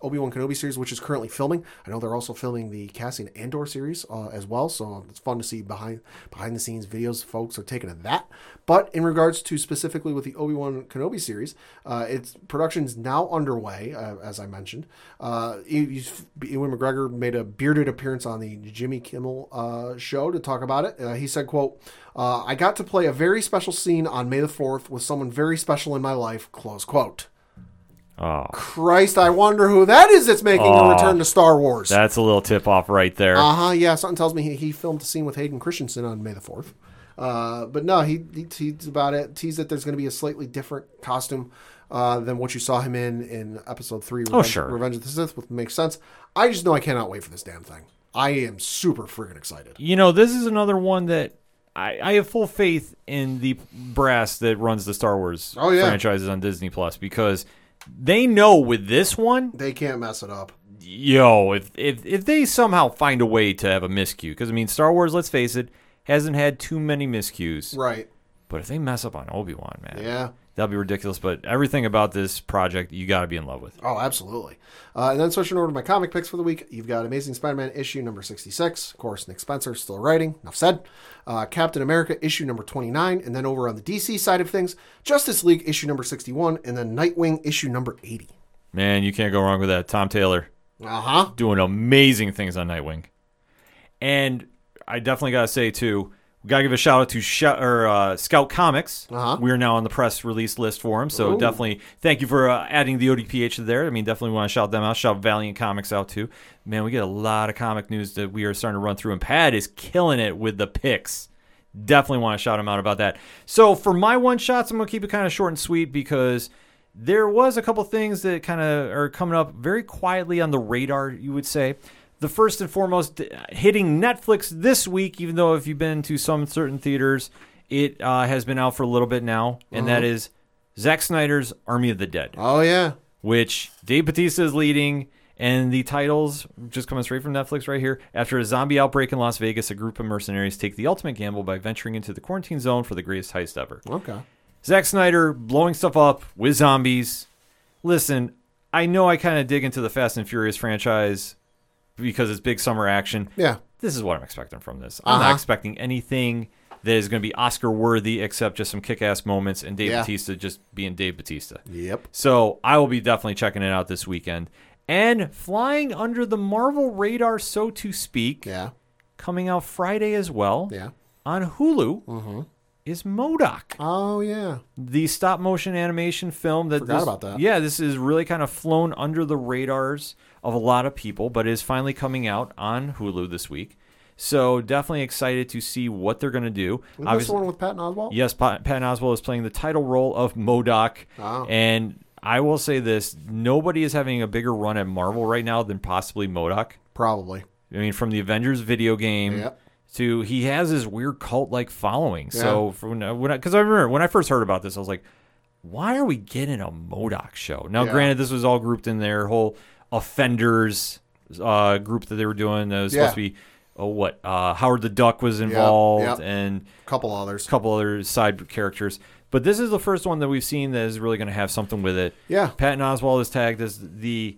Speaker 3: uh, Obi-Wan Kenobi series, which is currently filming. I know they're also filming the Cassian Andor series uh, as well, so it's fun to see behind behind the scenes videos folks are taking of that. But in regards to specifically with the Obi-Wan Kenobi series, uh, its production's now underway, uh, as I mentioned. Uh, Ewan McGregor made a bearded appearance on the Jimmy Kimmel uh, show to talk about it. Uh, he said, "quote uh, I got to play a very special scene on May the Fourth with someone very special in my life." Close quote.
Speaker 1: Oh,
Speaker 3: Christ, I wonder who that is that's making a return to Star Wars.
Speaker 1: that's a little tip off right there.
Speaker 3: Uh huh. Yeah, something tells me he, he filmed a scene with Hayden Christensen on May the Fourth. Uh, but no, he, he teased about it. Teased that there's going to be a slightly different costume uh, than what you saw him in in Episode Three. Revenge,
Speaker 1: sure.
Speaker 3: Revenge of the Sith, which makes sense. I just know I cannot wait for this damn thing. I am super friggin' excited.
Speaker 1: you know, this is another one that I, I have full faith in the brass that runs the Star Wars
Speaker 3: Oh, yeah.
Speaker 1: franchises on Disney Plus because they know with this one,
Speaker 3: They can't mess it up.
Speaker 1: yo, if if if they somehow find a way to have a miscue, because I mean, Star Wars, let's face it, hasn't had too many miscues.
Speaker 3: Right.
Speaker 1: But if they mess up on Obi Wan, man,
Speaker 3: Yeah.
Speaker 1: that'll be ridiculous. But everything about this project, you got to be in love with.
Speaker 3: Oh, absolutely. Uh, and then switching over to my comic picks for the week, you've got Amazing Spider-Man issue number 66. Of course, Nick Spencer still writing. Enough said. Uh, Captain America issue number 29. And then over on the DC side of things, Justice League issue number 61. And then Nightwing issue number 80.
Speaker 1: Man, you can't go wrong with that. Tom Taylor
Speaker 3: Uh-huh.
Speaker 1: doing amazing things on Nightwing. And I definitely got to say, too, we got to give a shout out to Sh- or, uh, Scout Comics.
Speaker 3: Uh-huh.
Speaker 1: We are now on the press release list for them. So
Speaker 3: Ooh.
Speaker 1: definitely thank you for uh, adding the ODPH there. I mean, definitely want to shout them out. Shout Valiant Comics out, too. Man, we get a lot of comic news that we are starting to run through, and Pat is killing it with the picks. Definitely want to shout him out about that. So for my one shots, I'm going to keep it kind of short and sweet because there was a couple things that kind of are coming up very quietly on the radar, you would say. The first and foremost, hitting Netflix this week, even though if you've been to some certain theaters, it uh, has been out for a little bit now, and that
Speaker 3: Uh-huh.
Speaker 1: is Zack Snyder's Army of the Dead,
Speaker 3: Oh, yeah.
Speaker 1: which Dave Bautista is leading, and the titles just coming straight from Netflix right here. After a zombie outbreak in Las Vegas, a group of mercenaries take the ultimate gamble by venturing into the quarantine zone for the greatest heist ever.
Speaker 3: Okay.
Speaker 1: Zack Snyder blowing stuff up with zombies. Listen, I know I kind of dig into the Fast and Furious franchise because it's big summer action.
Speaker 3: Yeah.
Speaker 1: This is what I'm expecting from this. I'm not
Speaker 3: Uh-huh.
Speaker 1: expecting anything that is going to be Oscar worthy except just some kick ass moments and Dave
Speaker 3: Yeah.
Speaker 1: Bautista just being Dave Bautista.
Speaker 3: Yep.
Speaker 1: So I will be definitely checking it out this weekend. And flying under the Marvel radar, so to speak,
Speaker 3: Yeah.
Speaker 1: coming out Friday as well
Speaker 3: Yeah.
Speaker 1: on Hulu
Speaker 3: Mm-hmm.
Speaker 1: Is MODOK
Speaker 3: Oh, yeah.
Speaker 1: the stop motion animation film that
Speaker 3: Forgot
Speaker 1: this-
Speaker 3: about that.
Speaker 1: Yeah, this is really kind of flown under the radars of a lot of people, but is finally coming out on Hulu this week. So definitely excited to see what they're going to do.
Speaker 3: Isn't this the one with Patton Oswalt?
Speaker 1: yes, Pat, Patton Oswalt is playing the title role of MODOK,
Speaker 3: Oh.
Speaker 1: and I will say this: nobody is having a bigger run at Marvel right now than possibly MODOK.
Speaker 3: Probably.
Speaker 1: I mean, from the Avengers video game
Speaker 3: Yep.
Speaker 1: To he has this weird cult like following. So for when, when because I, remember when I first heard about this, I was like, why are we getting a MODOK show? Now,
Speaker 3: Yeah.
Speaker 1: granted, this was all grouped in their whole offenders uh, group that they were doing. That was
Speaker 3: Yeah.
Speaker 1: supposed to be. Oh, what? Uh, Howard the Duck was involved, and
Speaker 3: couple others.
Speaker 1: a couple other side characters. But this is the first one that we've seen that is really going to have something with it.
Speaker 3: Yeah.
Speaker 1: Patton Oswalt is tagged as the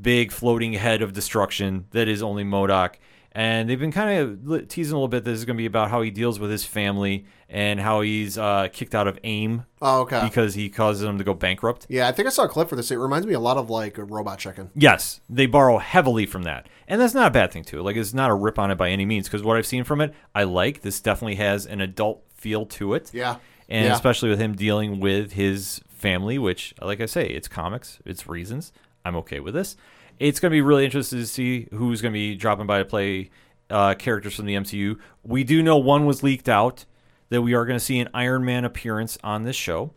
Speaker 1: big floating head of destruction that is only MODOK. And they've been kind of teasing a little bit this is going to be about how he deals with his family and how he's uh, kicked out of AIM
Speaker 3: Oh, okay.
Speaker 1: because he causes them to go bankrupt.
Speaker 3: yeah, I think I saw a clip for this. It reminds me a lot of like a Robot Chicken.
Speaker 1: Yes, they borrow heavily from that. And that's not a bad thing, too. Like, it's not a rip on it by any means because what I've seen from it, I like. This definitely has an adult feel to it.
Speaker 3: Yeah.
Speaker 1: and
Speaker 3: Yeah.
Speaker 1: especially with him dealing with his family, which, like I say, it's comics, it's reasons. I'm okay with this. It's going to be really interesting to see who's going to be dropping by to play uh, characters from the MCU. We do know one was leaked out that we are going to see an Iron Man appearance on this show,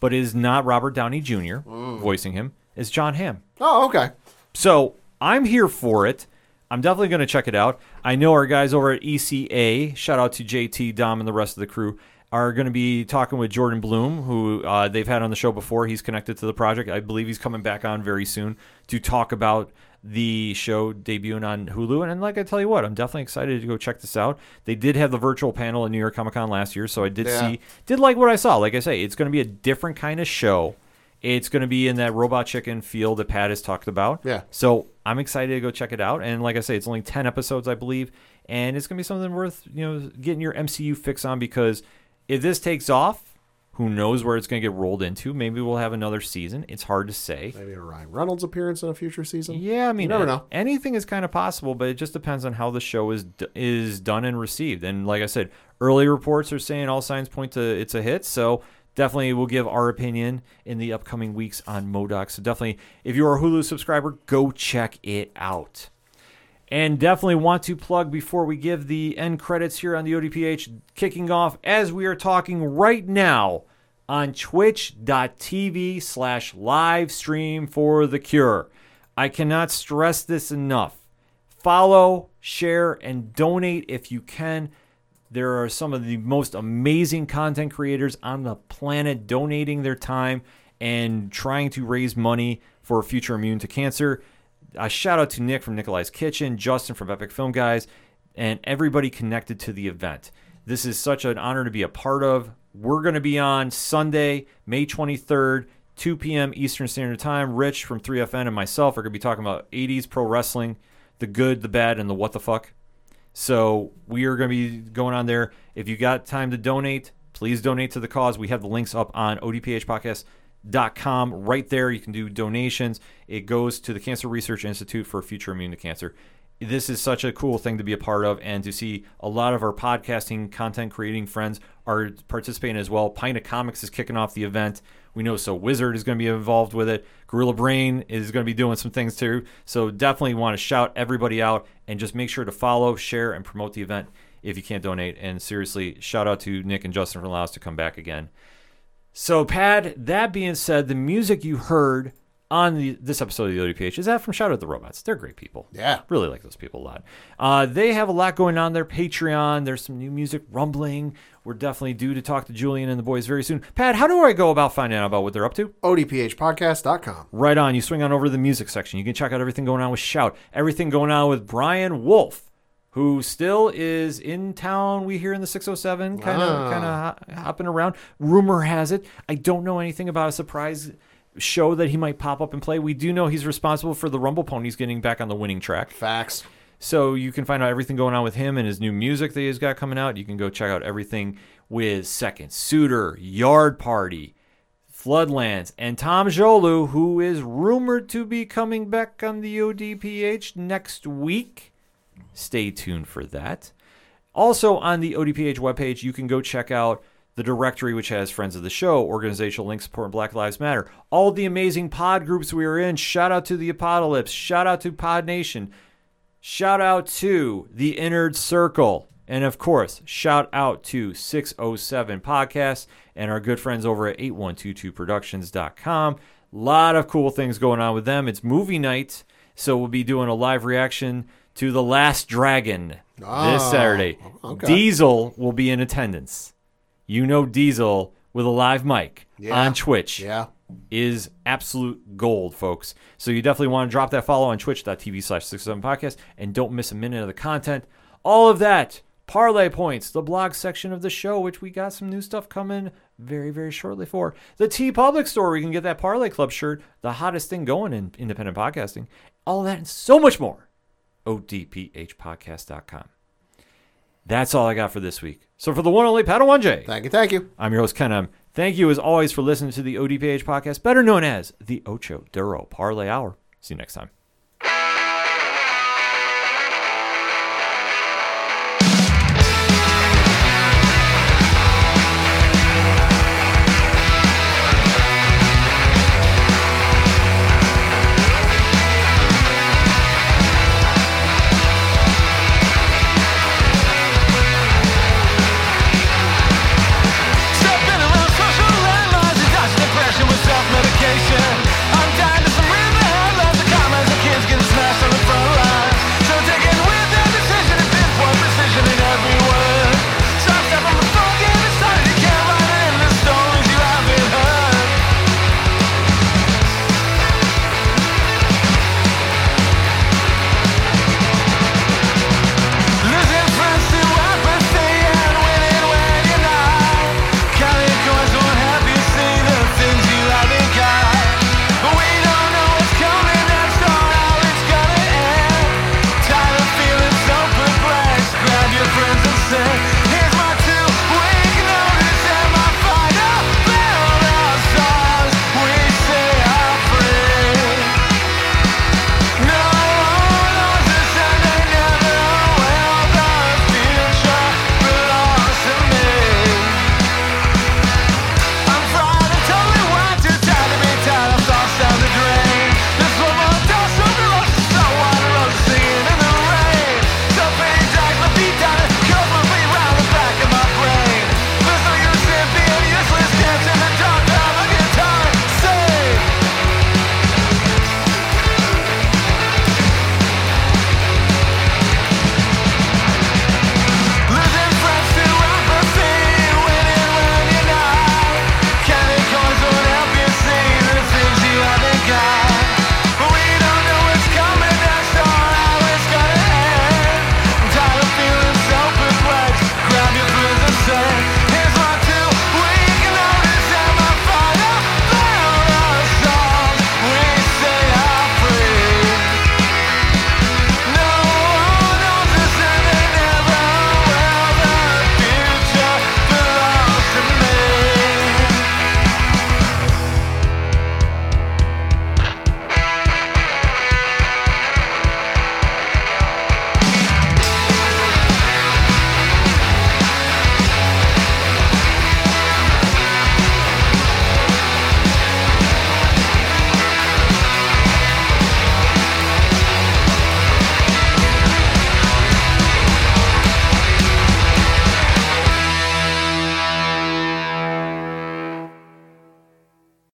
Speaker 1: but it is not Robert Downey Jr. voicing him. It's Jon Hamm.
Speaker 3: Oh, okay.
Speaker 1: So I'm here for it. I'm definitely going to check it out. I know our guys over at ECA, shout out to JT, Dom, and the rest of the crew, are going to be talking with Jordan Bloom, who uh, they've had on the show before. He's connected to the project. I believe he's coming back on very soon to talk about the show debuting on Hulu. And, like I tell you what, I'm definitely excited to go check this out. They did have the virtual panel at New York Comic Con last year, so I did
Speaker 3: Yeah.
Speaker 1: see, did like what I saw. Like I say, it's going to be a different kind of show. It's going to be in that robot chicken feel that Pat has talked about.
Speaker 3: Yeah.
Speaker 1: So I'm excited to go check it out. And like I say, it's only 10 episodes, I believe. And it's going to be something worth, you know, getting your MCU fix on because if this takes off, who knows where it's going to get rolled into? Maybe we'll have another season. It's hard to say.
Speaker 3: Maybe a Ryan Reynolds appearance in a future season.
Speaker 1: Yeah, I mean,
Speaker 3: you never know.
Speaker 1: anything is kind of possible, but it just depends on how the show is d- is done and received. And like I said, early reports are saying all signs point to it's a hit. So definitely we'll give our opinion in the upcoming weeks on MODOK. So definitely, if you're a Hulu subscriber, go check it out. And definitely want to plug before we give the end credits here on the ODPH kicking off as we are talking right now on twitch.tv slash live stream for the cure. I cannot stress this enough. Follow, share, and donate if you can. There are some of the most amazing content creators on the planet donating their time and trying to raise money for Future Immune to Cancer. A shout out to Nick from Nikolai's Kitchen, Justin from Epic Film Guys, and everybody connected to the event. This is such an honor to be a part of. We're going to be on Sunday, May 23rd, 2 p.m. Eastern Standard Time. Rich from 3FN and myself are going to be talking about 80s pro wrestling, the good, the bad, and the what the fuck. So we are going to be going on there. If you got time to donate, please donate to the cause. We have the links up on odphpodcast.com. Right there, you can do donations. It goes to the Cancer Research Institute for Future Immune to Cancer. This is such a cool thing to be a part of, and to see a lot of our podcasting, content creating friends are participating as well. Pint of Comics is kicking off the event. We know So Wizard is going to be involved with it. Gorilla Brain is going to be doing some things too. So definitely want to shout everybody out and just make sure to follow, share, and promote the event if you can't donate. And seriously, shout out to Nick and Justin for allowing us to come back again. So, Pad, that being said, the music you heard on the, this episode of the ODPH is that from Shout Out the Robots. They're great people.
Speaker 3: Yeah.
Speaker 1: Really like those people a lot. Uh, they have a lot going on their Patreon. There's some new music rumbling. We're definitely due to talk to Julian and the boys very soon. Pat, how do I go about finding out about what they're up to?
Speaker 3: odphpodcast.com.
Speaker 1: Right on. You swing on over to the music section. You can check out everything going on with Shout, everything going on with Brian Wolf, who still is in town. We hear in the 607, kind of kind of hopping around. Rumor has it. I don't know anything about a surprise show that he might pop up and play. We do know he's responsible for the Rumble Ponies getting back on the winning track.
Speaker 3: Facts.
Speaker 1: So you can find out everything going on with him and his new music that he's got coming out. You can go check out everything with Second Suitor, Yard Party, Floodlands, and Tom Jolu, who is rumored to be coming back on the ODPH next week. Stay tuned for that. Also, on the ODPH webpage, you can go check out the directory, which has friends of the show, organizational links supporting Black Lives Matter, all the amazing pod groups we are in. Shout out to the Apocalypse. Shout out to Pod Nation. Shout out to the Inner Circle. And of course, shout out to 607 Podcasts and our good friends over at 8122productions.com. A lot of cool things going on with them. It's movie night, so we'll be doing a live reaction to The Last Dragon this
Speaker 3: Oh,
Speaker 1: Saturday.
Speaker 3: okay.
Speaker 1: Diesel will be in attendance. You know Diesel with a live mic
Speaker 3: Yeah.
Speaker 1: on Twitch
Speaker 3: Yeah.
Speaker 1: is absolute gold, folks. So you definitely want to drop that follow on twitch.tv slash 67 podcast and don't miss a minute of the content. All of that, parlay points, the blog section of the show, which we got some new stuff coming very, very shortly for. The TeePublic store, you can get that Parlay Club shirt, the hottest thing going in independent podcasting. All that and so much more. ODPHpodcast.com. That's all I got for this week. So for the one and only Padawan J.
Speaker 3: Thank you. Thank you.
Speaker 1: I'm your host, Ken. Um, Thank you, as always, for listening to the ODPH podcast, better known as the Ocho Duro Parlay Hour. See you next time.